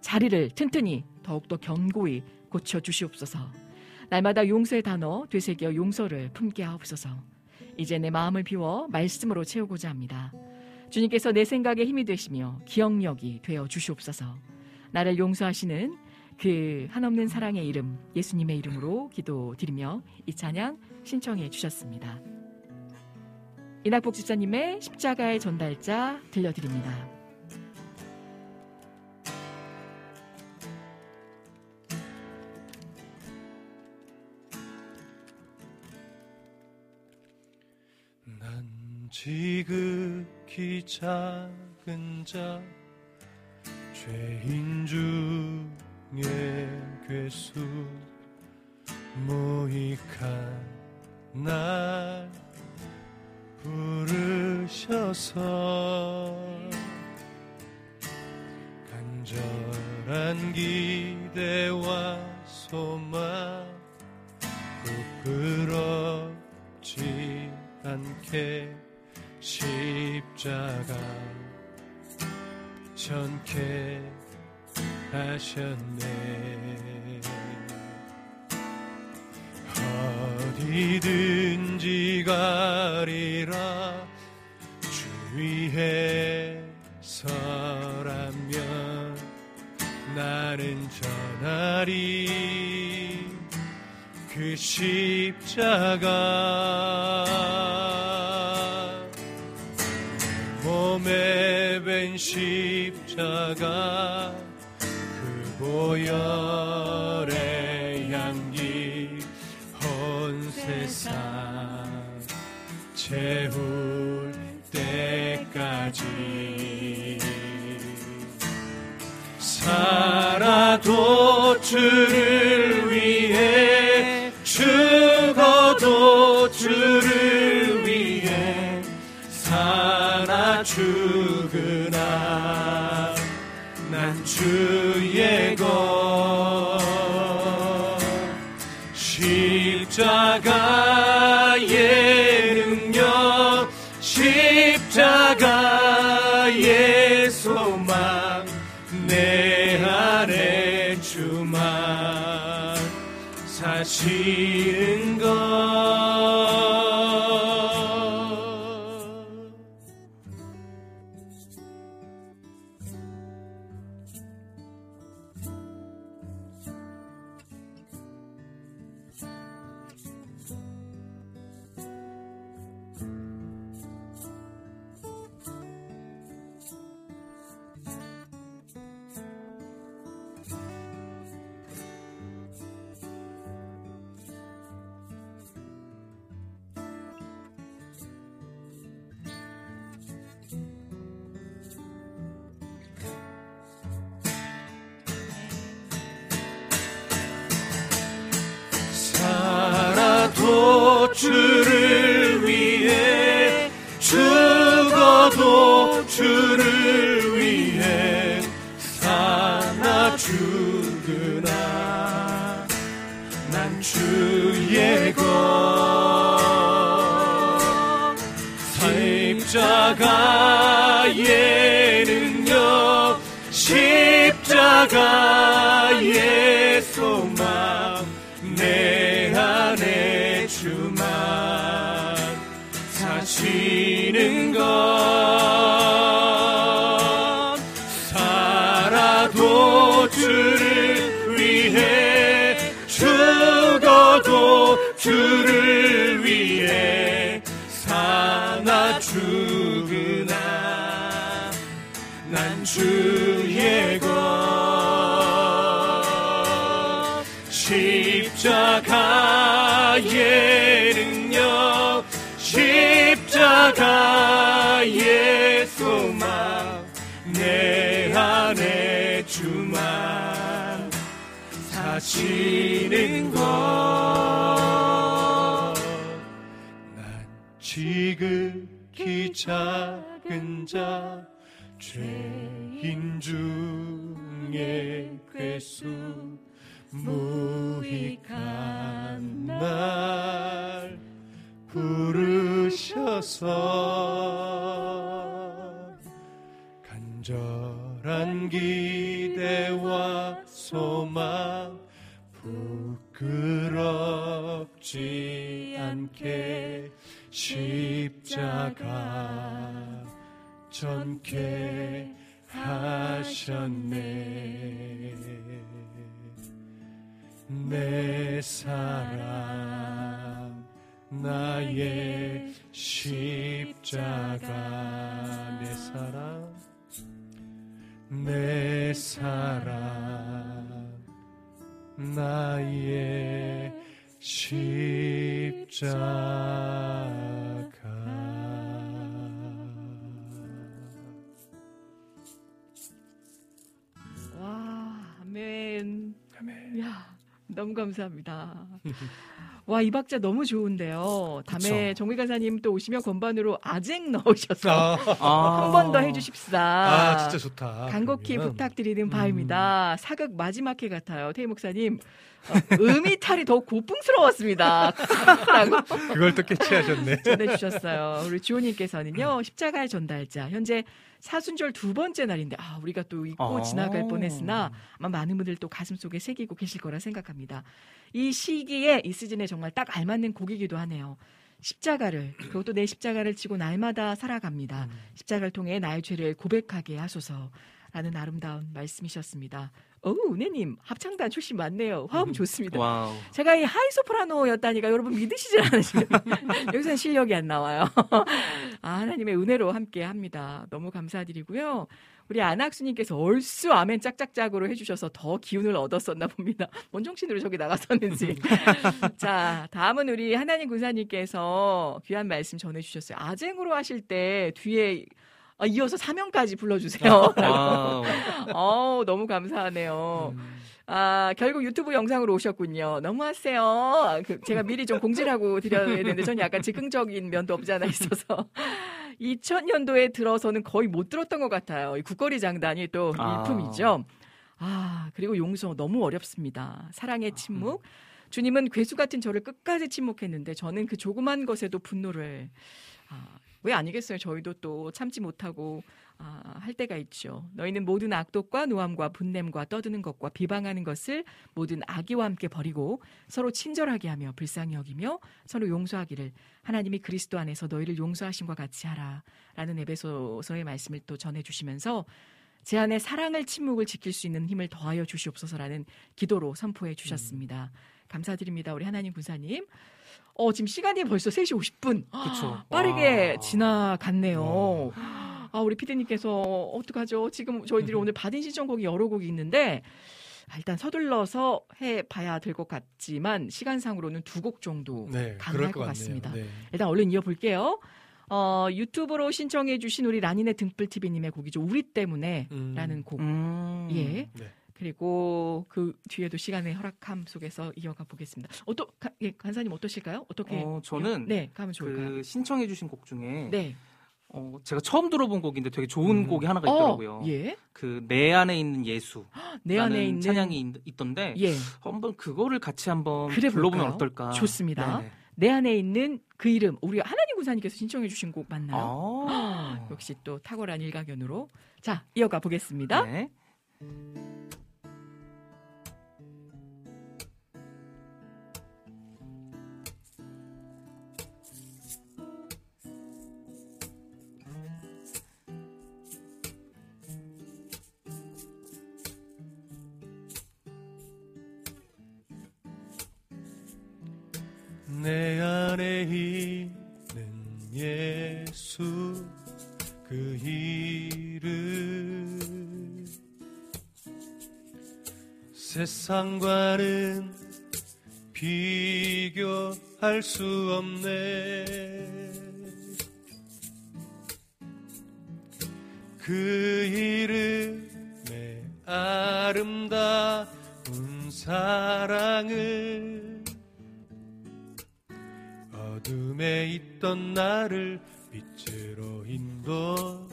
자리를 튼튼히 더욱더 견고히 고쳐 주시옵소서. 날마다 용서의 단어 되새겨 용서를 품게 하옵소서. 이제 내 마음을 비워 말씀으로 채우고자 합니다. 주님께서 내 생각에 힘이 되시며 기억력이 되어 주시옵소서. 나를 용서하시는 그 한없는 사랑의 이름 예수님의 이름으로 기도드리며 이 찬양 신청해 주셨습니다. 이낙복 집사님의 십자가의 전달자 들려드립니다. 난 지 극히 작은 자 죄인 중에 괴수 모익한 날 부르셔서 간절한 기대와 소망 부끄럽지 않게 십자가 전케 하셨네. 어디든지 가리라 주 위에 서라면 나는 전하리. 그 십자가 십자가 그 보혈의 향기 온 세상 채울 때까지. 살아도 주를 주 주의 것 십자가의 능력 십자가의 소망 내 안에 주만 하시는 것. 난 지극히 작은 자, 죄인 중에 괴수, 무익한 날 부르셔서 간절한 기대와 소망 부끄럽지 않게 십자가 전케 하셨네. 내 사랑 나의 십자가. 내 사랑 내 사랑 나의 십자가 야, 너무 감사합니다. 와, 이 박자 너무 좋은데요. 다음에 그쵸. 정미 간사님 또 오시면 건반으로 아쟁 넣으셔서 아. 한번 더 해주십사. 아, 진짜 좋다. 간곡히 그러면. 부탁드리는 바입니다. 사극 마지막 회 같아요. 태희 목사님. 어, 음이탈이 더욱 고풍스러웠습니다. 그걸 또 캐치하셨네. 전해주셨어요. 우리 주호님께서는요, 십자가의 전달자. 현재 사순절 두 번째 날인데, 아, 우리가 또 잊고 아. 지나갈 뻔했으나, 아마 많은 분들 또 가슴 속에 새기고 계실 거라 생각합니다. 이 시기에, 이 시즌에 정말 딱 알맞는 곡이기도 하네요. 십자가를, 그것도 내 십자가를 지고 날마다 살아갑니다. 음. 십자가를 통해 나의 죄를 고백하게 하소서. 라는 아름다운 말씀이셨습니다. 어우, 은혜님, 합창단 출신 맞네요. 화음 좋습니다. 와우. 제가 이 하이소프라노였다니까 여러분 믿으시질 않으시죠? 여기서는 [LAUGHS] 실력이 안 나와요. 아, 하나님의 은혜로 함께 합니다. 너무 감사드리고요. 우리 안학수님께서 얼쑤 아멘 짝짝짝으로 해주셔서 더 기운을 얻었었나 봅니다. 뭔 정신으로 저기 나갔었는지. [LAUGHS] 자, 다음은 우리 하나님 군사님께서 귀한 말씀 전해주셨어요. 아쟁으로 하실 때 뒤에 아, 이어서 사명까지 불러주세요. 와우. 어, 너무 감사하네요. 아, 결국 유튜브 영상으로 오셨군요. 너무하세요. 그, 제가 미리 좀 공지를 하고 드려야 되는데, 전 약간 즉흥적인 면도 없지 않아 있어서. 2000년도에 들어서는 거의 못 들었던 것 같아요. 이 굿거리 장단이 또 아. 일품이죠. 아, 그리고 용서 너무 어렵습니다. 사랑의 침묵. 주님은 괴수 같은 저를 끝까지 침묵했는데, 저는 그 조그만 것에도 분노를, 아, 왜 아니겠어요? 저희도 또 참지 못하고 아, 할 때가 있죠. 너희는 모든 악독과 노함과 분냄과 떠드는 것과 비방하는 것을 모든 악의와 함께 버리고 서로 친절하게 하며 불쌍히 여기며 서로 용서하기를 하나님이 그리스도 안에서 너희를 용서하신과 같이 하라라는 에베소서의 말씀을 또 전해 주시면서 제 안에 사랑을 침묵을 지킬 수 있는 힘을 더하여 주시옵소서라는 기도로 선포해 주셨습니다. 감사드립니다. 우리 하나님 군사님. 어, 지금 시간이 벌써 3시 50분. [GASPS] 그쵸. 빠르게 와. 지나갔네요. [GASPS] 아, 우리 피디님께서 어떡하죠? 지금 저희들이 오늘 받은 신청곡이 여러 곡이 있는데 아, 일단 서둘러서 해 봐야 될 것 같지만 시간상으로는 두 곡 정도 네, 가능할 것 것. 같습니다. 네. 일단 얼른 이어볼게요. 어, 유튜브로 신청해 주신 우리 라니네 등불TV님의 곡이죠. 우리 때문에 음. 라는 곡. 음. 예. 네. 그리고 그 뒤에도 시간의 허락함 속에서 이어가 보겠습니다. 어떠, 가, 예, 간사님 어떠실까요? 어떻게? 어, 저는 네, 가면 좋을까요? 그 신청해주신 곡 중에 네. 어, 제가 처음 들어본 곡인데 되게 좋은 음. 곡이 하나가 어, 있더라고요. 예. 그내 안에 있는 예수. 내 안에 있는 찬양이 있- 있던데 예. 한번 그거를 같이 한번 그래 불러보면 볼까요? 어떨까? 좋습니다. 네네. 내 안에 있는 그 이름 우리 하나님 구사님께서 신청해 주신 곡 맞나요? 아. [GASPS] 역시 또 탁월한 일가견으로 자 이어가 보겠습니다. 네. 세상과는 비교할 수 없네. 그 이름의 아름다운 사랑을 어둠에 있던 나를 빛으로 인도하셨네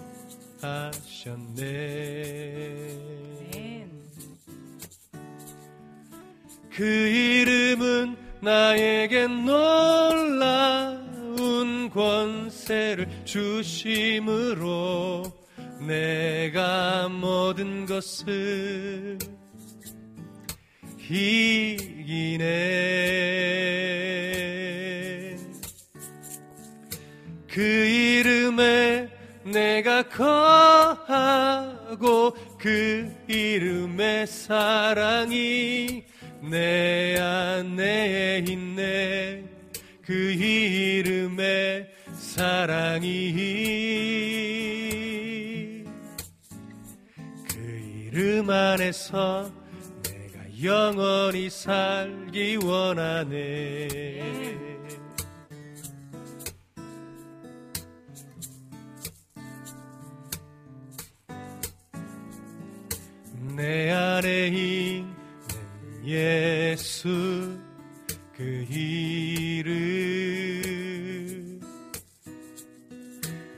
그 이름은 나에게 놀라운 권세를 주심으로 내가 모든 것을 이기네. 그 이름에 내가 거하고 그 이름의 사랑이 내 안에 있네. 그 이름의 사랑이. 그 이름 안에서 내가 영원히 살기 원하네. 내 안에 있는 예수 그 이름.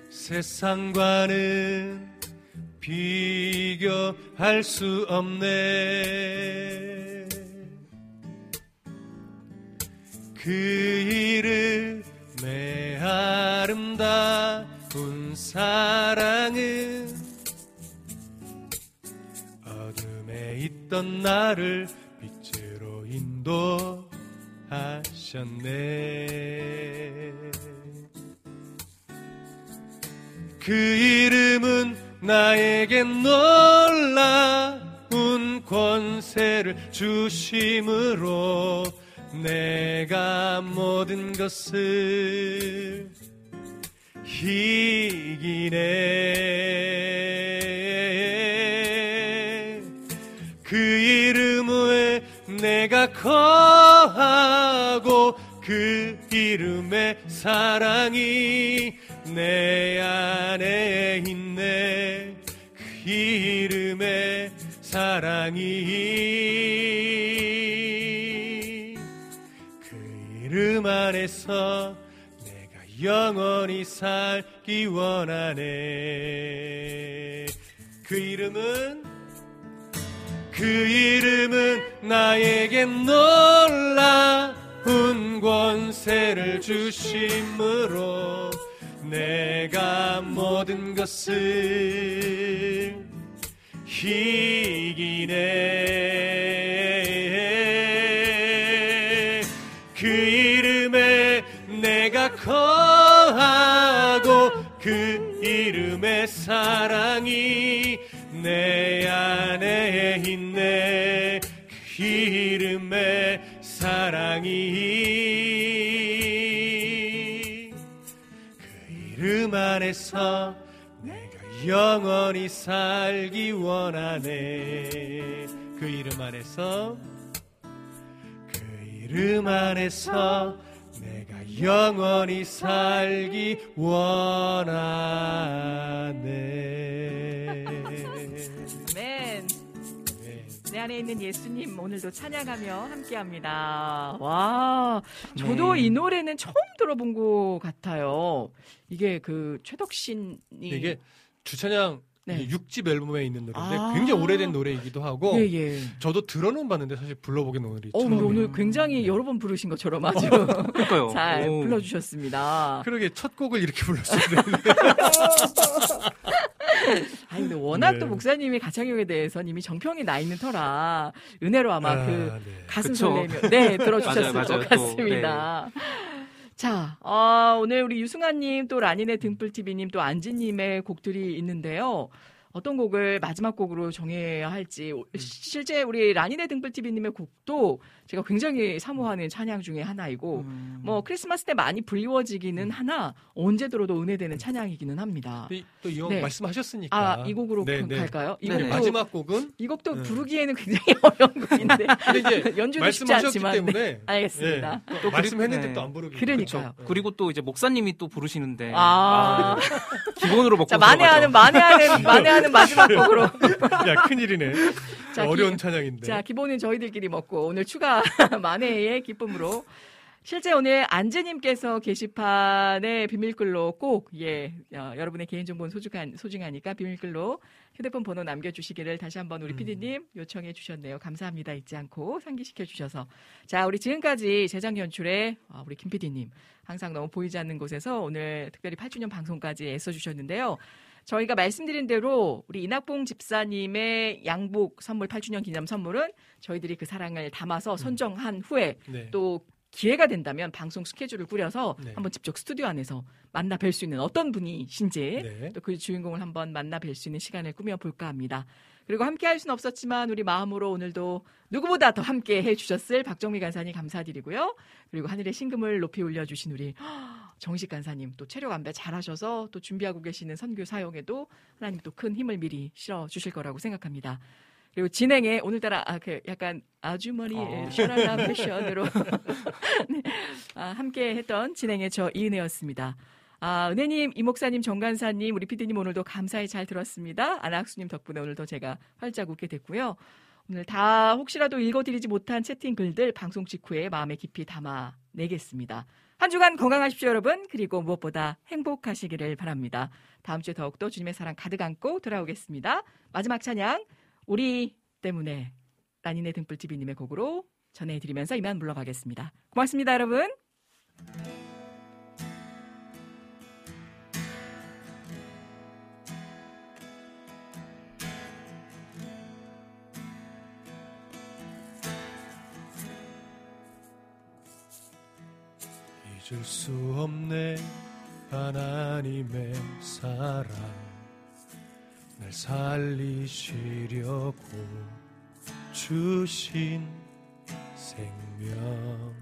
세상과는 비교할 수 없네. 그 이름의 아름다운 사랑은 어둠에 있던 나를 인도하셨네. 그 이름은 나에게 놀라운 권세를 주심으로 내가 모든 것을 이기네. 그 이름에 내가 거하고 그 이름의 사랑이 내 안에 있네. 그 이름의 사랑이 그 이름 안에서 내가 영원히 살기 원하네. 그 이름은 그 이름은 나에게 놀라운 권세를 주심으로 내가 모든 것을 이기네. 그 이름에 내가 거하고 그 이름의 사랑이 내 안에 있네. 그 이름의 사랑이. 그 이름 안에서 내가 영원히 살기 원하네. 그 이름 안에서 그 이름 안에서 내가 영원히 살기 원하네 내 안에 있는 예수님 오늘도 찬양하며 함께합니다. 와, 저도 네. 이 노래는 처음 들어본 것 같아요. 이게 그 최덕신이 이게 주찬양 네. 이게 6집 앨범에 있는 노래인데 아. 굉장히 오래된 노래이기도 하고 예, 예. 저도 들어는 봤는데 사실 불러보긴 오늘이 어, 처음이에요. 오늘 굉장히 여러 번 부르신 것처럼 아주 그러니까요. [LAUGHS] 잘 오. 불러주셨습니다. 그러게 첫 곡을 이렇게 불렀어야 되는데 [LAUGHS] [LAUGHS] 아니, 근데 워낙 네. 또 목사님이 가창력에 대해서는 이미 정평이 나 있는 터라 은혜로 아마 아, 그 네. 가슴. 설레며 네 들어주셨을 맞아요, 맞아요. 것 또, 같습니다. 자, 어, 오늘 우리 유승아님 또 라니네 등불TV님 또 안지님의 곡들이 있는데요. 어떤 곡을 마지막 곡으로 정해야 할지 음. 실제 우리 라니네 등불TV님의 곡도 제가 굉장히 사모하는 찬양 중에 하나이고 음. 뭐 크리스마스 때 많이 불리워지기는 하나 언제 들어도 은혜되는 찬양이기는 합니다. 또 이왕 네. 말씀하셨으니까 아, 이 곡으로 네, 네. 갈까요? 이 네, 곡도 마지막 곡은 이 곡도 네. 부르기에는 굉장히 [LAUGHS] 어려운 곡인데 [LAUGHS] 연주도 쉽지 말씀하셨기 않지만 때문에 네, 알겠습니다. 예, 또또 말씀했는데 또 안 부르기 그러니까요. 그렇죠. 그리고 또 이제 목사님이 또 부르시는데 아. 아, 기본으로 먹고 자 만회하는. 만회하는 [LAUGHS] 만회하는 마지막 곡으로. 야 큰일이네. 자, 기- 어려운 찬양인데. 자, 기본은 저희들끼리 먹고 오늘 추가 [LAUGHS] 만회의 기쁨으로 실제 오늘 안재님께서 게시판에 비밀글로 꼭, 예, 어, 여러분의 개인정보는 소중한, 소중하니까 비밀글로 휴대폰 번호 남겨주시기를 다시 한번 음. 우리 PD님 요청해 주셨네요. 감사합니다. 잊지 않고 상기시켜 주셔서. 자, 우리 지금까지 제작 연출에 어, 우리 김 PD님 항상 너무 보이지 않는 곳에서 오늘 특별히 8주년 방송까지 애써 주셨는데요. 저희가 말씀드린 대로 우리 이낙봉 집사님의 양복 선물 8주년 기념 선물은 저희들이 그 사랑을 담아서 선정한 후에 네. 또 기회가 된다면 방송 스케줄을 꾸려서 네. 한번 직접 스튜디오 안에서 만나 뵐 수 있는 어떤 분이신지 네. 또그 주인공을 한번 만나 뵐 수 있는 시간을 꾸며 볼까 합니다. 그리고 함께 할 수는 없었지만 우리 마음으로 오늘도 누구보다 더 함께 해 주셨을 박정미 간사님 감사드리고요. 그리고 하늘의 신금을 높이 올려 주신 우리 정식 간사님 또 체력 안배 잘하셔서 또 준비하고 계시는 선교 사역에도 하나님 또 큰 힘을 미리 실어 주실 거라고 생각합니다. 그리고 진행에 오늘따라 아, 그 약간 아주머니 아. 셔랄라 패션으로 [LAUGHS] 네, 아, 함께 했던 진행의 저 이은혜였습니다. 아, 은혜님, 이 목사님, 정간사님, 우리 피디님 오늘도 감사히 잘 들었습니다. 안학수님 덕분에 오늘도 제가 활짝 웃게 됐고요. 오늘 다 혹시라도 읽어드리지 못한 채팅 글들 방송 직후에 마음에 깊이 담아 내겠습니다. 한 주간 건강하십시오, 여러분. 그리고 무엇보다 행복하시기를 바랍니다. 다음 주에 더욱더 주님의 사랑 가득 안고 돌아오겠습니다. 마지막 찬양, 우리 때문에 라니네 등불TV님의 곡으로 전해드리면서 이만 물러가겠습니다. 고맙습니다, 여러분. 잊을 수 없네. 하나님의 사랑. 날 살리시려고 주신 생명.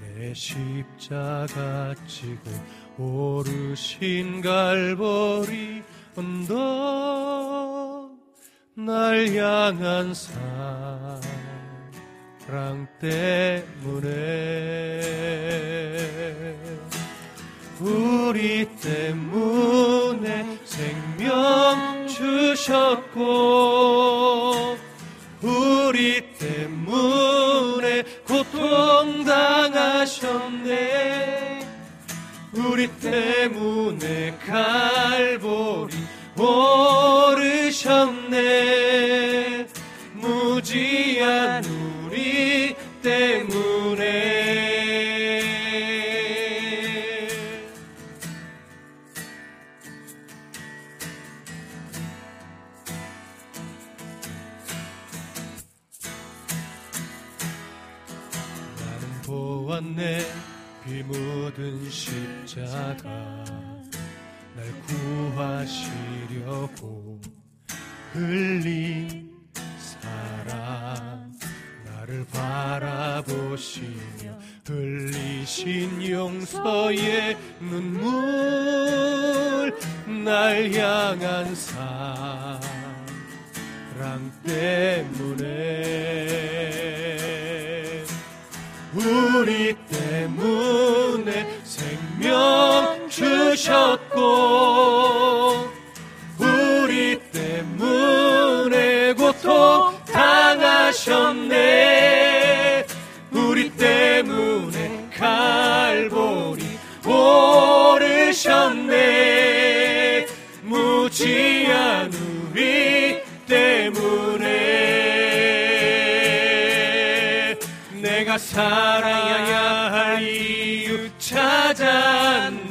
내 십자가 지고 오르신 갈보리 언덕 날 향한 사랑 때문에 우리 때문에 생명 주셨고 우리 때문에 고통 당하셨네. 우리 때문에 갈보리 오르셨네 십자가 날 구하시려고 흘린 사랑 나를 바라보시며 흘리신 용서의 눈물 날 향한 사랑 때문에 우리 때문에 주셨고 우리 때문에 고통 당하셨네. 우리 때문에 갈보리 오르셨네. 무지한 우리 때문에 내가 살아야 할 이유 찾았네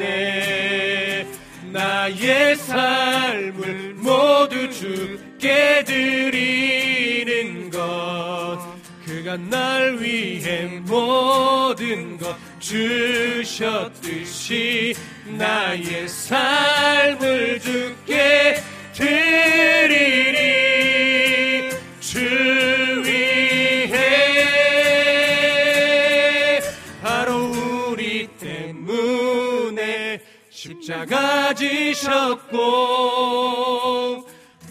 나의 삶을 모두 주께 드리는 것. 그가 날 위해 모든 것 주셨듯이 나의 삶을 주께 드리리. 주 십자가 지셨고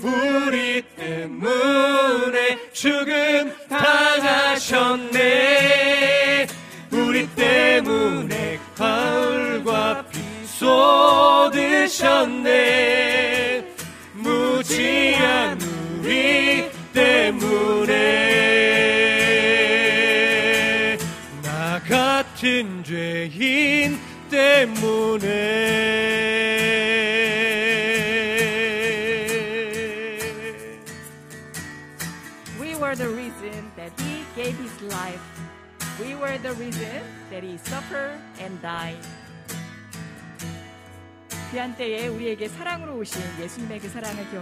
우리 때문에 죽음 당하셨네. 우리 때문에 가을과 비 쏟으셨네. 무지 귀한 우리 때문에 나 같은 죄인 때문에 We were the reason that he gave his life. We were the reason that he suffered and died. 귀한 때에 우리에게 사랑으로 오신 예수님의 그 사랑을 기억